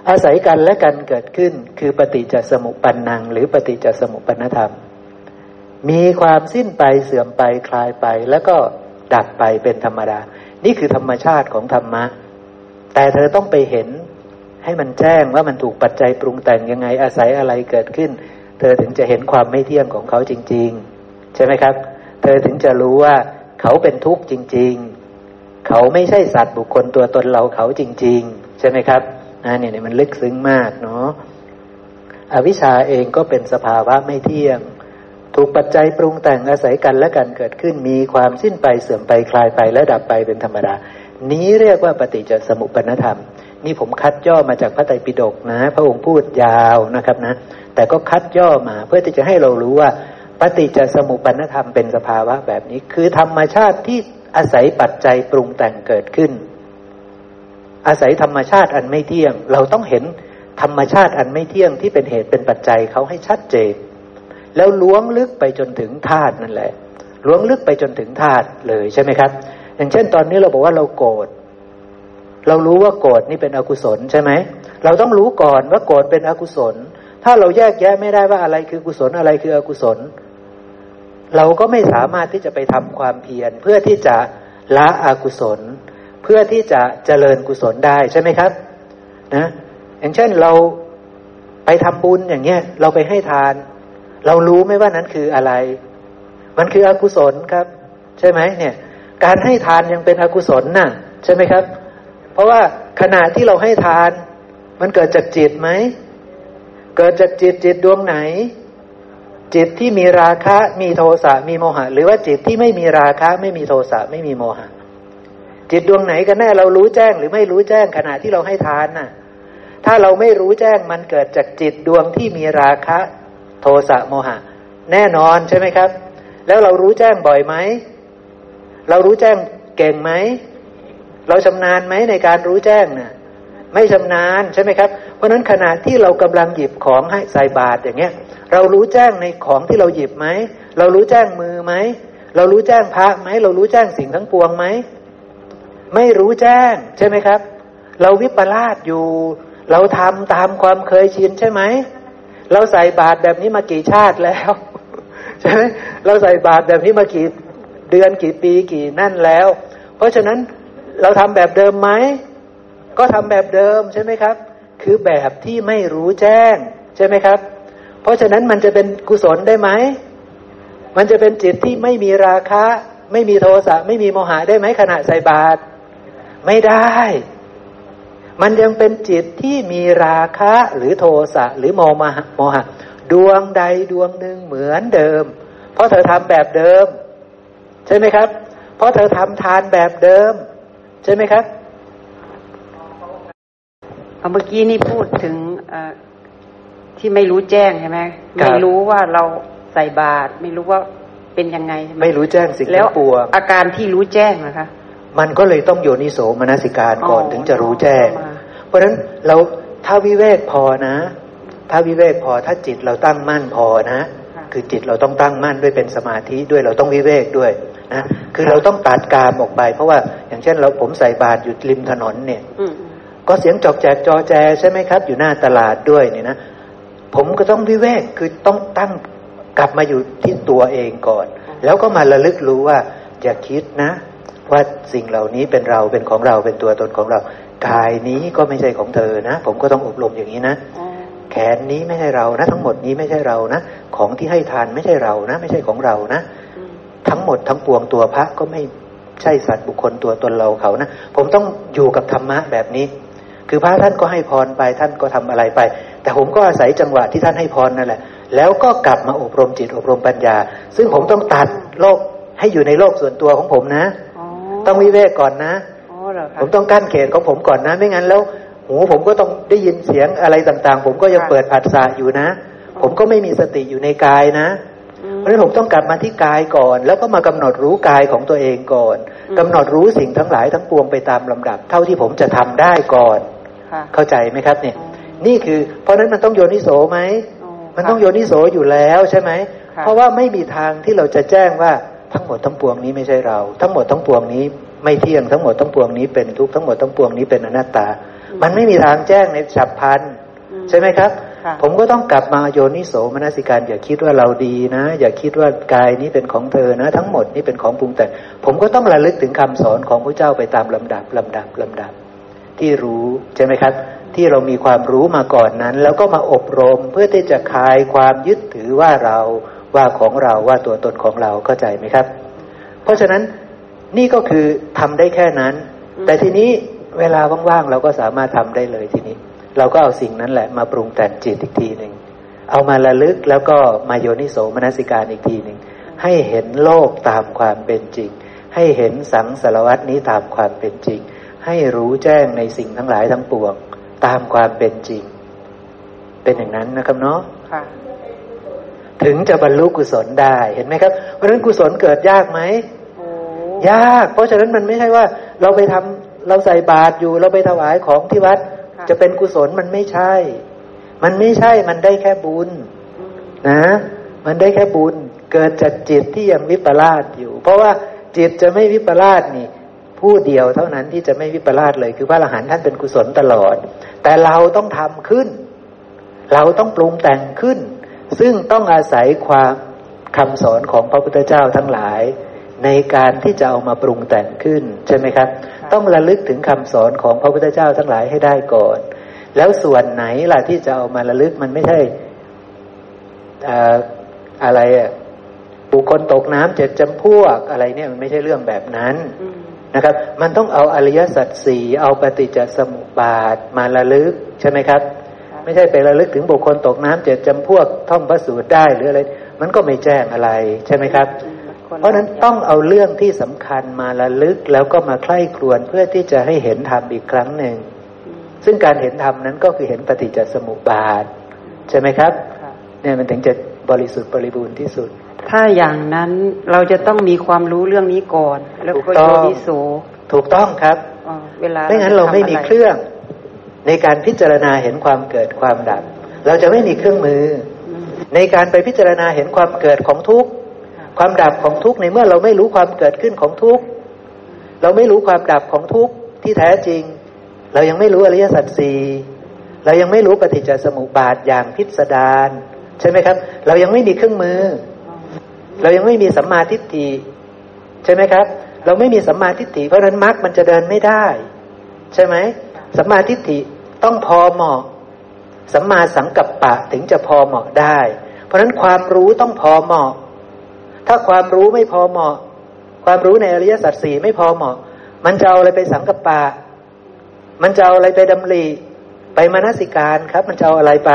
อาศัยกันและกันเกิดขึ้นคือปฏิจจสมุปปนัง หรือปฏิจจสมุปปนธรรม มีความสิ้นไปเสื่อมไปคลายไป แล้วก็ดับไปเป็นธรรมดา นี่คือธรรมชาติของธรรมะ แต่เธอต้องไปเห็นให้มันแจ้งว่ามันถูกปัจจัยปรุงแต่งยังไงอาศัยอะไรเกิดขึ้น เธอถึงจะเห็นความไม่เที่ยงของเขาจริง ๆ ใช่ไหมครับ เธอถึงจะรู้ว่าเขาเป็นทุกข์จริง ๆ เขาไม่ใช่สัตว์บุคคลตัวตนเราเขาจริง ๆ ใช่ไหมครับนะเนี่ยมันลึกซึ้งมากเนาะอวิชชาเองก็เป็นสภาวะไม่เที่ยง ถูกปัจจัยปรุงแต่งอาศัยกันและกันเกิดขึ้นมีความสิ้นไปเสื่อมไปคลายไปและดับไปเป็นธรรมดา นี้เรียกว่าปฏิจจสมุปนธรรม นี่ผมคัดย่อมาจากพระไตรปิฎกนะ พระองค์พูดยาวนะครับนะ แต่ก็คัดย่อมาเพื่อที่จะให้เรารู้ว่าปฏิจจสมุปนธรรมเป็นสภาวะแบบนี้ คือธรรมชาติที่อาศัยปัจจัยปรุงแต่งเกิดขึ้น อาศัยธรรมชาติอันไม่เที่ยง เราต้องเห็นธรรมชาติอันไม่เที่ยงที่เป็นเหตุเป็นปัจจัยเขาให้ชัดเจน แล้วล้วงลึกไปจนถึงธาตุนั่นแหละล้วงลึกไปจนถึงธาตุเลยใช่ไหมครับ อย่างเช่นตอนนี้เราบอกว่าเราโกรธ เรารู้ว่าโกรธนี่เป็นอกุศลใช่ไหม เราต้องรู้ก่อนว่าโกรธเป็นอกุศล ถ้าเราแยกแยะไม่ได้ว่าอะไรคือกุศลอะไรคืออกุศล เราก็ไม่สามารถที่จะไปทำความเพียรเพื่อที่จะละอกุศล เพื่อที่จะเจริญกุศลได้ใช่ไหมครับ นะอย่างเช่นเราไปทำบุญอย่างเงี้ยเราไปให้ทาน เรารู้ไหมว่านั้นคืออะไร มันคืออกุศลครับ ใช่ไหมเนี่ย การให้ทานยังเป็นอกุศลน่ะ ใช่ไหมครับ เพราะว่าขณะที่เราให้ทาน มันเกิดจากจิตไหม เกิดจากจิตจิตดวงไหน จิตที่มีราคะมีโทสะมีโมหะ หรือว่าจิตที่ไม่มีราคะไม่มีโทสะไม่มีโมหะ จิตดวงไหนกันแน่เรารู้แจ้งหรือไม่รู้แจ้งขณะที่เราให้ทานน่ะ ถ้าเราไม่รู้แจ้งมันเกิดจากจิตดวงที่มีราคะ โทสะโมหะ แน่นอนใช่ไหมครับ แล้วเรารู้แจ้งบ่อยไหมเรารู้แจ้งเก่งไหม เราชำนาญไหมในการรู้แจ้งน่ะไม่ชำนาญใช่ไหมครับ เพราะนั้นขณะที่เรากำลังหยิบของให้ใส่บาตรอย่างเงี้ย เรารู้แจ้งในของที่เราหยิบไหมเรารู้แจ้งมือไหมเรารู้แจ้งพระไหมเรารู้แจ้งสิ่งทั้งปวงไหมไม่รู้แจ้งใช่ไหมครับ เราวิปลาสอยู่ เราทำตามความเคยชินใช่ไหมเราใส่บาตรแบบนี้มากี่ชาติแล้วใช่ไหมเราใส่บาตรแบบนี้มากี่เดือนกี่ปีกี่นั่นแล้ว เพราะฉะนั้น เราทำแบบเดิมไหม ก็ทำแบบเดิมใช่ไหมครับ คือแบบที่ไม่รู้แจ้งใช่ไหมครับ เพราะฉะนั้นมันจะเป็นกุศลได้ไหม มันจะเป็นจิตที่ไม่มีราคะ ไม่มีโทสะไม่มีโมหะได้ไหมขณะใส่บาตรไม่ได้ มันยังเป็นจิตที่มีราคะหรือโทสะหรือโมมะโมหะ ดวงใดดวงหนึ่งเหมือนเดิม เพราะเธอทำแบบเดิม ใช่ไหมครับ เพราะเธอทำทานแบบเดิม ใช่ไหมครับเมื่อกี้นี่พูดถึงที่ไม่รู้แจ้งใช่ไหมไม่รู้ว่าเราใส่บาตรไม่รู้ว่าเป็นยังไง ไม่รู้แจ้งสิ่งแล้วปวงอาการที่รู้แจ้งนะคะ มันก็เลยต้องโยนิโสมนสิการก่อนถึงจะรู้แจ้ง เพราะฉะนั้นเราถ้าวิเวกพอนะ ถ้าวิเวกพอถ้าจิตเราตั้งมั่นพอนะ คือจิตเราต้องตั้งมั่นด้วยเป็นสมาธิด้วยเราต้องวิเวกด้วย นะคือเราต้องตัดกามออกไป เพราะว่าอย่างเช่น เราผมใส่บาตรอยู่ริมถนนเนี่ยก็เสียงจอกแจกจอแจใช่ไหมครับ อยู่หน้าตลาดด้วยเนี่ยนะผมก็ต้องวิเวกคือต้องตั้งกลับมาอยู่ที่ตัวเองก่อน แล้วก็มาระลึกรู้ว่าอย่าคิดนะ ว่าสิ่งเหล่านี้เป็นเราเป็นของเราเป็นตัวตนของเรา กายนี้ก็ไม่ใช่ของเธอนะ ผมก็ต้องอบรมอย่างนี้นะแขนนี้ไม่ใช่เรานะ ทั้งหมดนี้ไม่ใช่เรานะ ของที่ให้ทานไม่ใช่เรานะ ไม่ใช่ของเรานะ ทั้งหมดทั้งปวงตัวพระก็ไม่ใช่สัตว์บุคคลตัวตนเราเขานะผมต้องอยู่กับธรรมะแบบนี้ คือพระท่านก็ให้พรไปท่านก็ทำอะไรไป แต่ผมก็อาศัยจังหวะที่ท่านให้พรนั่นแหละ แล้วก็กลับมาอบรมจิตอบรมปัญญา ซึ่งผมต้องตัดโลกให้อยู่ในโลกส่วนตัวของผมนะต้องวิเวกก่อนนะผมต้องกั้นเขตของผมก่อนนะ ไม่งั้นแล้วหูผมก็ต้องได้ยินเสียงอะไรต่างๆ ผมก็ยังเปิดผัสสะอยู่นะ ผมก็ไม่มีสติอยู่ในกายนะเพ ราะฉะนั้นผมต้องกลับมาที่กายก่อน แล้วก็มากำหนดรู้กายของตัวเองก่อนกำหนดรู้สิ่งทั้งหลายทั้งปวงไปตามลำดับ เท่าที่ผมจะทำได้ก่อนค่ะเข้าใจไหมครับเนี่ยอ๋อนี่คือ เพราะฉะนั้นมันต้องโยนิโสไหมอ๋อมันต้องโยนิโสอยู่แล้วใช่ไหมค่ะเพราะว่าไม่มีทางที่เราจะแจ้งว่าทั้งหมดทั้งปวงนี้ไม่ใช่เรา ทั้งหมดทั้งปวงนี้ไม่เที่ยงทั้งหมดทั้งปวงนี้เป็นทุกข์ทั้งหมดทั้งปวงนี้เป็นอนัตตา มันไม่มีทางแจ้งในฉับพลันอืมใช่ไหมครับค่ะ ผมก็ต้องกลับมาโยนิโสมนสิการ อย่าคิดว่าเราดีนะ อย่าคิดว่ากายนี้เป็นของเธอนะ ทั้งหมดนี้เป็นของปรุงแต่งผมก็ต้องระลึกถึงคำสอนของพระเจ้าไปตามลำดับลำดับลำดับ ที่รู้ใช่ไหมครับ ที่เรามีความรู้มาก่อนนั้น แล้วก็มาอบรมเพื่อที่จะคลายความยึดถือว่าเราว่าของเราว่าตัวตนของเราเข้าใจไหมครับ เพราะฉะนั้นนี่ก็คือทำได้แค่นั้น แต่ทีนี้เวลาว่างๆเราก็สามารถทำได้เลยทีนี้ เราก็เอาสิ่งนั้นแหละมาปรุงแต่งจิตอีกทีหนึ่งเอามาระลึกแล้วก็มาโยนิโสมนสิการอีกทีหนึ่งให้เห็นโลกตามความเป็นจริง ให้เห็นสังสารวัตนี้ตามความเป็นจริง ให้รู้แจ้งในสิ่งทั้งหลายทั้งปวง ตามความเป็นจริง เป็นอย่างนั้นนะครับเนาะค่ะถึงจะบรรลุกุศลได้เห็นไหมครับ เพราะฉะนั้นกุศลเกิดยากไหมโอ้ยาก เพราะฉะนั้นมันไม่ใช่ว่า เราไปทำเราใส่บาตรอยู่ เราไปถวายของที่วัด จะเป็นกุศลมันไม่ใช่ มันไม่ใช่มันได้แค่บุญนะ มันได้แค่บุญ เกิดจากจิตที่ยังวิปลาสอยู่ เพราะว่าจิตจะไม่วิปลาสนี่ผู้เดียวเท่านั้นที่จะไม่วิปลาสเลย คือพระอรหันต์ท่านเป็นกุศลตลอด แต่เราต้องทำขึ้น เราต้องปรุงแต่งขึ้น ซึ่งต้องอาศัยความคำสอนของพระพุทธเจ้าทั้งหลาย ในการที่จะเอามาปรุงแต่งขึ้นใช่ไหมครับ ต้องระลึกถึงคำสอนของพระพุทธเจ้าทั้งหลายให้ได้ก่อน แล้วส่วนไหนล่ะที่จะเอามาระลึกมันไม่ใช่เอ่ออะไรอะบุคคลตกน้ำเจ็ดจำพวกอะไรเนี่ยมันไม่ใช่เรื่องแบบนั้นอืมนะครับ มันต้องเอาอริยสัจสี่เอาปฏิจจสมุปบาทมาระลึกใช่ไหมครับ ไม่ใช่ไประลึกถึงบุคคลตกน้ำเจ็ดจำพวกท่องพระสูตรได้หรืออะไร มันก็ไม่แจ้งอะไรใช่ไหมครับ เพราะฉะนั้นต้องเอาเรื่องที่สำคัญมาระลึกแล้วก็มาใคร่ครวญเพื่อที่จะให้เห็นธรรมอีกครั้งหนึ่งอืมซึ่งการเห็นธรรมนั้นก็คือเห็นปฏิจจสมุปบาท ใช่ไหมครับค่ะเนี่ยมันถึงจะบริสุทธิ์บริบูรณ์ที่สุด ถ้าอย่างนั้นเราจะต้องมีความรู้เรื่องนี้ก่อน แล้วถูก็กต้โยองนิโสถูกต้องครับอ่าเวลาไม่งั้นเราไม่มีทำะเครื่อง ในการพิจารณาเห็นความเกิดความดับ เราจะไม่มีเครื่องมืออืมในการไปพิจารณาเห็นความเกิดของทุกข์ ความดับของทุกข์ในเมื่อเราไม่รู้ความเกิดขึ้นของทุกข์เราไม่รู้ความดับของทุกข์ที่แท้จริง เรายังไม่รู้อริยสัจสี่เรายังไม่รู้ปฏิจจสมุปบาทอย่างพิสดารใช่ไหมครับ เรายังไม่มีเครื่องมือ เรายังไม่มีสัมมาทิฏฐิใช่ไหมครับ เราไม่มีสัมมาทิฏฐิเพราะนั้นมรรคมันจะเดินไม่ได้ ใช่ไหมสัมมาทิฏฐิต้องพอเหมาะสัมมาสังกัปปะถึงจะพอเหมาะได้ เพราะนั้นความรู้ต้องพอเหมาะ ถ้าความรู้ไม่พอเหมาะ ความรู้ในอริยสัจสี่ไม่พอเหมาะ มันจะเอาอะไรไปสังกัปปะ มันจะเอาอะไรไปดำริไปมนสิการครับ มันจะเอาอะไรไป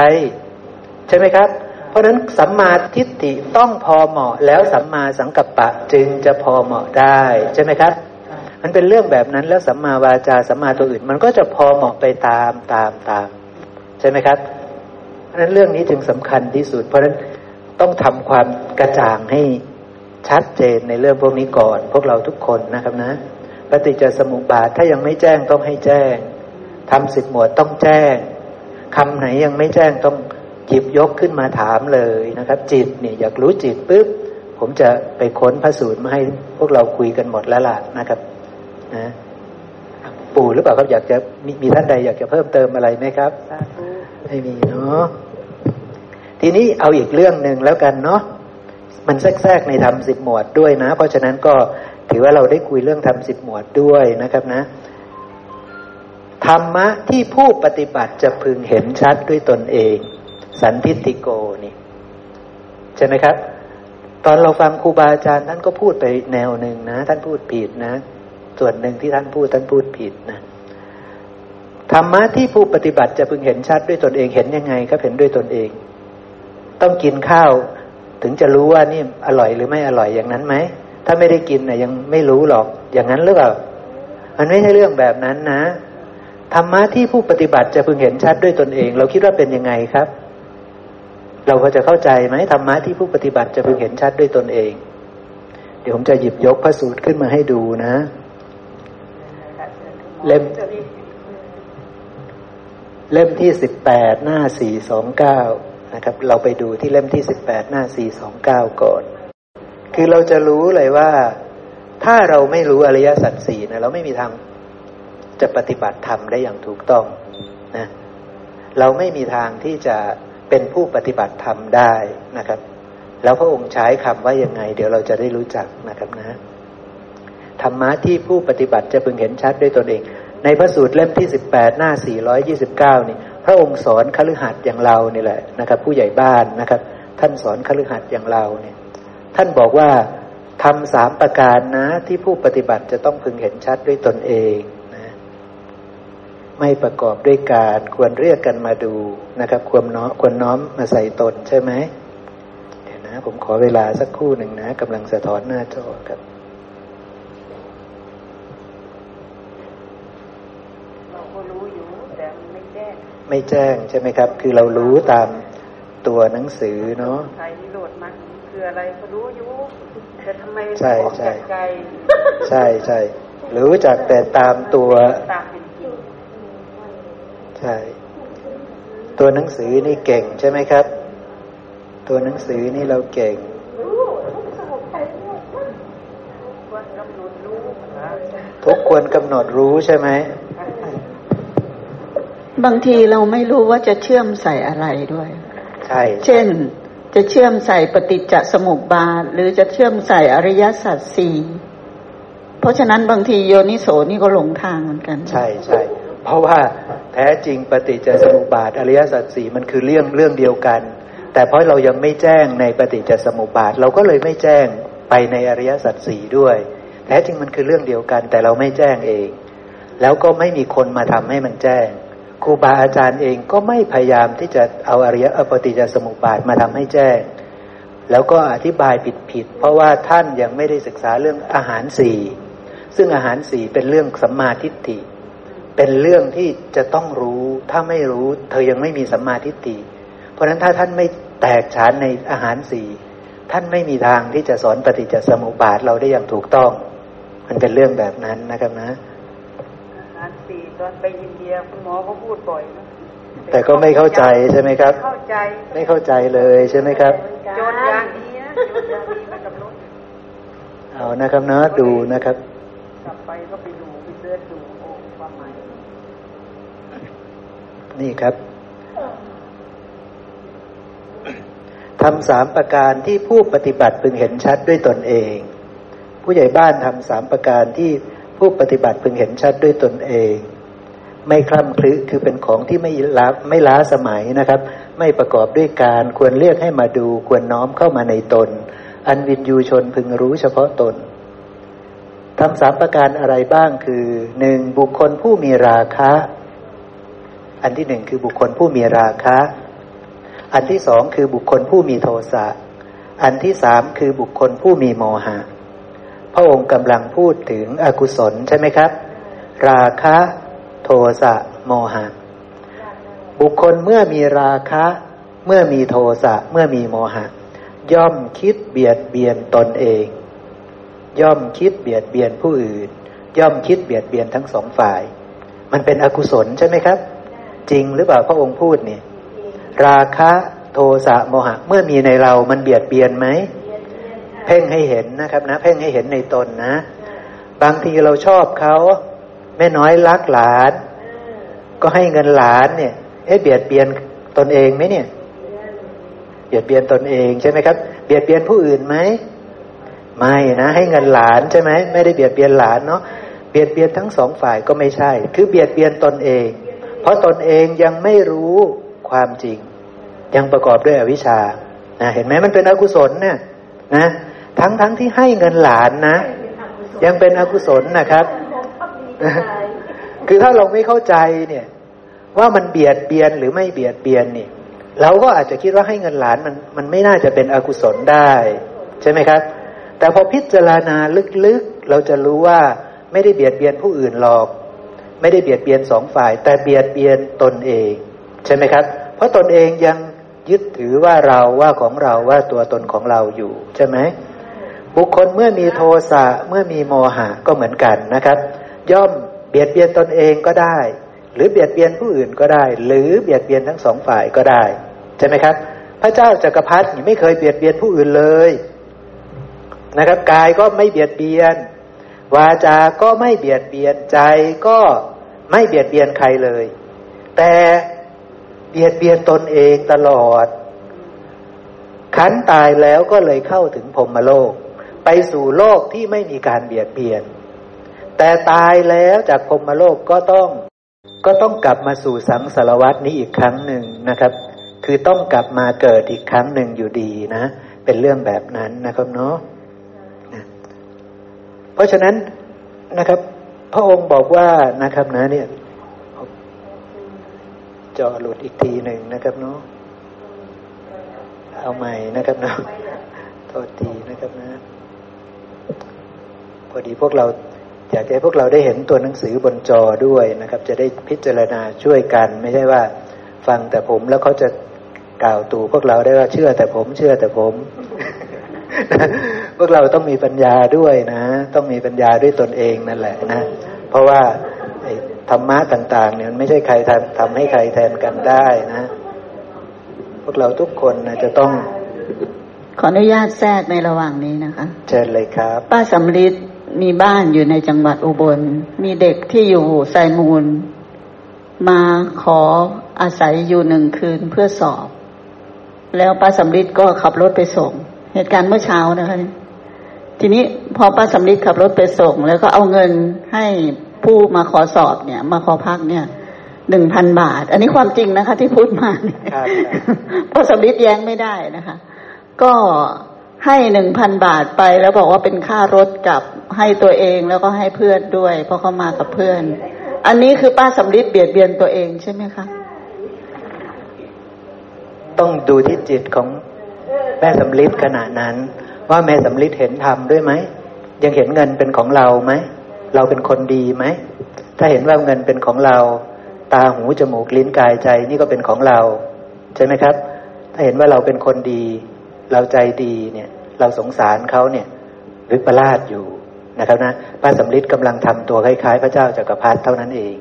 ใช่ไหมครับ เพราะฉะนั้นสัมมาทิฏฐิต้องพอเหมาะ แล้วสัมมาสังกัปปะจึงจะพอเหมาะได้ ใช่ไหมครับ มันเป็นเรื่องแบบนั้นแล้วสัมมาวาจาสัมมาตัวอื่น มันก็จะพอเหมาะไปตามตามตาม ใช่ไหมครับเพราะนั้นเรื่องนี้จึงสำคัญที่สุด เพราะฉะนั้นต้องทำความกระจ่างให้ ชัดเจนในเรื่องพวกนี้ก่อน พวกเราทุกคนนะครับนะ ปฏิจจสมุปบาทถ้ายังไม่แจ้งต้องให้แจ้งทำสิบหมวดต้องแจ้งคำไหนยังไม่แจ้งต้องหยิบยกขึ้นมาถามเลยนะครับ จิตเนี่ยอยากรู้จิตปุ๊บผมจะไปค้นพระสูตรมาให้พวกเราคุยกันหมดแล้วล่ะนะครับนะปู่หรือเปล่าครับอยากจะมีมีท่านใดอยากจะเพิ่มเติมอะไรไหมครับสาธุไม่มีเนาะทีนี้เอาอีกเรื่องหนึ่งแล้วกันเนาะ มันแทรกในธรรมสิบหมวดด้วยนะ เพราะฉะนั้นก็ถือว่าเราได้คุยเรื่องธรรมสิบหมวดด้วยนะครับนะ ธรรมะที่ผู้ปฏิบัติจะพึงเห็นชัดด้วยตนเอง สันทิติโกนี่ใช่ไหมครับ ตอนเราฟังครูบาอาจารย์ท่านก็พูดไปแนวหนึ่งนะ ท่านพูดผิดนะ ส่วนหนึ่งที่ท่านพูดท่านพูดผิดนะธรรมะที่ผู้ปฏิบัติจะพึงเห็นชัดด้วยตนเองเห็นยังไงครับเห็นด้วยตนเอง ต้องกินข้าว ถึงจะรู้ว่านี่อร่อยหรือไม่อร่อยอย่างนั้นไหมถ้าไม่ได้กินนะยังไม่รู้หรอกอย่างนั้นหรือเปล่ามันไม่ใช่เรื่องแบบนั้นนะธรรมะที่ผู้ปฏิบัติจะพึงเห็นชัดด้วยตนเอง เราคิดว่าเป็นยังไงครับ เราพอจะเข้าใจไหมธรรมะที่ผู้ปฏิบัติจะพึงเห็นชัดด้วยตนเอง เดี๋ยวผมจะหยิบยกพระสูตรขึ้นมาให้ดูนะ เล่มเล่มที่สิบแปดหน้าสี่สองเก้า นะครับ เราไปดูที่เล่มที่สิบแปดหน้าสี่สองเก้าก่อน คือเราจะรู้เลยว่า ถ้าเราไม่รู้อริยสัจสี่นะเราไม่มีทางจะปฏิบัติธรรมได้อย่างถูกต้องนะเราไม่มีทางที่จะเป็นผู้ปฏิบัติธรรมได้นะครับ แล้วพระองค์ใช้คำว่ายังไง เดี๋ยวเราจะได้รู้จักนะครับนะธรรมะที่ผู้ปฏิบัติจะพึงเห็นชัดด้วยตนเอง ในพระสูตรเล่มที่สิบแปดหน้าสี่ร้อยยี่สิบเก้านี่ พระองค์สอนคฤหัสถ์อย่างเราเนี่แหละนะครับ ผู้ใหญ่บ้านนะครับ ท่านสอนคฤหัสถ์อย่างเราเนี่ย ท่านบอกว่าทำสามประการนะที่ผู้ปฏิบัติจะต้องพึงเห็นชัดด้วยตนเองนะไม่ประกอบด้วยการควรเรียกกันมาดูนะครับควรน้อมควรน้อมมาใส่ตนใช่ไหมเดี๋ยวนะ ผมขอเวลาสักครู่หนึ่งนะกำลังสะท้อนหน้าจอครับเราก็รู้อยู่แต่ไม่แจ้ง ไม่แจ้งใช่ไหมครับ คือเรารู้ตามตัวหนังสือเนาะใครที่โหลดมาคืออะไรก็รู้อยู่แต่ทำไมใช่ใช่ใช่ใช่รู้จักแต่ตามตัวตามใช่ตัวหนังสือนี่เก่งใช่ไหมครับ ตัวหนังสือนี่เราเก่งทุกควรกำหนดรู้ใช่ไหม บางทีเราไม่รู้ว่าจะเชื่อมใส่อะไรด้วย ใช่ เช่น จะเชื่อมใส่ปฏิจจสมุปบาท หรือจะเชื่อมใส่อริยสัจสี่เพราะฉะนั้นบางทีโยนิโสนี่ก็หลงทางเหมือนกัน ใช่ใช่เพราะว่าแท้จริงปฏิจจสมุปบาท อริยสัจสี่มันคือเรื่องเรื่องเดียวกัน แต่เพราะเรายังไม่แจ้งในปฏิจจสมุปบาท เราก็เลยไม่แจ้งไปในอริยสัจสี่ด้วย แท้จริงมันคือเรื่องเดียวกัน แต่เราไม่แจ้งเอง แล้วก็ไม่มีคนมาทำให้มันแจ้ง ครูบาอาจารย์เองก็ไม่พยายามที่จะเอาอริยปฏิจจสมุปบาทมาทำให้แจ้ง แล้วก็อธิบายผิดผิด เพราะว่าท่านยังไม่ได้ศึกษาเรื่องอาหารสี่ซึ่งอาหารสี่เป็นเรื่องสัมมาทิฏฐิ เป็นเรื่องที่จะต้องรู้ถ้าไม่รู้ เธอยังไม่มีสัมมาทิฏฐิ เพราะฉะนั้นถ้าท่านไม่แตกฉานในอาหารสี่ท่านไม่มีทางที่จะสอนปฏิจจสมุปบาทเราได้อย่างถูกต้อง มันเป็นเรื่องแบบนั้นนะครับนะ ตอนไปอินเดียคุณหมอเขาพูดบ่อยนะแต่ก็ไม่เข้าใจใช่ไหมครับ เข้าใจ ไม่เข้าใจเลยใช่ไหมครับโจทย์อย่างดีนะโจทย์อย่างดีมากับรถเอานะครับนะดูนะครับ กลับไปก็ไปดูไปเสิร์ชดูโอ้ความหมายนี่ครับทำสามประการที่ผู้ปฏิบัติพึงเห็นชัดด้วยตนเอง ผู้ใหญ่บ้านทำสามประการที่ผู้ปฏิบัติพึงเห็นชัดด้วยตนเอง ไม่คล่ำคลึคือเป็นของที่ไม่ล้าไม่ล้าสมัยนะครับ ไม่ประกอบด้วยการควรเรียกให้มาดูควรน้อมเข้ามาในตน อันวินยูชนพึงรู้เฉพาะตนทำสามประการอะไรบ้างคือหนึ่งบุคคลผู้มีราคะ อันที่หนึ่งคือบุคคลผู้มีราคะ อันที่สองคือบุคคลผู้มีโทสะอันที่สามคือบุคคลผู้มีโมหะ พระองค์กำลังพูดถึงอกุศลใช่ไหมครับ ราคะ สะโมหะ บุคคลเมื่อมีราคะ เมื่อมีโทสะเมื่อมีโมหะ ย่อมคิดเบียดเบียนตนเอง ย่อมคิดเบียดเบียนผู้อื่น ย่อมคิดเบียดเบียนทั้งสองฝ่าย มันเป็นอกุศลใช่ไหมครับ จริงหรือเปล่าพระองค์พูดเนี่ย ราคะโทสะโมหะ เมื่อมีในเรามันเบียดเบียนไหมเพ่งให้เห็นนะครับนะ เพ่งให้เห็นในตนนะ บางทีเราชอบเขา ม่น้อยรักหลาน ก็ให้เงินหลานเนี่ยเอ๊ะเบียดเบียนตนเองไหมเนี่ย เบียดเบียนตนเองใช่ไหมครับ เบียดเบียนผู้อื่นไหมไม่นะ ให้เงินหลานใช่ไหมไม่ได้เบียดเบียนหลานเนาะเบียดเบียนทั้งสองฝ่ายก็ไม่ใช่ คือเบียดเบียนตนเอง เพราะตนเองยังไม่รู้ความจริง ยังประกอบด้วยอวิชชานะเห็นไหมมันเป็นอกุศลเนี่ยนะทั้งทั้งที่ให้เงินหลานนะ ยังเป็นอกุศลนะครับ คือถ้าเราไม่เข้าใจเนี่ย ว่ามันเบียดเบียนหรือไม่เบียดเบียนนี่เราก็อาจจะคิดว่าให้เงินหลานมันมันไม่น่าจะเป็นอกุศลได้ ใช่ไหมครับ แต่พอพิจารณาลึกๆ เราจะรู้ว่าไม่ได้เบียดเบียนผู้อื่นหรอก ไม่ได้เบียดเบียนสองฝ่าย แต่เบียดเบียนตนเอง ใช่ไหมครับ เพราะตนเองยังยึดถือว่าเราว่าของเราว่าตัวตนของเราอยู่ใช่ไหมบุคคลเมื่อมีโทสะเมื่อมีโมหะก็เหมือนกันนะครับ ย่อมเบียดเบียนตนเองก็ได้ หรือเบียดเบียนผู้อื่นก็ได้ หรือเบียดเบียนทั้งสองฝ่ายก็ได้ ใช่ไหมครับ พระเจ้าจักรพรรดิไม่เคยเบียดเบียนผู้อื่นเลยนะครับกายก็ไม่เบียดเบียน วาจาก็ไม่เบียดเบียนใจก็ไม่เบียดเบียนใครเลย แต่เบียดเบียนตนเองตลอด ขันตายแล้วก็เลยเข้าถึงพรมโลก ไปสู่โลกที่ไม่มีการเบียดเบียน แต่ตายแล้วจากพรมโลกก็ต้องก็ต้องกลับมาสู่สังสารวัตนี้อีกครั้งหนึ่งนะครับ คือต้องกลับมาเกิดอีกครั้งหนึ่งอยู่ดีนะ เป็นเรื่องแบบนั้นนะครับเนาะเพราะฉะนั้นนะครับ พระองค์บอกว่านะครับนะเนี่ยจอหลุดอีกทีหนึ่งนะครับเนาะเอาใหม่นะครับเนาะโทษทีนะครับนะ พอดีพวกเรา อยากให้พวกเราได้เห็นตัวหนังสือบนจอด้วยนะครับ จะได้พิจารณาช่วยกัน ไม่ใช่ว่าฟังแต่ผมแล้วเขาจะกล่าวตู่พวกเราได้ว่าเชื่อแต่ผมเชื่อแต่ผม พวกเราต้องมีปัญญาด้วยนะ ต้องมีปัญญาด้วยตนเองนั่นแหละนะ เพราะว่าธรรมะต่าง ๆ เนี่ยไม่ใช่ใครทำทำให้ใครแทนกันได้นะ พวกเราทุกคนนะจะต้อง ขออนุญาตแทรกในระหว่างนี้นะคะ เชิญเลยครับ ป้าสำลิด มีบ้านอยู่ในจังหวัดอุบล มีเด็กที่อยู่ไซมูล มาขออาศัยอยู่หนึ่งคืนเพื่อสอบ แล้วป้าสำลิดก็ขับรถไปส่ง เหตุการณ์เมื่อเช้านะคะทีนี้พอป้าสำลิดขับรถไปส่ง แล้วก็เอาเงินให้ผู้มาขอสอบเนี่ย มาขอพักเนี่ยหนึ่งพันบาท อันนี้ความจริงนะคะ ที่พูดมาเนี่ยป้าสำลิดแย้งไม่ได้นะคะ ก็ ให้หนึ่งพันบาทไปแล้วบอกว่าเป็นค่ารถกับให้ตัวเองแล้วก็ให้เพื่อนด้วย เพราะเขามากับเพื่อน อันนี้คือป้าสำลิดเบียดเบียนตัวเองใช่ไหมคะต้องดูที่จิตของแม่สำลิดขณะนั้น ว่าแม่สำลิดเห็นธรรมด้วยไหมยังเห็นเงินเป็นของเราไหมเราเป็นคนดีไหมถ้าเห็นว่าเงินเป็นของเรา ตาหูจมูกลิ้นกายใจนี่ก็เป็นของเรา ใช่ไหมครับ ถ้าเห็นว่าเราเป็นคนดี เราใจดีเนี่ย เราสงสารเขาเนี่ยวิปลาสอยู่นะครับนะป้าสำลิดกำลังทำตัวคล้ายๆ พระเจ้าจากักรพรรดิเท่านั้นเอง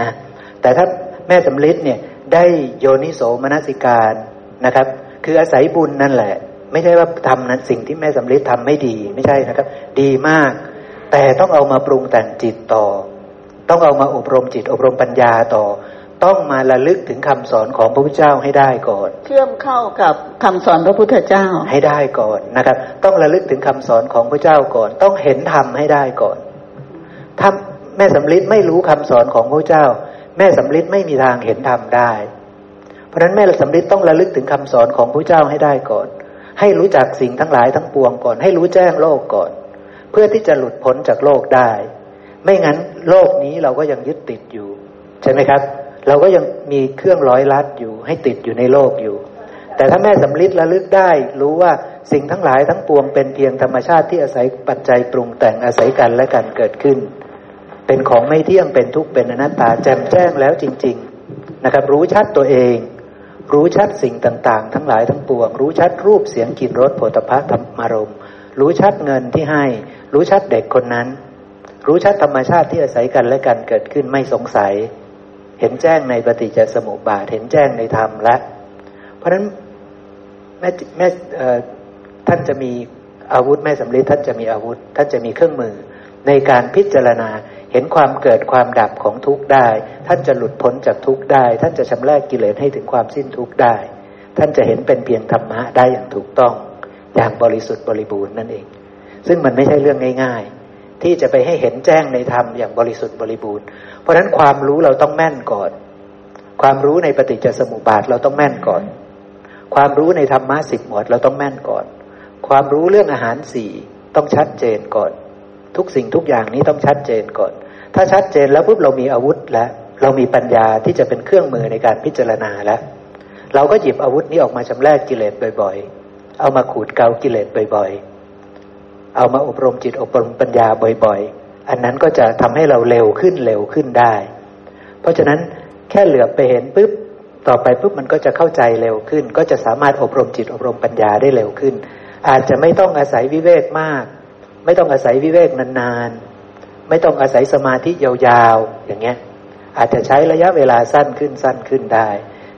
นะแต่ถ้าแม่สำลิดเนี่ยได้โยนิโสมนสิการนะครับ คืออาศัยบุญนั่นแหละ ไม่ใช่ว่าทำนั้นสิ่งที่แม่สำลิดทำไม่ดีไม่ใช่นะครับ ดีมาก แต่ต้องเอามาปรุงแต่งจิตต่อ ต้องเอามาอบรมจิตอบรมปัญญาต่อ ต้องมาระลึกถึงคำสอนของพระพุทธเจ้าให้ได้ก่อน เชื่อมเข้ากับคำสอนพระพุทธเจ้าให้ได้ก่อนนะครับ ต้องระลึกถึงคำสอนของพระเจ้าก่อน ต้องเห็นธรรมให้ได้ก่อนถ้าแม่สำลิดไม่รู้คำสอนของพระเจ้า แม่สำลิดไม่มีทางเห็นธรรมได้ เพราะฉะนั้นแม่สำลิดต้องระลึกถึงคำสอนของพระเจ้าให้ได้ก่อน ให้รู้จักสิ่งทั้งหลายทั้งปวงก่อน ให้รู้แจ้งโลกก่อน เพื่อที่จะหลุดพ้นจากโลกได้ ไม่งั้นโลกนี้เราก็ยังยึดติดอยู่ใช่ไหมครับ เราก็ยังมีเครื่องร้อยลัดอยู่ ให้ติดอยู่ในโลกอยู่ แต่ถ้าแม่สำลิดระลึกได้ รู้ว่าสิ่งทั้งหลายทั้งปวงเป็นเพียงธรรมชาติที่อาศัยปัจจัยปรุงแต่งอาศัยกันและกันเกิดขึ้น เป็นของไม่เที่ยงเป็นทุกข์เป็นอนัตตาแจ่มแจ้งแล้วจริง ๆนะครับ รู้ชัดตัวเอง รู้ชัดสิ่งต่าง ๆ ทั้งหลายทั้งปวง รู้ชัดรูปเสียงกลิ่นรสโผฏฐัพธรรมารมรู้ชัดเงินที่ให้ รู้ชัดเด็กคนนั้น รู้ชัดธรรมชาติที่อาศัยกันและกันเกิดขึ้นไม่สงสัย เห็นแจ้งในปฏิจจสมุปบาท เห็นแจ้งในธรรมและ เพราะฉะนั้นแม่แม่ท่านจะมีอาวุธแม่สำลิดท่านจะมีอาวุธ ท่านจะมีเครื่องมือ ในการพิจารณาเห็นความเกิดความดับของทุกข์ได้ ท่านจะหลุดพ้นจากทุกข์ได้ ท่านจะชำระกิเลสให้ถึงความสิ้นทุกข์ได้ ท่านจะเห็นเป็นเพียงธรรมะได้อย่างถูกต้อง อย่างบริสุทธิ์บริบูรณ์นั่นเอง ซึ่งมันไม่ใช่เรื่องง่าย ๆ ที่จะไปให้เห็นแจ้งในธรรมอย่างบริสุทธิ์บริบูรณ์ ราะฉะนั้นความรู้เราต้องแม่นก่อน ความรู้ในปฏิจจสมุปบาทเราต้องแม่นก่อน ความรู้ในธรรมะสิบหมวดเราต้องแม่นก่อน ความรู้เรื่องอาหารสี่ต้องชัดเจนก่อน ทุกสิ่งทุกอย่างนี้ต้องชัดเจนก่อน ถ้าชัดเจนแล้วปุ๊บเรามีอาวุธแล้ว เรามีปัญญาที่จะเป็นเครื่องมือในการพิจารณาแล้ว เราก็หยิบอาวุธนี้ออกมาชำระกิเลสบ่อย ๆ เอามาขูดเกากิเลสบ่อย ๆ เอามาอบรมจิตอบรมปัญญาบ่อย ๆ อันนั้นก็จะทำให้เราเร็วขึ้นเร็วขึ้นได้ เพราะฉะนั้นแค่เหลือไปเห็นปุ๊บต่อไปปุ๊บมันก็จะเข้าใจเร็วขึ้น ก็จะสามารถอบรมจิตอบรมปัญญาได้เร็วขึ้น อาจจะไม่ต้องอาศัยวิเวกมาก ไม่ต้องอาศัยวิเวกนานๆ ไม่ต้องอาศัยสมาธิยาวๆ อย่างเงี้ย อาจจะใช้ระยะเวลาสั้นขึ้นสั้นขึ้นได้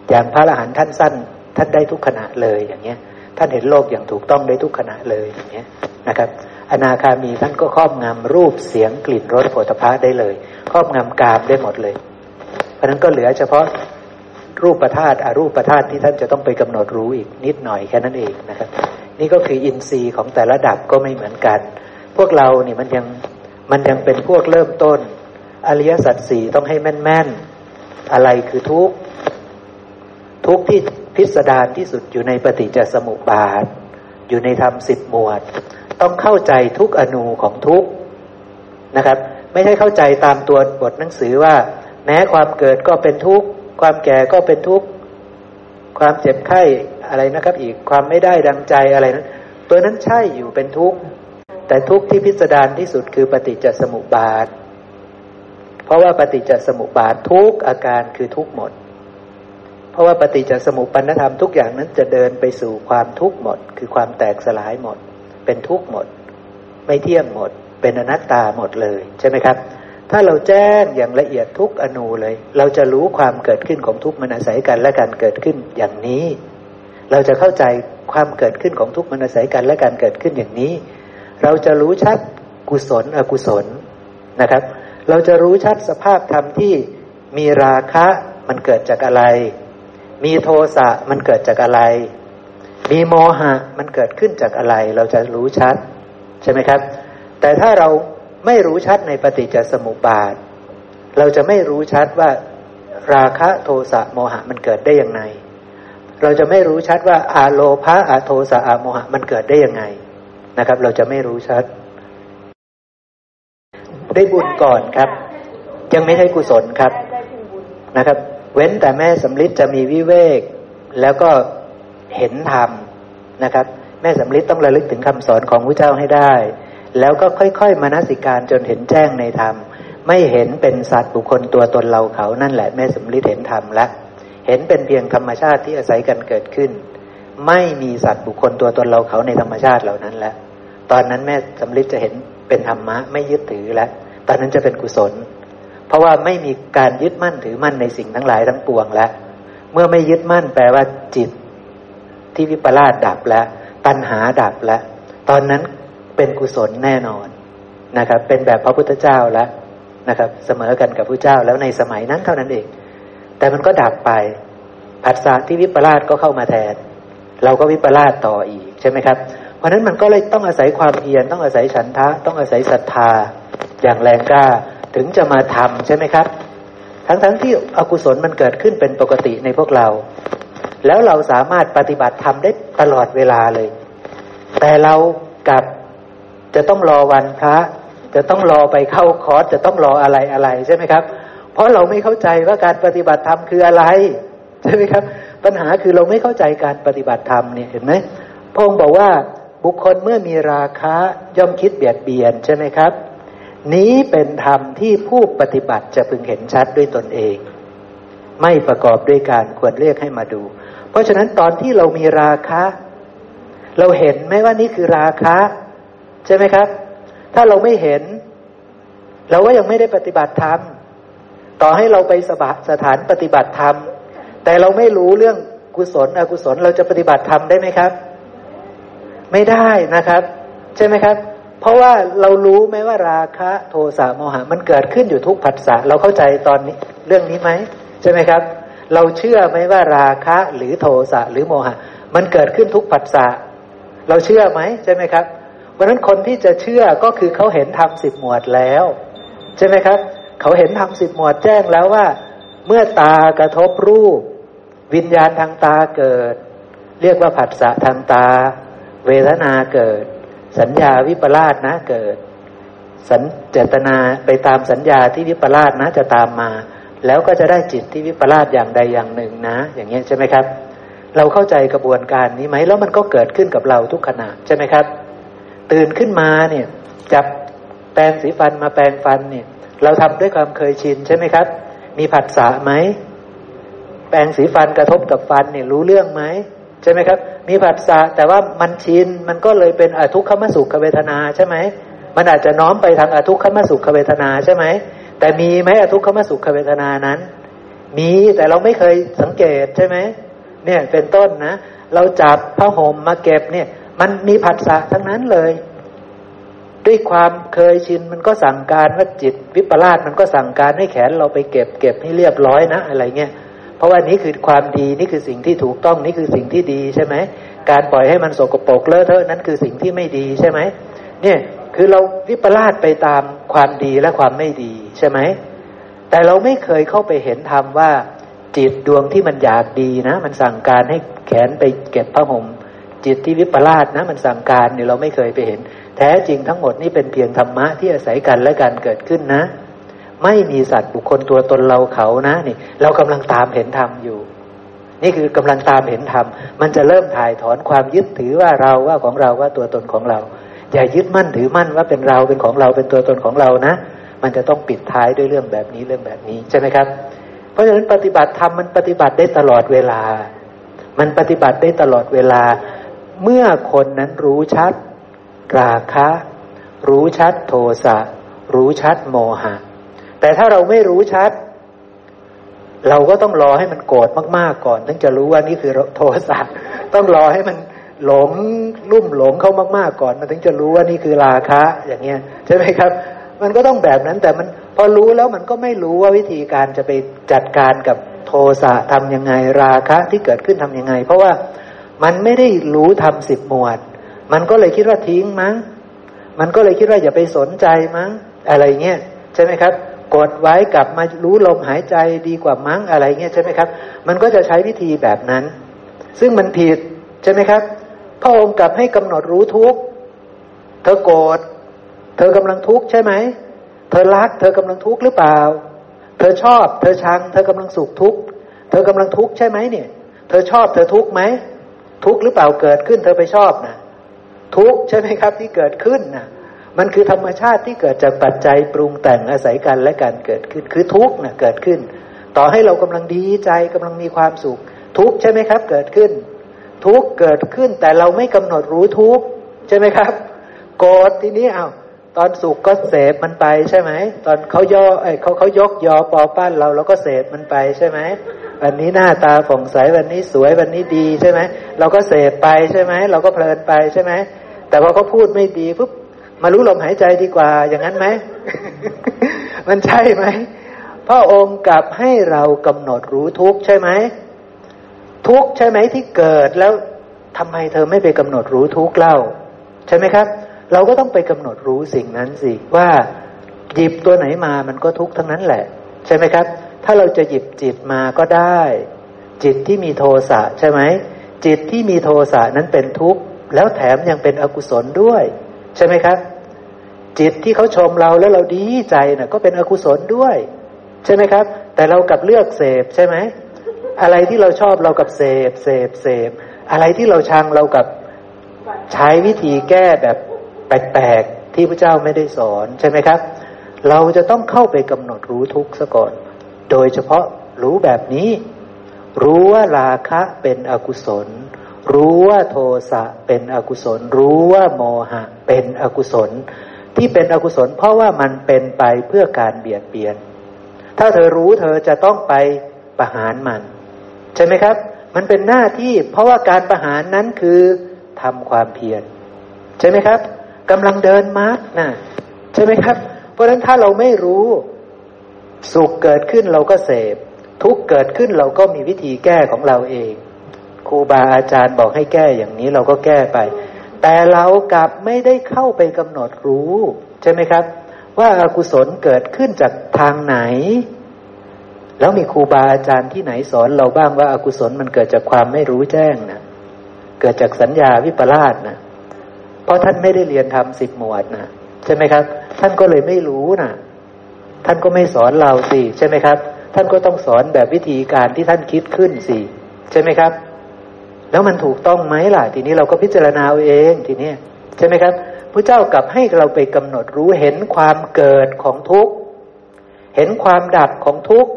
อย่างพระอรหันต์ท่านสั้นท่านได้ทุกขณะเลยอย่างเงี้ย ท่านเห็นโลกอย่างถูกต้องได้ทุกขณะเลยอย่างเงี้ยนะครับ อนาคามีท่านก็ครอบงำรูปเสียงกลิ่นรสโผฏฐะได้เลย ครอบงำกามได้หมดเลย เพราะนั้นก็เหลือเฉพาะรูปประธาตุอารูปประธาตุที่ท่านจะต้องไปกำหนดรู้อีกนิดหน่อยแค่นั้นเองนะครับ นี่ก็คืออินทรีย์ของแต่ละดับก็ไม่เหมือนกัน พวกเรานี่มันยังมันยังเป็นพวกเริ่มต้น อริยสัจสี่ต้องให้แม่นๆ อะไรคือทุกทุกที่ พิสดารที่สุดอยู่ในปฏิจจสมุปบาท อยู่ในธรรมสิบหมวด ต้องเข้าใจทุกอนูของทุกนะครับ ไม่ใช่เข้าใจตามตัวบทหนังสือว่า แม้ความเกิดก็เป็นทุกข์ความแก่ก็เป็นทุกข์ความเจ็บไข้อะไรนะครับ อีกความไม่ได้ดังใจอะไรนั้น ตัวนั้นใช่อยู่เป็นทุกข์แต่ทุกข์ที่พิสดารที่สุดคือปฏิจจสมุปบาท เพราะว่าปฏิจจสมุปบาททุกอาการคือทุกหมด เพราะว่าปฏิจจสมุปปนธรรมทุกอย่างนั้นจะเดินไปสู่ความทุกข์หมด คือความแตกสลายหมด เป็นทุกข์หมด ไม่เที่ยงหมด เป็นอนัตตาหมดเลยใช่ไหมครับ ถ้าเราแจ้งอย่างละเอียดทุกอนูเลย เราจะรู้ความเกิดขึ้นของทุกมันอาศัยกันและการเกิดขึ้นอย่างนี้ เราจะเข้าใจความเกิดขึ้นของทุกมันอาศัยกันและการเกิดขึ้นอย่างนี้ เราจะรู้ชัดกุศลอกุศลนะครับ เราจะรู้ชัดสภาพธรรมที่มีราคะมันเกิดจากอะไร มีโทสะมันเกิดจากอะไร มีโมหะมันเกิดขึ้นจากอะไร เราจะรู้ชัด ใช่ไหมครับ แต่ถ้าเราไม่รู้ชัดในปฏิจจสมุปบาท เราจะไม่รู้ชัดว่าราคะโทสะโมหะมันเกิดได้ยังไง เราจะไม่รู้ชัดว่าอาโลภะอาโทสะอาโมหะมันเกิดได้ยังไงนะครับ เราจะไม่รู้ชัด ได้บุญก่อนครับ ยังไม่ใช่กุศลครับนะครับ เว้นแต่แม่สำลิดจะมีวิเวก แล้วก็เห็นธรรมนะครับ แม่สำลิดต้องระลึกถึงคำสอนของพระเจ้าให้ได้ แล้วก็ค่อยๆมานาสิการจนเห็นแจ้งในธรรม ไม่เห็นเป็นสัตว์บุคคลตัวตนเราเขานั่นแหละแม่สมฤทธิ์เห็นธรรมแล้วเห็นเป็นเพียงธรรมชาติที่อาศัยกันเกิดขึ้น ไม่มีสัตว์บุคคลตัวตนเราเขาในธรรมชาติเหล่านั้นแล้วตอนนั้นแม่สมฤทธิ์จะเห็นเป็นธรรมะไม่ยึดถือแล้ว ตอนนั้นจะเป็นกุศล เพราะว่าไม่มีการยึดมั่นถือมั่นในสิ่งทั้งหลายทั้งปวงแล้ว เมื่อไม่ยึดมั่นแปลว่าจิตที่วิปลาสดับแล้ว ตัณหาดับแล้ว ตอนนั้นเป็นกุศลแน่นอนนะครับ เป็นแบบพระพุทธเจ้าแล้วนะครับ เสมอกันกับพระเจ้าแล้วในสมัยนั้นเท่านั้นเอง แต่มันก็ดับไปผัสสะที่วิปลาสก็เข้ามาแทน เราก็วิปลาสต่ออีกใช่ไหมครับ เพราะนั้นมันก็เลยต้องอาศัยความเพียรต้องอาศัยฉันทะ ต้องอาศัยศรัทธาอย่างแรงกล้า ถึงจะมาทำใช่ไหมครับ ทั้งๆทที่อกุศลมันเกิดขึ้นเป็นปกติในพวกเรา แล้วเราสามารถปฏิบัติทำได้ตลอดเวลาเลย แต่เรากับจะต้องรอวันพระ จะต้องรอไปเข้าคอร์สจะต้องรออะไรอะไรใช่ไหมครับ เพราะเราไม่เข้าใจว่าการปฏิบัติธรรมคืออะไรใช่ไหมครับ ปัญหาคือเราไม่เข้าใจการปฏิบัติธรรมเนี่ยเห็นไหมพง์บอกว่าบุคคลเมื่อมีราคะย่อมคิดเบียดเบียนใช่ไหมครับ นี้เป็นธรรมที่ผู้ปฏิบัติจะพึงเห็นชัดด้วยตนเอง ไม่ประกอบด้วยการควรเรียกให้มาดู เพราะฉะนั้นตอนที่เรามีราคะ เราเห็นไหมว่านี่คือราคะ ใช่ไหมครับ ถ้าเราไม่เห็น เราก็ยังไม่ได้ปฏิบัติธรรมต่อให้เราไปสบสถานปฏิบัติธรรม แต่เราไม่รู้เรื่องกุศลอกุศลเราจะปฏิบัติธรรมได้ไหมครับ ไม่ได้นะครับ ใช่ไหมครับ เพราะว่าเรารู้ไหมว่าราคะโทสะโมหะ มันเกิดขึ้นอยู่ทุกผัสสะเราเข้าใจตอนนี้เรื่องนี้ไหมใช่ไหมครับ เราเชื่อไหมว่าราคะหรือโทสะหรือโมหะ มันเกิดขึ้นทุกผัสสะเราเชื่อไหมใช่ไหมครับราะนั้นคนที่จะเชื่อก็คือเขาเห็นธรรมสิบหมวดแล้ว ใช่ไหมครับ เขาเห็นธรรมสิบหมวดแจ้งแล้วว่า เมื่อตากระทบรูป วิญญาณทางตาเกิด เรียกว่าผัสสะทางตา เวทนาเกิด สัญญาวิปลาสนะเกิด สัญเจตนาไปตามสัญญาที่วิปลาสนะจะตามมา แล้วก็จะได้จิตที่วิปลาสอย่างใดอย่างหนึ่งนะ อย่างเงี้ยใช่ไหมครับ เราเข้าใจกระบวนการนี้ไหมแล้วมันก็เกิดขึ้นกับเราทุกขณะใช่ไหมครับ ตื่นขึ้นมาเนี่ย จับแปรงสีฟันมาแปรงฟันเนี่ย เราทำด้วยความเคยชินใช่ไหมครับ มีผัสสะไหมแปรงสีฟันกระทบกับฟันเนี่ยรู้เรื่องไหม ใช่ไหมครับ มีผัสสะแต่ว่ามันชินมันก็เลยเป็นอทุกขมสุขเวทนาใช่ไหมมันอาจจะน้อมไปทางอทุกขมสุขเวทนาใช่ไหมแต่มีไหมอทุกขมสุขเวทนานั้น มีแต่เราไม่เคยสังเกตใช่ไหมเนี่ยเป็นต้นนะ เราจับผ้าห่มมาเก็บเนี่ย มันมีผัสสะทั้งนั้นเลย ด้วยความเคยชินมันก็สั่งการว่าจิตวิปลาสมันก็สั่งการให้แขนเราไปเก็บเก็บให้เรียบร้อยนะ อะไรเงี้ย เพราะว่านี้คือความดีนี่คือสิ่งที่ถูกต้องนี่คือสิ่งที่ดีใช่ไหมการปล่อยให้มันโสกโปรกเลอะเทอะนั้นคือสิ่งที่ไม่ดีใช่ไหมเนี่ยคือเราวิปลาสไปตามความดีและความไม่ดีใช่ไหมแต่เราไม่เคยเข้าไปเห็นธรรมว่า จิตดวงที่มันอยากดีนะ มันสั่งการให้แขนไปเก็บผ้าห่มจิตที่วิปลาสนะ มันสั่งการเนี่ยเราไม่เคยไปเห็น แท้จริงทั้งหมดนี่เป็นเพียงธรรมะที่อาศัยกันและการเกิดขึ้นนะ ไม่มีสัตว์บุคคลตัวตนเราเขานะนี่ เรากำลังตามเห็นธรรมอยู่ นี่คือกำลังตามเห็นธรรมมันจะเริ่มถ่ายถอนความยึดถือว่าเราว่าของเราว่าตัวตนของเรา อย่ายึดมั่นถือมั่นว่าเป็นเราเป็นของเราเป็นตัวตนของเรานะมันจะต้องปิดท้ายด้วยเรื่องแบบนี้เรื่องแบบนี้ใช่ไหมครับ เพราะฉะนั้นปฏิบัติธรรมมันปฏิบัติได้ตลอดเวลา มันปฏิบัติได้ตลอดเวลา เมื่อคนนั้นรู้ชัดราคะ รู้ชัดโทสะรู้ชัดโมหะ แต่ถ้าเราไม่รู้ชัด เราก็ต้องรอให้มันโกรธมากๆก่อน ถึงจะรู้ว่านี่คือโทสะต้องรอให้มันหลงลุ่มหลงเข้ามากๆก่อน มันถึงจะรู้ว่านี่คือราคะ อย่างเงี้ยใช่ไหมครับ มันก็ต้องแบบนั้นแต่มันพอรู้แล้วมันก็ไม่รู้ว่าวิธีการจะไปจัดการกับโทสะทำยังไงราคะที่เกิดขึ้นทํำยังไง เพราะว่ามันไม่ได้รู้ทำสิบหมวด มันก็เลยคิดว่าทิ้งมั้ง มันก็เลยคิดว่าอย่าไปสนใจมั้ง อะไรเงี้ยใช่ไหมครับ กดไว้กลับมารู้ลมหายใจดีกว่ามั้งอะไรเงี้ยใช่ไหมครับ มันก็จะใช้วิธีแบบนั้น ซึ่งมันผิดใช่ไหมครับ พระองค์กลับให้กำหนดรู้ทุกเธอโกรธเธอกำลังทุกข์ใช่ไหมเธอรัก เธอกำลังทุกข์หรือเปล่า เธอชอบ เธอชัง เธอกำลังสุขทุกข์เธอกำลังทุกข์ใช่ไหมเนี่ย เธอชอบ เธอทุกข์ไหมทุกข์หรือเปล่าเกิดขึ้น เธอไปชอบนะทุกข์ใช่ไหมครับ ที่เกิดขึ้นนะ มันคือธรรมชาติที่เกิดจากปัจจัยปรุงแต่งอาศัยกันและการเกิดขึ้น คือทุกข์นะเกิดขึ้น ต่อให้เรากำลังดีใจกำลังมีความสุข ทุกข์ใช่ไหมครับ เกิดขึ้น ทุกข์เกิดขึ้น แต่เราไม่กำหนดรู้ทุกข์ใช่ไหมครับโกรธทีนี้เอา้าตอนสุขก็เสพมันไปใช่ไหมตอนเขาย่อไอ้เขาเขายกยอปอปั้นเราเราก็เสพมันไปใช่ไหมวันนี้หน้าตาผ่องใสวันนี้สวยวันนี้ดีใช่ไหมเราก็เสพไปใช่ไหมเราก็เพลินไปใช่ไหมแต่พอเขาพูดไม่ดีปุ๊บ มารู้ลมหายใจดีกว่า อย่างนั้นไหม มันใช่ไหมพระองค์กลับให้เรากำหนดรู้ทุกใช่ไหมทุกใช่ไหมที่เกิดแล้วทำไมเธอไม่ไปกำหนดรู้ทุกเล่า ใช่ไหมครับ เราก็ต้องไปกำหนดรู้สิ่งนั้นสิว่าหยิบตัวไหนมามันก็ทุกข์ทั้งนั้นแหละ ใช่ไหมครับ ถ้าเราจะหยิบจิตมาก็ได้ จิตที่มีโทสะใช่ไหมจิตที่มีโทสะนั้นเป็นทุกข์แล้วแถมยังเป็นอกุศลด้วย ใช่ไหมครับ จิตที่เขาชมเราแล้วเราดีใจนะ่ะ ก็เป็นอกุศลด้วย ใช่ไหมครับ แต่เรากับเลือกเสพใช่ไหมอะไรที่เราชอบเรากับเสพเสพเสพอะไรที่เราชังเรากับใช้วิธีแก้แบบแปลกๆที่พระเจ้าไม่ได้สอนใช่ไหมครับ เราจะต้องเข้าไปกำหนดรู้ทุกข์ซะก่อน โดยเฉพาะรู้แบบนี้ รู้ว่าราคะเป็นอกุศล รู้ว่าโทสะเป็นอกุศล รู้ว่าโมหะเป็นอกุศล ที่เป็นอกุศล เพราะว่ามันเป็นไปเพื่อการเบียดเบียน ถ้าเธอรู้เธอจะต้องไปประหารมัน ใช่ไหมครับ มันเป็นหน้าที่ เพราะว่าการประหารนั้นคือทำความเพียรใช่ไหมครับกำลังเดินมาร์กนะใช่ไหมครับ เพราะฉะนั้นถ้าเราไม่รู้สุขเกิดขึ้นเราก็เสพ ทุกเกิดขึ้นเราก็มีวิธีแก้ของเราเอง ครูบาอาจารย์บอกให้แก้อย่างนี้เราก็แก้ไป แต่เรากลับไม่ได้เข้าไปกำหนดรู้ ใช่ไหมครับ ว่าอากุศลเกิดขึ้นจากทางไหน แล้วมีครูบาอาจารย์ที่ไหนสอนเราบ้างว่าอากุศลมันเกิดจากความไม่รู้แจ้งนะเกิดจากสัญญาวิปลาสนะเพราะท่านไม่ได้เรียนทำสิบหมวดนะใช่ไหมครับ ท่านก็เลยไม่รู้นะท่านก็ไม่สอนเราสิใช่ไหมครับ ท่านก็ต้องสอนแบบวิธีการที่ท่านคิดขึ้นสิใช่ไหมครับ แล้วมันถูกต้องไหมล่ะ ทีนี้เราก็พิจารณาเอาเองทีนี้ใช่ไหมครับพระเจ้ากลับให้เราไปกำหนดรู้เห็นความเกิดของทุกข์เห็นความดับของทุกข์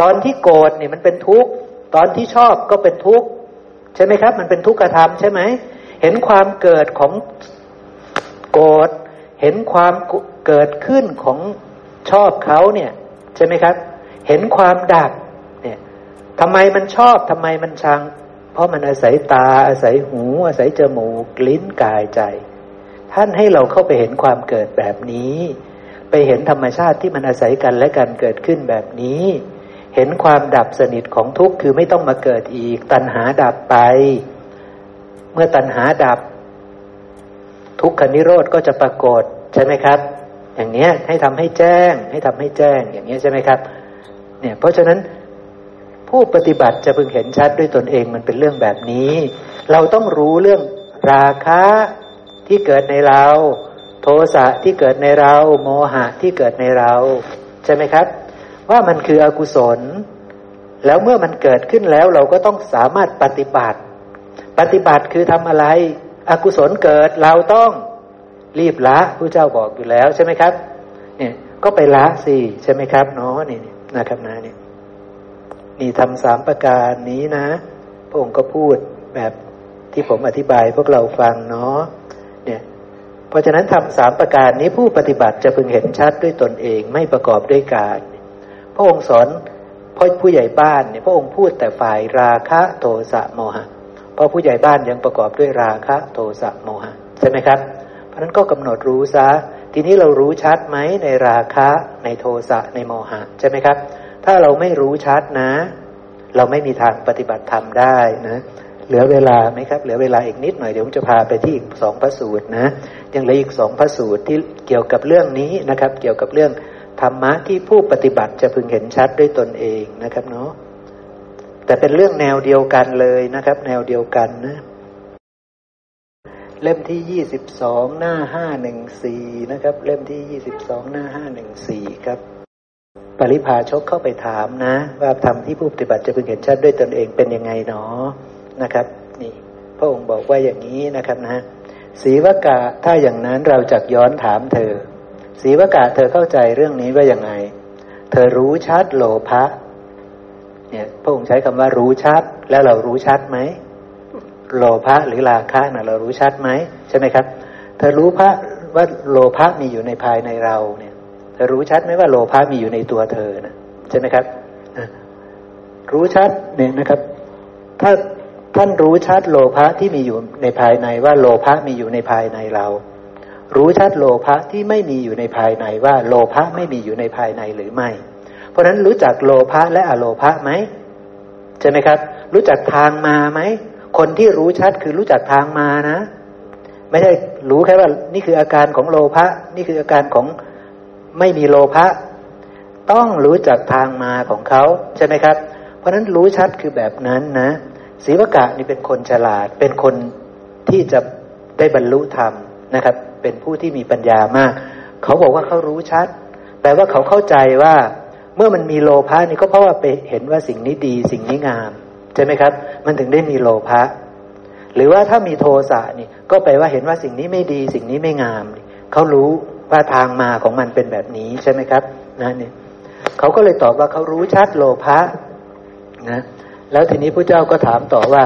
ตอนที่โกรธเนี่ยมันเป็นทุกข์ตอนที่ชอบก็เป็นทุกข์ใช่ไหมครับ มันเป็นทุกข์กระทำใช่ไหมเห็นความเกิดของโกรธเห็นความเกิดขึ้นของชอบเขาเนี่ยใช่ไหมครับ เห็นความดับเนี่ยทำไมมันชอบทำไมมันชัง เพราะมันอาศัยตาอาศัยหู อาศัยจมูกลิ้นกายใจ ท่านให้เราเข้าไปเห็นความเกิดแบบนี้ ไปเห็นธรรมชาติที่มันอาศัยกันและกันเกิดขึ้นแบบนี้ เห็นความดับสนิทของทุกข์คือไม่ต้องมาเกิดอีก ตัณหาดับไป เมื่อตัณหาดับ ทุกขนิโรธก็จะปรากฏใช่ไหมครับ อย่างเนี้ยให้ทำให้แจ้ง ให้ทำให้แจ้งอย่างเนี้ยใช่ไหมครับ เนี่ยเพราะฉะนั้น ผู้ปฏิบัติจะพึงเห็นชัดด้วยตนเองมันเป็นเรื่องแบบนี้ เราต้องรู้เรื่องราคะที่เกิดในเรา โทสะที่เกิดในเรา โมหะที่เกิดในเรา ใช่ไหมครับ ว่ามันคืออกุศล แล้วเมื่อมันเกิดขึ้นแล้วเราก็ต้องสามารถปฏิบัติ ปฏิบัติคือทำอะไร อกุศลเกิดเราต้องรีบละผู้เจ้าบอกอยู่แล้วใช่ไหมครับ เนี่ยก็ไปละสิใช่ไหมครับเนาะนี่นะครับนะเนี่ย นี่ทำสามประการนี้นะพระองค์ก็พูดแบบที่ผมอธิบายพวกเราฟังเนาะเนี่ย เพราะฉะนั้นทำสามประการนี้ผู้ปฏิบัติจะพึงเห็นชัดด้วยตนเองไม่ประกอบด้วยการพระองค์สอนพ่อผู้ใหญ่บ้านเนี่ยพระองค์พูดแต่ฝ่ายราคะโทสะโมหะ เพราะผู้ใหญ่บ้านยังประกอบด้วยราคะโทสะโมหะใช่ไหมครับ เพราะนั้นก็กำหนดรู้ซะทีนี้เรารู้ชัดไหมในราคะในโทสะในโมหะใช่ไหมครับ ถ้าเราไม่รู้ชัดนะ เราไม่มีทางปฏิบัติธรรมได้นะเหลือเวลาไหมครับ เหลือเวลาอีกนิดหน่อยเดี๋ยวผมจะพาไปที่อีกสองพระสูตรนะยังเหลืออีกสองพระสูตรที่เกี่ยวกับเรื่องนี้นะครับ เกี่ยวกับเรื่องธรรมะที่ผู้ปฏิบัติจะพึงเห็นชัดด้วยตนเองนะครับเนาะแต่เป็นเรื่องแนวเดียวกันเลยนะครับ แนวเดียวกันนะ เล่มที่ยี่สิบสองหน้าห้าหนึ่งสี่นะครับ เล่มที่ยี่สิบสองหน้าห้าหนึ่งสี่ครับ ปริพาชกเข้าไปถามนะ ว่าธรรมที่ผู้ปฏิบัติจะพึงเห็นชัดด้วยตนเองเป็นยังไงเนาะนะครับ นี่พระองค์บอกว่าอย่างนี้นะครับนะศีวกะถ้าอย่างนั้นเราจะย้อนถามเธอศีวกะเธอเข้าใจเรื่องนี้ว่าอย่างไง เธอรู้ชัดโลภะเนี่ยพระองค์ใช้คำว่ารู้ชัด แล้วเรารู้ชัดไหมโลภะหรือราคะนะเรารู้ชัดไหมใช่ไหมครับ เธอรู้พระว่าโลภะมีอยู่ในภายในเราเนี่ย รู้ชัดไหมว่าโลภะมีอยู่ในตัวเธอนะใช่ไหมครับ รู้ชัดเนี่ยนะครับ ถ้าท่านรู้ชัดโลภะที่มีอยู่ในภายในว่าโลภะมีอยู่ในภายในเรา รู้ชัดโลภะที่ไม่มีอยู่ในภายในว่าโลภะไม่มีอยู่ในภายในหรือไม่ เพราะฉะนั้นรู้จักโลภะและอโลภะไหมใช่ไหมครับ รู้จักทางมาไหมคนที่รู้ชัดคือรู้จักทางมานะ ไม่ได้รู้แค่ว่า นี่คืออาการของโลภะนี่คืออาการของ ไม่มีโลภะต้องรู้จักทางมาของเขาใช่ไหมครับ เพราะฉะนั้นรู้ชัดคือแบบนั้นนะศีวกะนี่เป็นคนฉลาด เป็นคนที่จะได้บรรลุธรรมนะครับ เป็นผู้ที่มีปัญญามาก เขาบอกว่าเขารู้ชัด แปลว่าเขาเข้าใจว่าเมื่อมันมีโลภะนี่ก็เพราะว่าไปเห็นว่าสิ่งนี้ดีสิ่งนี้งามใช่ไหมครับ มันถึงได้มีโลภะหรือว่าถ้ามีโทสะนี่ก็แปลว่าเห็นว่าสิ่งนี้ไม่ดีสิ่งนี้ไม่งามเขารู้ ว่าทางมาของมันเป็นแบบนี้ใช่ไหมครับนะเนี่ยเขาก็เลยตอบว่าเขารู้ชัดโลภะนะแล้วทีนี้พระเจ้าก็ถามต่อว่า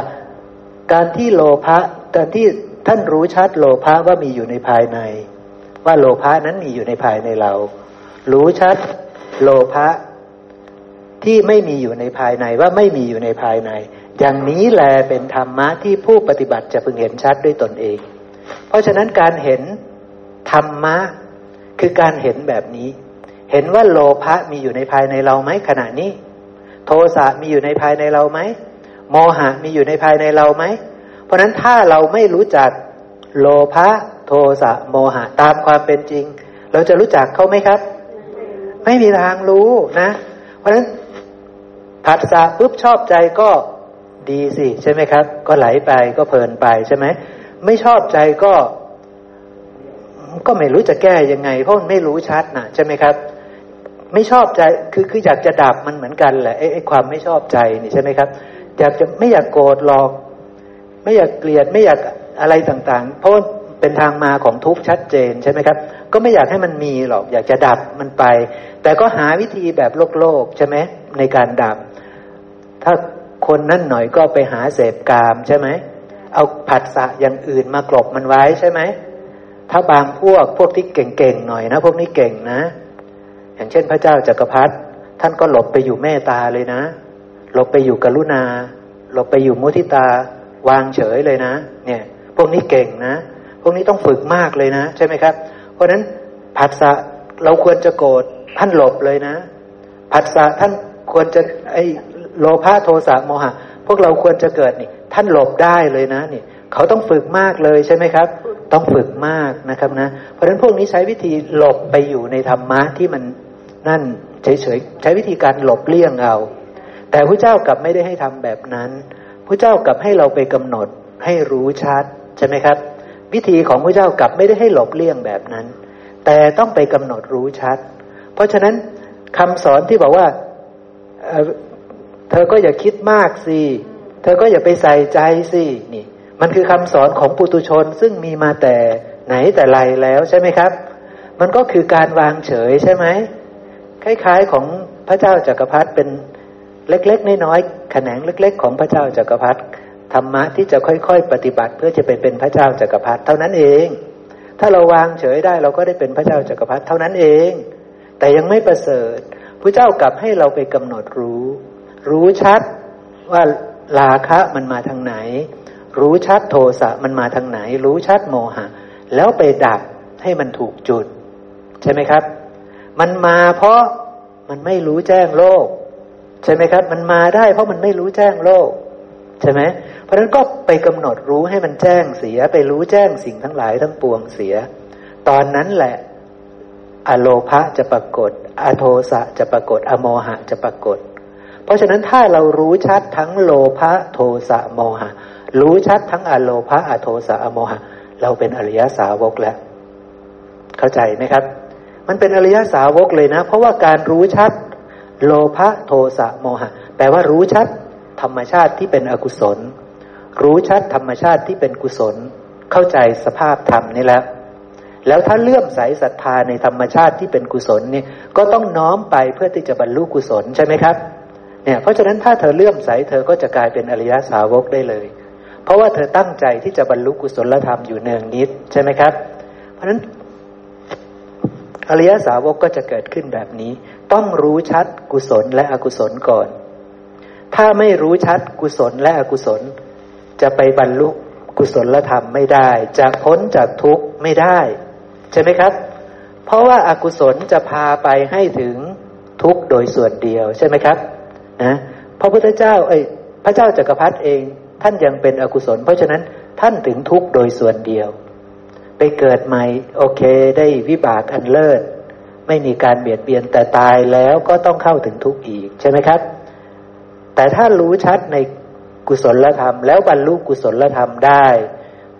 การที่โลภะการที่ท่านรู้ชัดโลภะว่ามีอยู่ในภายใน ว่าโลภะนั้นมีอยู่ในภายในเรา รู้ชัดโลภะที่ไม่มีอยู่ในภายในว่าไม่มีอยู่ในภายใน อย่างนี้แลเป็นธรรมะที่ผู้ปฏิบัติจะพึงเห็นชัดด้วยตนเอง เพราะฉะนั้นการเห็นธรรมะ คือการเห็นแบบนี้ เห็นว่าโลภะมีอยู่ในภายในเราไหมขณะนี้ โทสะมีอยู่ในภายในเราไหมโมหะมีอยู่ในภายในเราไหม เพราะนั้นถ้าเราไม่รู้จักโลภะโทสะโมหะตามความเป็นจริง เราจะรู้จักเขาไหมครับ ไม่มีทางรู้นะ เพราะนั้นผัสสะปุ๊บชอบใจก็ดีสิใช่ไหมครับ ก็ไหลไปก็เพลินไปใช่ไหมไม่ชอบใจก็ ก็ไม่รู้จะแก้ยังไง เพราะมันไม่รู้ชัดนะใช่ไหมครับ ไม่ชอบใจคือคืออยากจะดับมันเหมือนกันแหละไอ้ไอ้ความไม่ชอบใจนี่ใช่ไหมครับอยากจะไม่อยากโกรธหรอก ไม่อยากเกลียดไม่อยากอะไรต่างๆ เพราะเป็นทางมาของทุกข์ชัดเจนใช่ไหมครับ ก็ไม่อยากให้มันมีหรอก อยากจะดับมันไป แต่ก็หาวิธีแบบโลกโลกใช่ไหมในการดับ ถ้าคนนั่นหน่อยก็ไปหาเสพกามใช่ไหมเอาผัสสะอย่างอื่นมากรบมันไว้ใช่ไหม ถ้าบางพวกพวกที่เก่งๆหน่อยนะ พวกนี้เก่งนะ อย่างเช่นพระเจ้าจักรพรรดิท่านก็หลบไปอยู่เมตตาเลยนะ หลบไปอยู่กรุณา หลบไปอยู่มุทิตาวางเฉยเลยนะ เนี่ย พวกนี้เก่งนะ พวกนี้ต้องฝึกมากเลยนะ ใช่ไหมครับ เพราะฉะนั้นผัสสะเราควรจะโกรธท่านหลบเลยนะผัสสะท่านควรจะไอโลภะโทสะโมหะ พวกเราควรจะเกิดนี่ ท่านหลบได้เลยนะนี่เขาต้องฝึกมากเลยใช่ไหมครับ ต้องฝึกมากนะครับนะ เพราะฉะนั้นพวกนี้ใช้วิธีหลบไปอยู่ในธรรมะที่มันนั่นเฉยๆใช้วิธีการหลบเลี่ยงเอาแต่พระเจ้ากลับไม่ได้ให้ทำแบบนั้นพระเจ้ากลับให้เราไปกำหนดให้รู้ชัดใช่ไหมครับ วิธีของพระเจ้ากลับไม่ได้ให้หลบเลี่ยงแบบนั้น แต่ต้องไปกำหนดรู้ชัด เพราะฉะนั้นคำสอนที่บอกว่าเธอก็อย่าคิดมากสิเธอก็อย่าไปใส่ใจสินี่ มันคือคำสอนของปุตุชนซึ่งมีมาแต่ไหนแต่ไรแล้วใช่ไหมครับ มันก็คือการวางเฉยใช่ไหมคล้ายๆของพระเจ้าจากักรพรรดิเป็นเล็กๆน้อยๆแขนงเล็ก ๆ ของพระเจ้าจากักรพรรดิธรรมะที่จะค่อยๆ ปฏิบัติเพื่อจะไปเป็นพระเจ้าจากักรพรรดิเท่านั้นเอง ถ้าเราวางเฉยได้เราก็ได้เป็นพระเจ้าจากักรพรรดิเท่านั้นเอง แต่ยังไม่ประเสริฐพระเจ้ากลับให้เราไปกำหนดรู้ รู้ชัดว่าลาคะมันมาทางไหน รู้ชัดโทสะมันมาทางไหน รู้ชัดโมหะ แล้วไปดับให้มันถูกจุด ใช่ไหมครับ มันมาเพราะมันไม่รู้แจ้งโลก ใช่ไหมครับ มันมาได้เพราะมันไม่รู้แจ้งโลก ใช่ไหมเพราะฉะนั้นก็ไปกำหนดรู้ให้มันแจ้งเสีย ไปรู้แจ้งสิ่งทั้งหลายทั้งปวงเสีย ตอนนั้นแหละ อโลภะจะปรากฏ อโทสะจะปรากฏ อโมหะจะปรากฏ เพราะฉะนั้นถ้าเรารู้ชัดทั้งโลภะโทสะโมหะ รู้ชัดทั้งอโลภะอโทสะอโมหะ เราเป็นอริยสาวกแล้ว เข้าใจไหมครับ มันเป็นอริยสาวกเลยนะ เพราะว่าการรู้ชัด โลภะโทสะโมหะ แปลว่ารู้ชัดธรรมชาติที่เป็นอกุศล รู้ชัดธรรมชาติที่เป็นกุศล เข้าใจสภาพธรรมนี่แล้วแล้วถ้าเลื่อมใสศรัทธาในธรรมชาติที่เป็นกุศลนี่ก็ต้องน้อมไปเพื่อที่จะบรรลุกุศลใช่ไหมครับเนี่ยเพราะฉะนั้นถ้าเธอเลื่อมใสเธอก็จะกลายเป็นอริยสาวกได้เลย เพราะว่าเธอตั้งใจที่จะบรรลุกุศลธรรมอยู่เนืองนิดใช่ไหมครับ เพราะฉะนั้นอริยสาวกก็จะเกิดขึ้นแบบนี้ ต้องรู้ชัดกุศลและอกุศลก่อน ถ้าไม่รู้ชัดกุศลและอกุศล จะไปบรรลุกุศลธรรมไม่ได้ จะพ้นจากทุกข์ไม่ได้ ใช่ไหมครับ เพราะว่าอากุศลจะพาไปให้ถึงทุกข์โดยส่วนเดียวใช่ไหมครับนะพระพุทธเจ้าเอ้ยพระเจ้าจักรพรรดิเอง ท่านยังเป็นอกุศล เพราะฉะนั้นท่านถึงทุกข์โดยส่วนเดียว ไปเกิดใหม่โอเคได้วิบากอันเลิศ ไม่มีการเบียดเบียนแต่ตายแล้วก็ต้องเข้าถึงทุกข์อีกใช่ไหมครับ แต่ถ้ารู้ชัดในกุศลธรรม แล้วบรรลุกุศลธรรมได้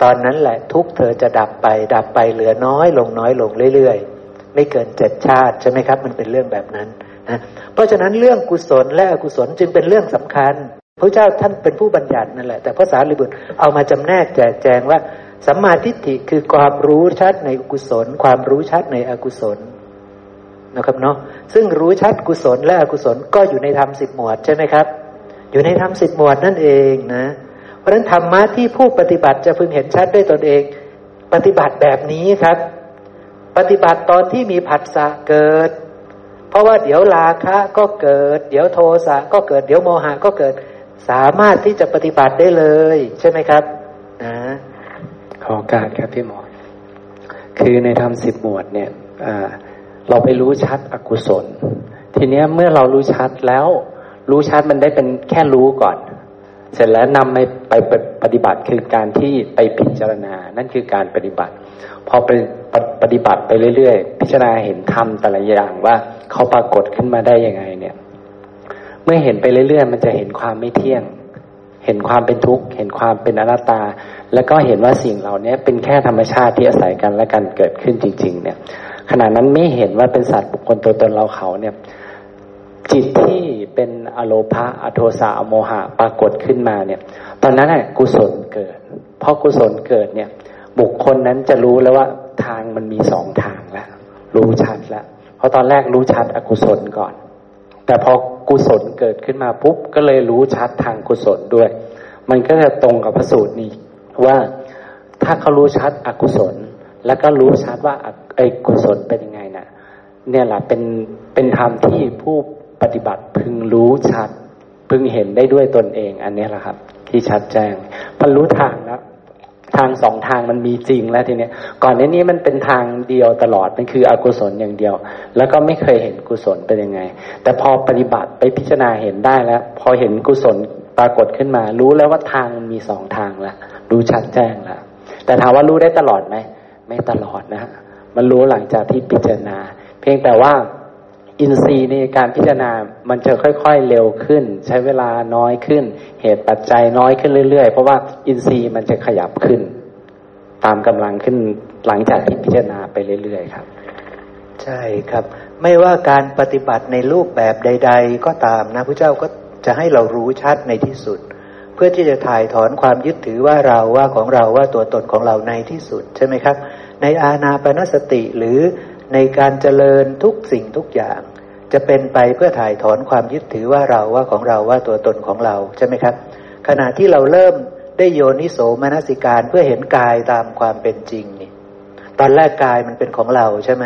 ตอนนั้นแหละทุกเธอจะดับไป ดับไปเหลือน้อยลงน้อยลงเรื่อยๆ ไม่เกินเจ็ดชาติใช่ไหมครับ มันเป็นเรื่องแบบนั้นนะเพราะฉะนั้นเรื่องกุศลและอกุศลจึงเป็นเรื่องสำคัญ พระเจ้าท่านเป็นผู้บัญญัตินั่นแหละ แต่พระสารีบุตรเอามาจำแนกแจกแจงว่าสัมมาทิฏฐิคือความรู้ชัดในกุศล ความรู้ชัดในอกุศลนะครับเนาะซึ่งรู้ชัดกุศลและอกุศลก็อยู่ในธรรมสิบหมวดใช่ไหมครับ อยู่ในธรรมสิบหมวดนั่นเองนะ เพราะฉะนั้นธรรมะที่ผู้ปฏิบัติจะพึงเห็นชัดด้วยตนเอง ปฏิบัติแบบนี้ครับ ปฏิบัติตอนที่มีผัสสะเกิด เพราะว่าเดี๋ยวราคะก็เกิด เดี๋ยวโทสะก็เกิด เดี๋ยวโมหะก็เกิด สามารถที่จะปฏิบัติได้เลย ใช่ไหมครับนะขอการครับพี่หมอ คือในธรรมสิบหมวดเนี่ยเราไปรู้ชัดอกุศล ทีเนี้ยเมื่อเรารู้ชัดแล้ว รู้ชัดมันได้เป็นแค่รู้ก่อน เสร็จแล้วนำไปไปปฏิบัติคือการที่ไปพิจารณา นั่นคือการปฏิบัติ พอไปปฏิบัติไปเรื่อยๆ พิจารณาเห็นธรรมแต่ละอย่างว่าเขาปรากฏขึ้นมาได้ยังไงเนี่ย เมื่อเห็นไปเรื่อยๆ มันจะเห็นความไม่เที่ยง เห็นความเป็นทุกข์ เห็นความเป็นอนัตตา แล้วก็เห็นว่าสิ่งเหล่านี้เป็นแค่ธรรมชาติที่อาศัยกันและกันเกิดขึ้นจริง ๆ เนี่ย ขณะนั้นไม่เห็นว่าเป็นสัตว์บุคคลตัวตนเราเขาเนี่ย จิตที่เป็นอโลภะอโทสะอโมหะปรากฏขึ้นมาเนี่ย ตอนนั้นน่ะกุศลเกิดเพราะกุศลเกิดเนี่ย บุคคลนั้นจะรู้แล้วว่าทางมันมีสองทางแล้วรู้ชัดแล้วเพราะตอนแรกรู้ชัดอกุศลก่อน แต่พอกุศลเกิดขึ้นมาปุ๊บก็เลยรู้ชัดทางกุศลด้วย มันก็จะตรงกับพระสูตรนี้ว่าถ้าเขารู้ชัดอกุศล แล้วก็รู้ชัดว่าไอ้กุศลเป็นยังไงนะ่ะ เนี่ยแหละเป็นเป็นธรรมที่ผู้ปฏิบัติพึงรู้ชัด พึงเห็นได้ด้วยตนเอง อันนี้แหละครับ ที่ชัดแจ้งพอรู้ทางแล้ว ทางสองทางมันมีจริงแล้วทีเนี้ยก่อนในนี้มันเป็นทางเดียวตลอดมันคืออกุศลอย่างเดียว แล้วก็ไม่เคยเห็นกุศลเป็นยังไง แต่พอปฏิบัติไปพิจารณาเห็นได้แล้ว พอเห็นกุศลปรากฏขึ้นมา รู้แล้วว่าทางมันมีสองทางล้วรู้ชัดแจ้งล้วแต่ถามว่ารู้ได้ตลอดไหมไม่ตลอดนะมันรู้หลังจากที่พิจารณา เพียงแต่ว่า อินทรีย์ในการพิจารณา มันจะค่อยๆเร็วขึ้น ใช้เวลาน้อยขึ้น เหตุปัจจัยน้อยขึ้นเรื่อยๆ เพราะว่าอินทรีย์มันจะขยับขึ้น ตามกำลังขึ้นหลังจากที่พิจารณาไปเรื่อยๆครับ ใช่ครับ ไม่ว่าการปฏิบัติในรูปแบบใด ๆ ก็ตามนะพระเจ้าก็จะให้เรารู้ชัดในที่สุด เพื่อที่จะถ่ายถอนความยึดถือว่าเราว่าของเราว่าตัวตนของเราในที่สุด ใช่ไหมครับ ในอาณาปณสติหรือ ในการเจริญทุกสิ่งทุกอย่าง จะเป็นไปเพื่อถ่ายถอนความยึดถือว่าเราว่าของเราว่าตัวตนของเราใช่ไหมครับ ขณะที่เราเริ่มได้โยนิโสมนสิการเพื่อเห็นกายตามความเป็นจริงนี่ตอนแรกกายมันเป็นของเราใช่ไหม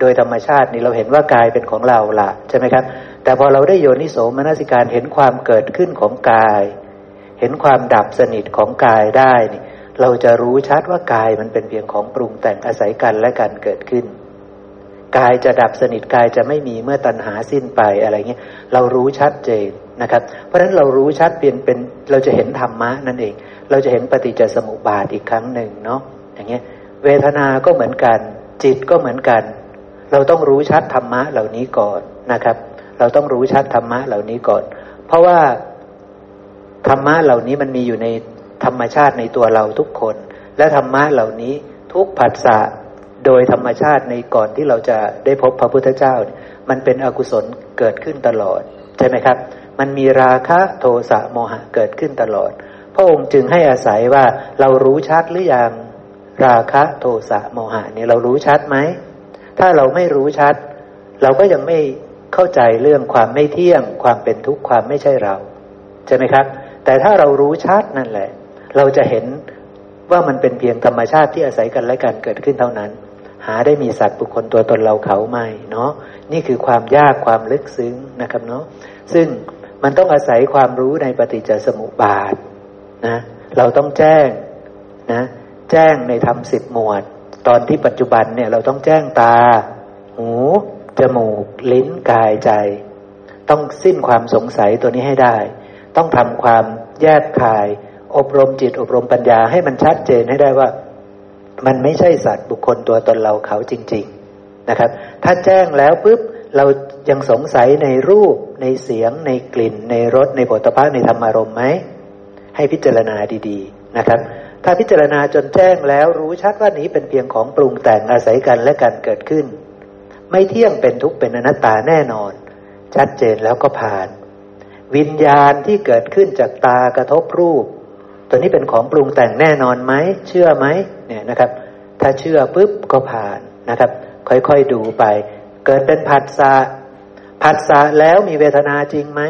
โดยธรรมชาตินี่เราเห็นว่ากายเป็นของเราละใช่ไหมครับ แต่พอเราได้โยนิโสมนสิการเห็นความเกิดขึ้นของกาย เห็นความดับสนิทของกายได้นี่เราจะรู้ชัดว่ากายมันเป็นเพียงของปรุงแต่งอาศัยกันและกันเกิดขึ้น กายจะดับสนิทกายจะไม่มีเมื่อตัณหาสิ้นไปอะไรเงี้ยเรารู้ชัดเจนนะครับ เพราะฉะนั้นเรารู้ชัดเปลี่ยนเป็นเราจะเห็นธรรมะนั่นเอง เราจะเห็นปฏิจจสมุปบาทอีกครั้งหนึ่งเนาะอย่างเงี้ยเวทนาก็เหมือนกัน จิตก็เหมือนกัน เราต้องรู้ชัดธรรมะเหล่านี้ก่อนนะครับ เราต้องรู้ชัดธรรมะเหล่านี้ก่อน เพราะว่าธรรมะเหล่านี้มันมีอยู่ในธรรมชาติในตัวเราทุกคน และธรรมะเหล่านี้ทุกผัสสะ โดยธรรมชาติในก่อนที่เราจะได้พบพระพุทธเจ้า มันเป็นอกุศลเกิดขึ้นตลอด ใช่ไหมครับ มันมีราคะโทสะโมหะเกิดขึ้นตลอด พระองค์จึงให้อาศัยว่าเรารู้ชัดหรือยังราคะโทสะโมหะเนี่ยเรารู้ชัดไหม ถ้าเราไม่รู้ชัด เราก็ยังไม่เข้าใจเรื่องความไม่เที่ยง ความเป็นทุกข์ความไม่ใช่เรา ใช่ไหมครับ แต่ถ้าเรารู้ชัดนั่นแหละ เราจะเห็นว่ามันเป็นเพียงธรรมชาติที่อาศัยกันและกันเกิดขึ้นเท่านั้น หาได้มีสัตว์บุคคลตัวตนเราเขาไม่เนาะนี่คือความยากความลึกซึ้งนะครับเนาะซึ่งมันต้องอาศัยความรู้ในปฏิจจสมุปบาทนะเราต้องแจ้งนะแจ้งในธรรมสิบหมวด ตอนที่ปัจจุบันเนี่ยเราต้องแจ้งตา หูจมูก ลิ้นกายใจ ต้องสิ้นความสงสัยตัวนี้ให้ได้ ต้องทำความแยกคาย อบรมจิตอบรมปัญญาให้มันชัดเจนให้ได้ว่า มันไม่ใช่สัตว์บุคคลตัวตนเราเขาจริง ๆนะครับ ถ้าแจ้งแล้วปุ๊บเรายังสงสัยในรูปในเสียง ในกลิ่น ในรสในผลิตภัณฑ์ในธรรมารมณ์ไหมให้พิจารณาดีๆนะครับ ถ้าพิจารณาจนแจ้งแล้วรู้ชัดว่านี้เป็นเพียงของปรุงแต่งอาศัยกันและกันเกิดขึ้น ไม่เที่ยงเป็นทุกข์เป็นอนัตตาแน่นอน ชัดเจนแล้วก็ผ่าน วิญญาณที่เกิดขึ้นจากตากระทบรูป ตัวนี้เป็นของปรุงแต่งแน่นอนไหมเชื่อไหมเนี่ยนะครับ ถ้าเชื่อปุ๊บก็ผ่านนะครับ ค่อยๆดูไป เกิดเป็นผัสสะผัสสะแล้วมีเวทนาจริงไหม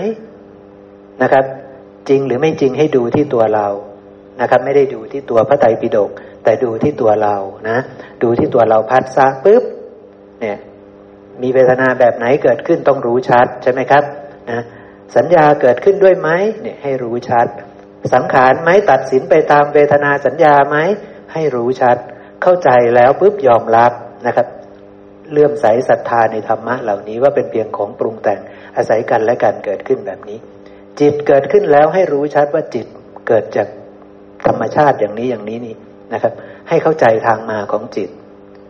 นะครับ จริงหรือไม่จริงให้ดูที่ตัวเรานะครับ ไม่ได้ดูที่ตัวพระไตรปิฎกแต่ดูที่ตัวเรานะ ดูที่ตัวเราผัสสะปุ๊บเนี่ยมีเวทนาแบบไหนเกิดขึ้นต้องรู้ชัดใช่ไหมครับนะสัญญาเกิดขึ้นด้วยไหมเนี่ยให้รู้ชัด สังขารไหมตัดสินไปตามเวทนาสัญญาไหมให้รู้ชัด เข้าใจแล้วปุ๊บยอมรับนะครับเลื่อมใสศรัทธาในธรรมะเหล่านี้ว่าเป็นเพียงของปรุงแต่งอาศัยกันและกันเกิดขึ้นแบบนี้ จิตเกิดขึ้นแล้วให้รู้ชัดว่าจิตเกิดจากธรรมชาติอย่างนี้อย่างนี้นี่นะครับ ให้เข้าใจทางมาของจิต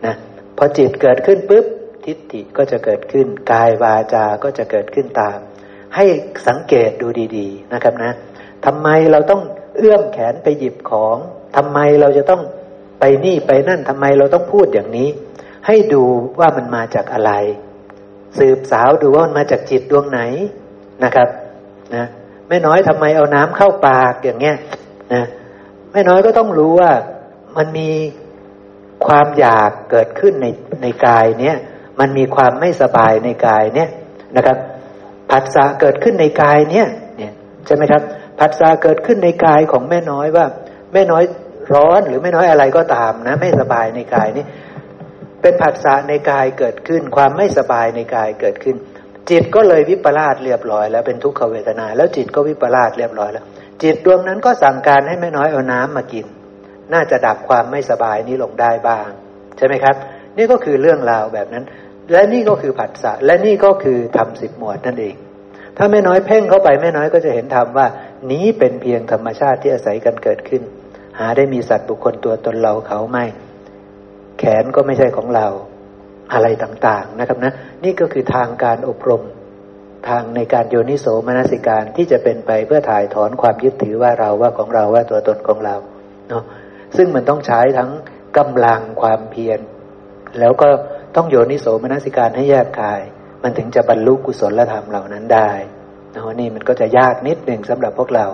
นะพอจิตเกิดขึ้นปุ๊บทิฏฐิก็จะเกิดขึ้น กายวาจาก็จะเกิดขึ้นตาม ให้สังเกตดูดี ๆ นะครับนะ ทำไมเราต้องเอื้อมแขนไปหยิบของทำไมเราจะต้องไปนี่ไปนั่นทำไมเราต้องพูดอย่างนี้ ให้ดูว่ามันมาจากอะไร สืบสาวดูว่ามันมาจากจิตดวงไหนนะครับนะแม่น้อยทำไมเอาน้ำเข้าปากอย่างเงี้ยนะแม่น้อยก็ต้องรู้ว่ามันมีความอยากเกิดขึ้นในในกายเนี้ยมันมีความไม่สบายในกายเนี้ยนะครับผัสสะเกิดขึ้นในกายเนี้ยเนี่ยใช่ไหมครับ ผัสสะเกิดขึ้นในกายของแม่น้อยว่า แม่น้อยร้อนหรือไม่น้อยอะไรก็ตามนะ ไม่สบายในกายนี่เป็นผัสสะในกายเกิดขึ้น ความไม่สบายในกายเกิดขึ้น จิตก็เลยวิปลาสเรียบร้อย แล้วเป็นทุกขเวทนา แล้วจิตก็วิปลาสเรียบร้อยแล้ว จิตดวงนั้นก็สั่งการให้ไม่น้อยเอาน้ำมากิน น่าจะดับความไม่สบายนี้ลงได้บ้าง ใช่ไหมครับ นี่ก็คือเรื่องราวแบบนั้น และนี่ก็คือผัสสะและนี่ก็คือทำสิบหมวดนั่นเองถ้าไม่น้อยเพ่งเข้าไปไม่น้อยก็จะเห็นธรรมว่า นี้เป็นเพียงธรรมชาติที่อาศัยกันเกิดขึ้น หาได้มีสัตว์บุคคลตัวตนเราเขาไม่ แขนก็ไม่ใช่ของเราอะไรต่างๆนะครับนะ นี่ก็คือทางการอบรม ทางในการโยนิโสมนสิการที่จะเป็นไปเพื่อถ่ายถอนความยึดถือว่าเราว่าของเราว่าตัวตนของเราเนาะซึ่งมันต้องใช้ทั้งกำลังความเพียรแล้วก็ต้องโยนิโสมนสิการให้แยกกาย มันถึงจะบรรลุกุศลธรรมเหล่านั้นได้ นะนี่มันก็จะยากนิดหนึ่งสำหรับพวกเรา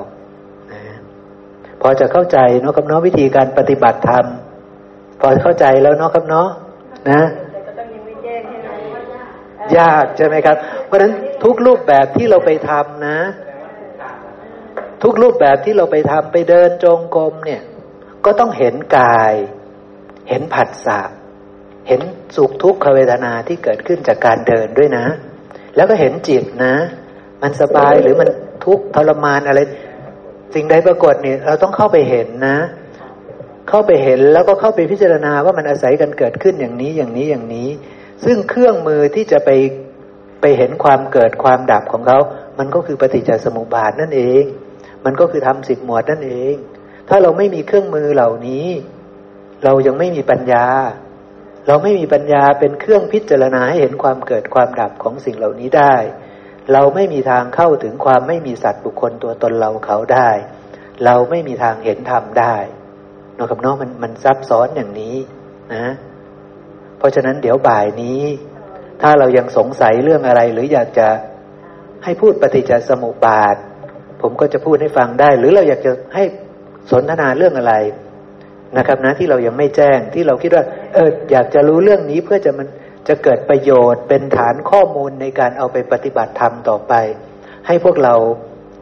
นะพอจะเข้าใจเนาะครับเนาะวิธีการปฏิบัติธรรม พอเข้าใจแล้วเนาะครับเนาะนะยากใช่ไหมครับ เพราะฉะนั้นทุกรูปแบบที่เราไปทำนะ ทุกรูปแบบที่เราไปทำไปเดินจงกรมเนี่ย ก็ต้องเห็นกาย เห็นผัสสะเห็นสุขทุกขเวทนาที่เกิดขึ้นจากการเดินด้วยนะ แล้วก็เห็นจิตนะ มันสบายหรือมันทุกข์ทรมานอะไร สิ่งใดปรากฏเนี่ยเราต้องเข้าไปเห็นนะ เข้าไปเห็นแล้วก็เข้าไปพิจารณาว่ามันอาศัยกันเกิดขึ้นอย่างนี้อย่างนี้อย่างนี้ ซึ่งเครื่องมือที่จะไปไปเห็นความเกิดความดับของเขา มันก็คือปฏิจจสมุปบาทนั่นเอง มันก็คือทำสิบหมวดนั่นเอง ถ้าเราไม่มีเครื่องมือเหล่านี้ เรายังไม่มีปัญญา เราไม่มีปัญญาเป็นเครื่องพิจารณาให้เห็นความเกิดความดับของสิ่งเหล่านี้ได้ เราไม่มีทางเข้าถึงความไม่มีสัตว์บุคคลตัวตนเราเขาได้ เราไม่มีทางเห็นธรรมได้นอกกับนอกมันมันซับซ้อนอย่างนี้นะ เพราะฉะนั้นเดี๋ยวบ่ายนี้ ถ้าเรายังสงสัยเรื่องอะไร หรืออยากจะให้พูดปฏิจจสมุปบาท ผมก็จะพูดให้ฟังได้ หรือเราอยากจะให้สนทนาเรื่องอะไรนะครับนะที่เรายังไม่แจ้งที่เราคิดว่า เอออยากจะรู้เรื่องนี้เพื่อจะมัน จะเกิดประโยชน์เป็นฐานข้อมูลในการเอาไปปฏิบัติธรรมต่อไป ให้พวกเรา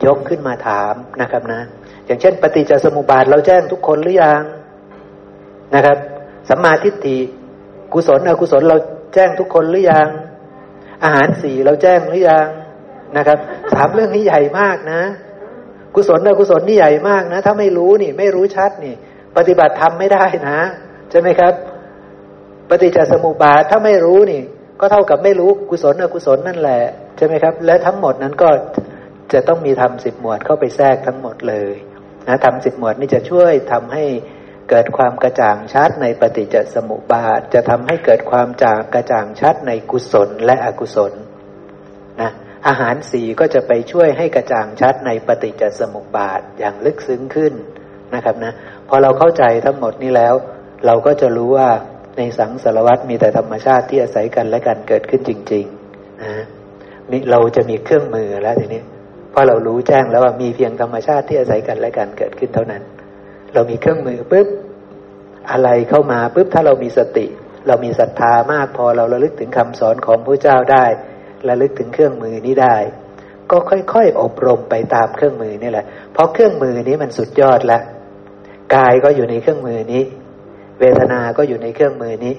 ยกขึ้นมาถามนะครับนะ อย่างเช่น ปฏิจจสมุปบาทเราแจ้งทุกคนหรือยังนะครับสัมมาทิฏฐิกุศลอกุศลเราแจ้งทุกคนหรือยัง อาหารสี่เราแจ้งหรือยังนะครับสามเรื่องนี้ใหญ่มากนะ กุศลอกุศลนี่ใหญ่มากนะ ถ้าไม่รู้นี่ ไม่รู้ชัดนี่ ปฏิบัติธรรมไม่ได้นะใช่ไหมครับ ปฏิจจสมุปบาทถ้าไม่รู้นี่ ก็เท่ากับไม่รู้กุศลอกุศลนั่นแหละใช่ไหมครับ และทั้งหมดนั้นก็จะต้องมีทำสิบหมวดเข้าไปแทรกทั้งหมดเลยนะทำสิบหมวดนี่จะช่วยทำให้เกิดความกระจ่างชัดในปฏิจจสมุปบาท จะทำให้เกิดความจางกระจ่างชัดในกุศลและอกุศลนะอาหารสีก็จะไปช่วยให้กระจ่างชัดในปฏิจจสมุปบาทอย่างลึกซึ้งขึ้นนะครับนะพอเราเข้าใจทั้งหมดนี้แล้ว เราก็จะรู้ว่า ในสังสารวัตมีแต่ธรรมชาติที่อาศัยกันและกันเกิดขึ้นจริงๆนะเราจะมีเครื่องมือแล้วทีนี้เพอเรารู้แจ้งแล้วว่ามีเพียงธรรมชาติที่อาศัยกันและกันเกิดขึ้นเท่านั้น เรามีเครื่องมือปุ๊บอะไรเข้ามาปุ๊บถ้าเรามีสติ เรามีศรัทธามากพอเราระลึกถึงคำสอนของพระเจ้าได้ระลึกถึงเครื่องมือนี้ได้ ก็ค่อยๆอบรมไปตามเครื่องมือนี่แหละ เพราะเครื่องมือนี้มันสุดยอดละกายก็อยู่ในเครื่องมือนี้ เวทนาก็อยู่ในเครื่องมือนี้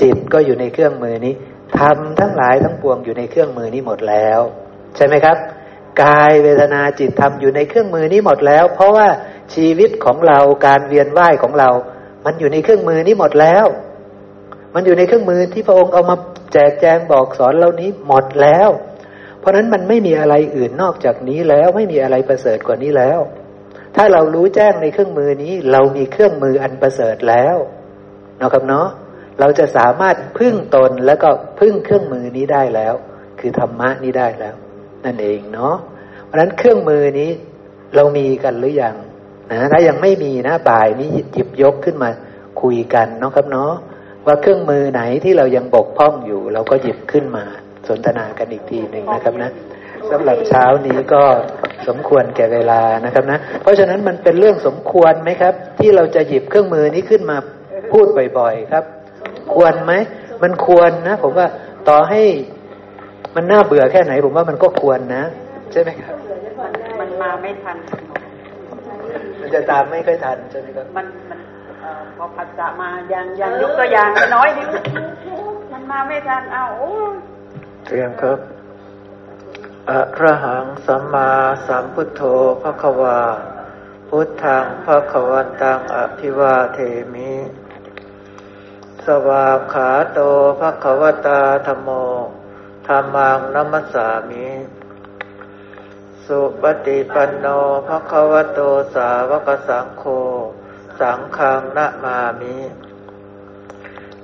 จิตก็อยู่ในเครื่องมือนี้ทำทั้งหลายทั้งปวงอยู่ในเครื่องมือนี้หมดแล้ว ใช่ไหมครับ กายเวทนาจิตทำอยู่ในเครื่องมือนี้หมดแล้ว เพราะว่าชีวิตของเราการเวียนว่ายของเรา มันอยู่ในเครื่องมือนี้หมดแล้ว มันอยู่ในเครื่องมือที่พระองค์เอามาแจกแจงบอกสอนเรานี้หมดแล้ว เพราะนั้นมันไม่มีอะไรอื่นนอกจากนี้แล้ว ไม่มีอะไรประเสริฐกว่านี้แล้ว ถ้าเรารู้แจ้งในเครื่องมือนี้ เรามีเครื่องมืออันประเสริฐแล้วนะครับเนาะเราจะสามารถพึ่งตนแล้วก็พึ่งเครื่องมือนี้ได้แล้ว คือธรรมะนี้ได้แล้ว นั่นเองเนาะเพราะนั้นเครื่องมือนี้เรามีกันหรือยังนะถ้ายังไม่มีนะบ่ายนี้หยิบยกขึ้นมาคุยกันเนาะครับเนาะว่าเครื่องมือไหนที่เรายังบกพร่องอยู่ เราก็หยิบขึ้นมาสนทนากันอีกทีหนึ่งนะครับนะ สำหรับเช้านี้ก็สมควรแก่เวลานะครับนะ เพราะฉะนั้นมันเป็นเรื่องสมควรไหมครับ ที่เราจะหยิบเครื่องมือนี้ขึ้นมาพูดบ่อย ๆ ครับ ควรไหมมันควรนะ ผมว่าต่อให้มันน่าเบื่อแค่ไหน ผมว่ามันก็ควรนะ ใช่ไหมครับ มันมาไม่ทัน มันจะตามไม่ค่อยทันใช่ไหมครับมันมันเอ่อพอผัสสะมายังยังยกตัวอย่างน้อยนิดมันมาไม่ทันเอาโอ้เตรียมครับ อะระหังสัมมาสัมพุทโธพระควา พุทธังพระควันตังอภิวาเทมิ สวาขาโตพระควตาธรรมโมธรรมังนัมสสามิ สุปฏิปันโนภะควโตสาวกสังโฆ สังฆังนะมามิ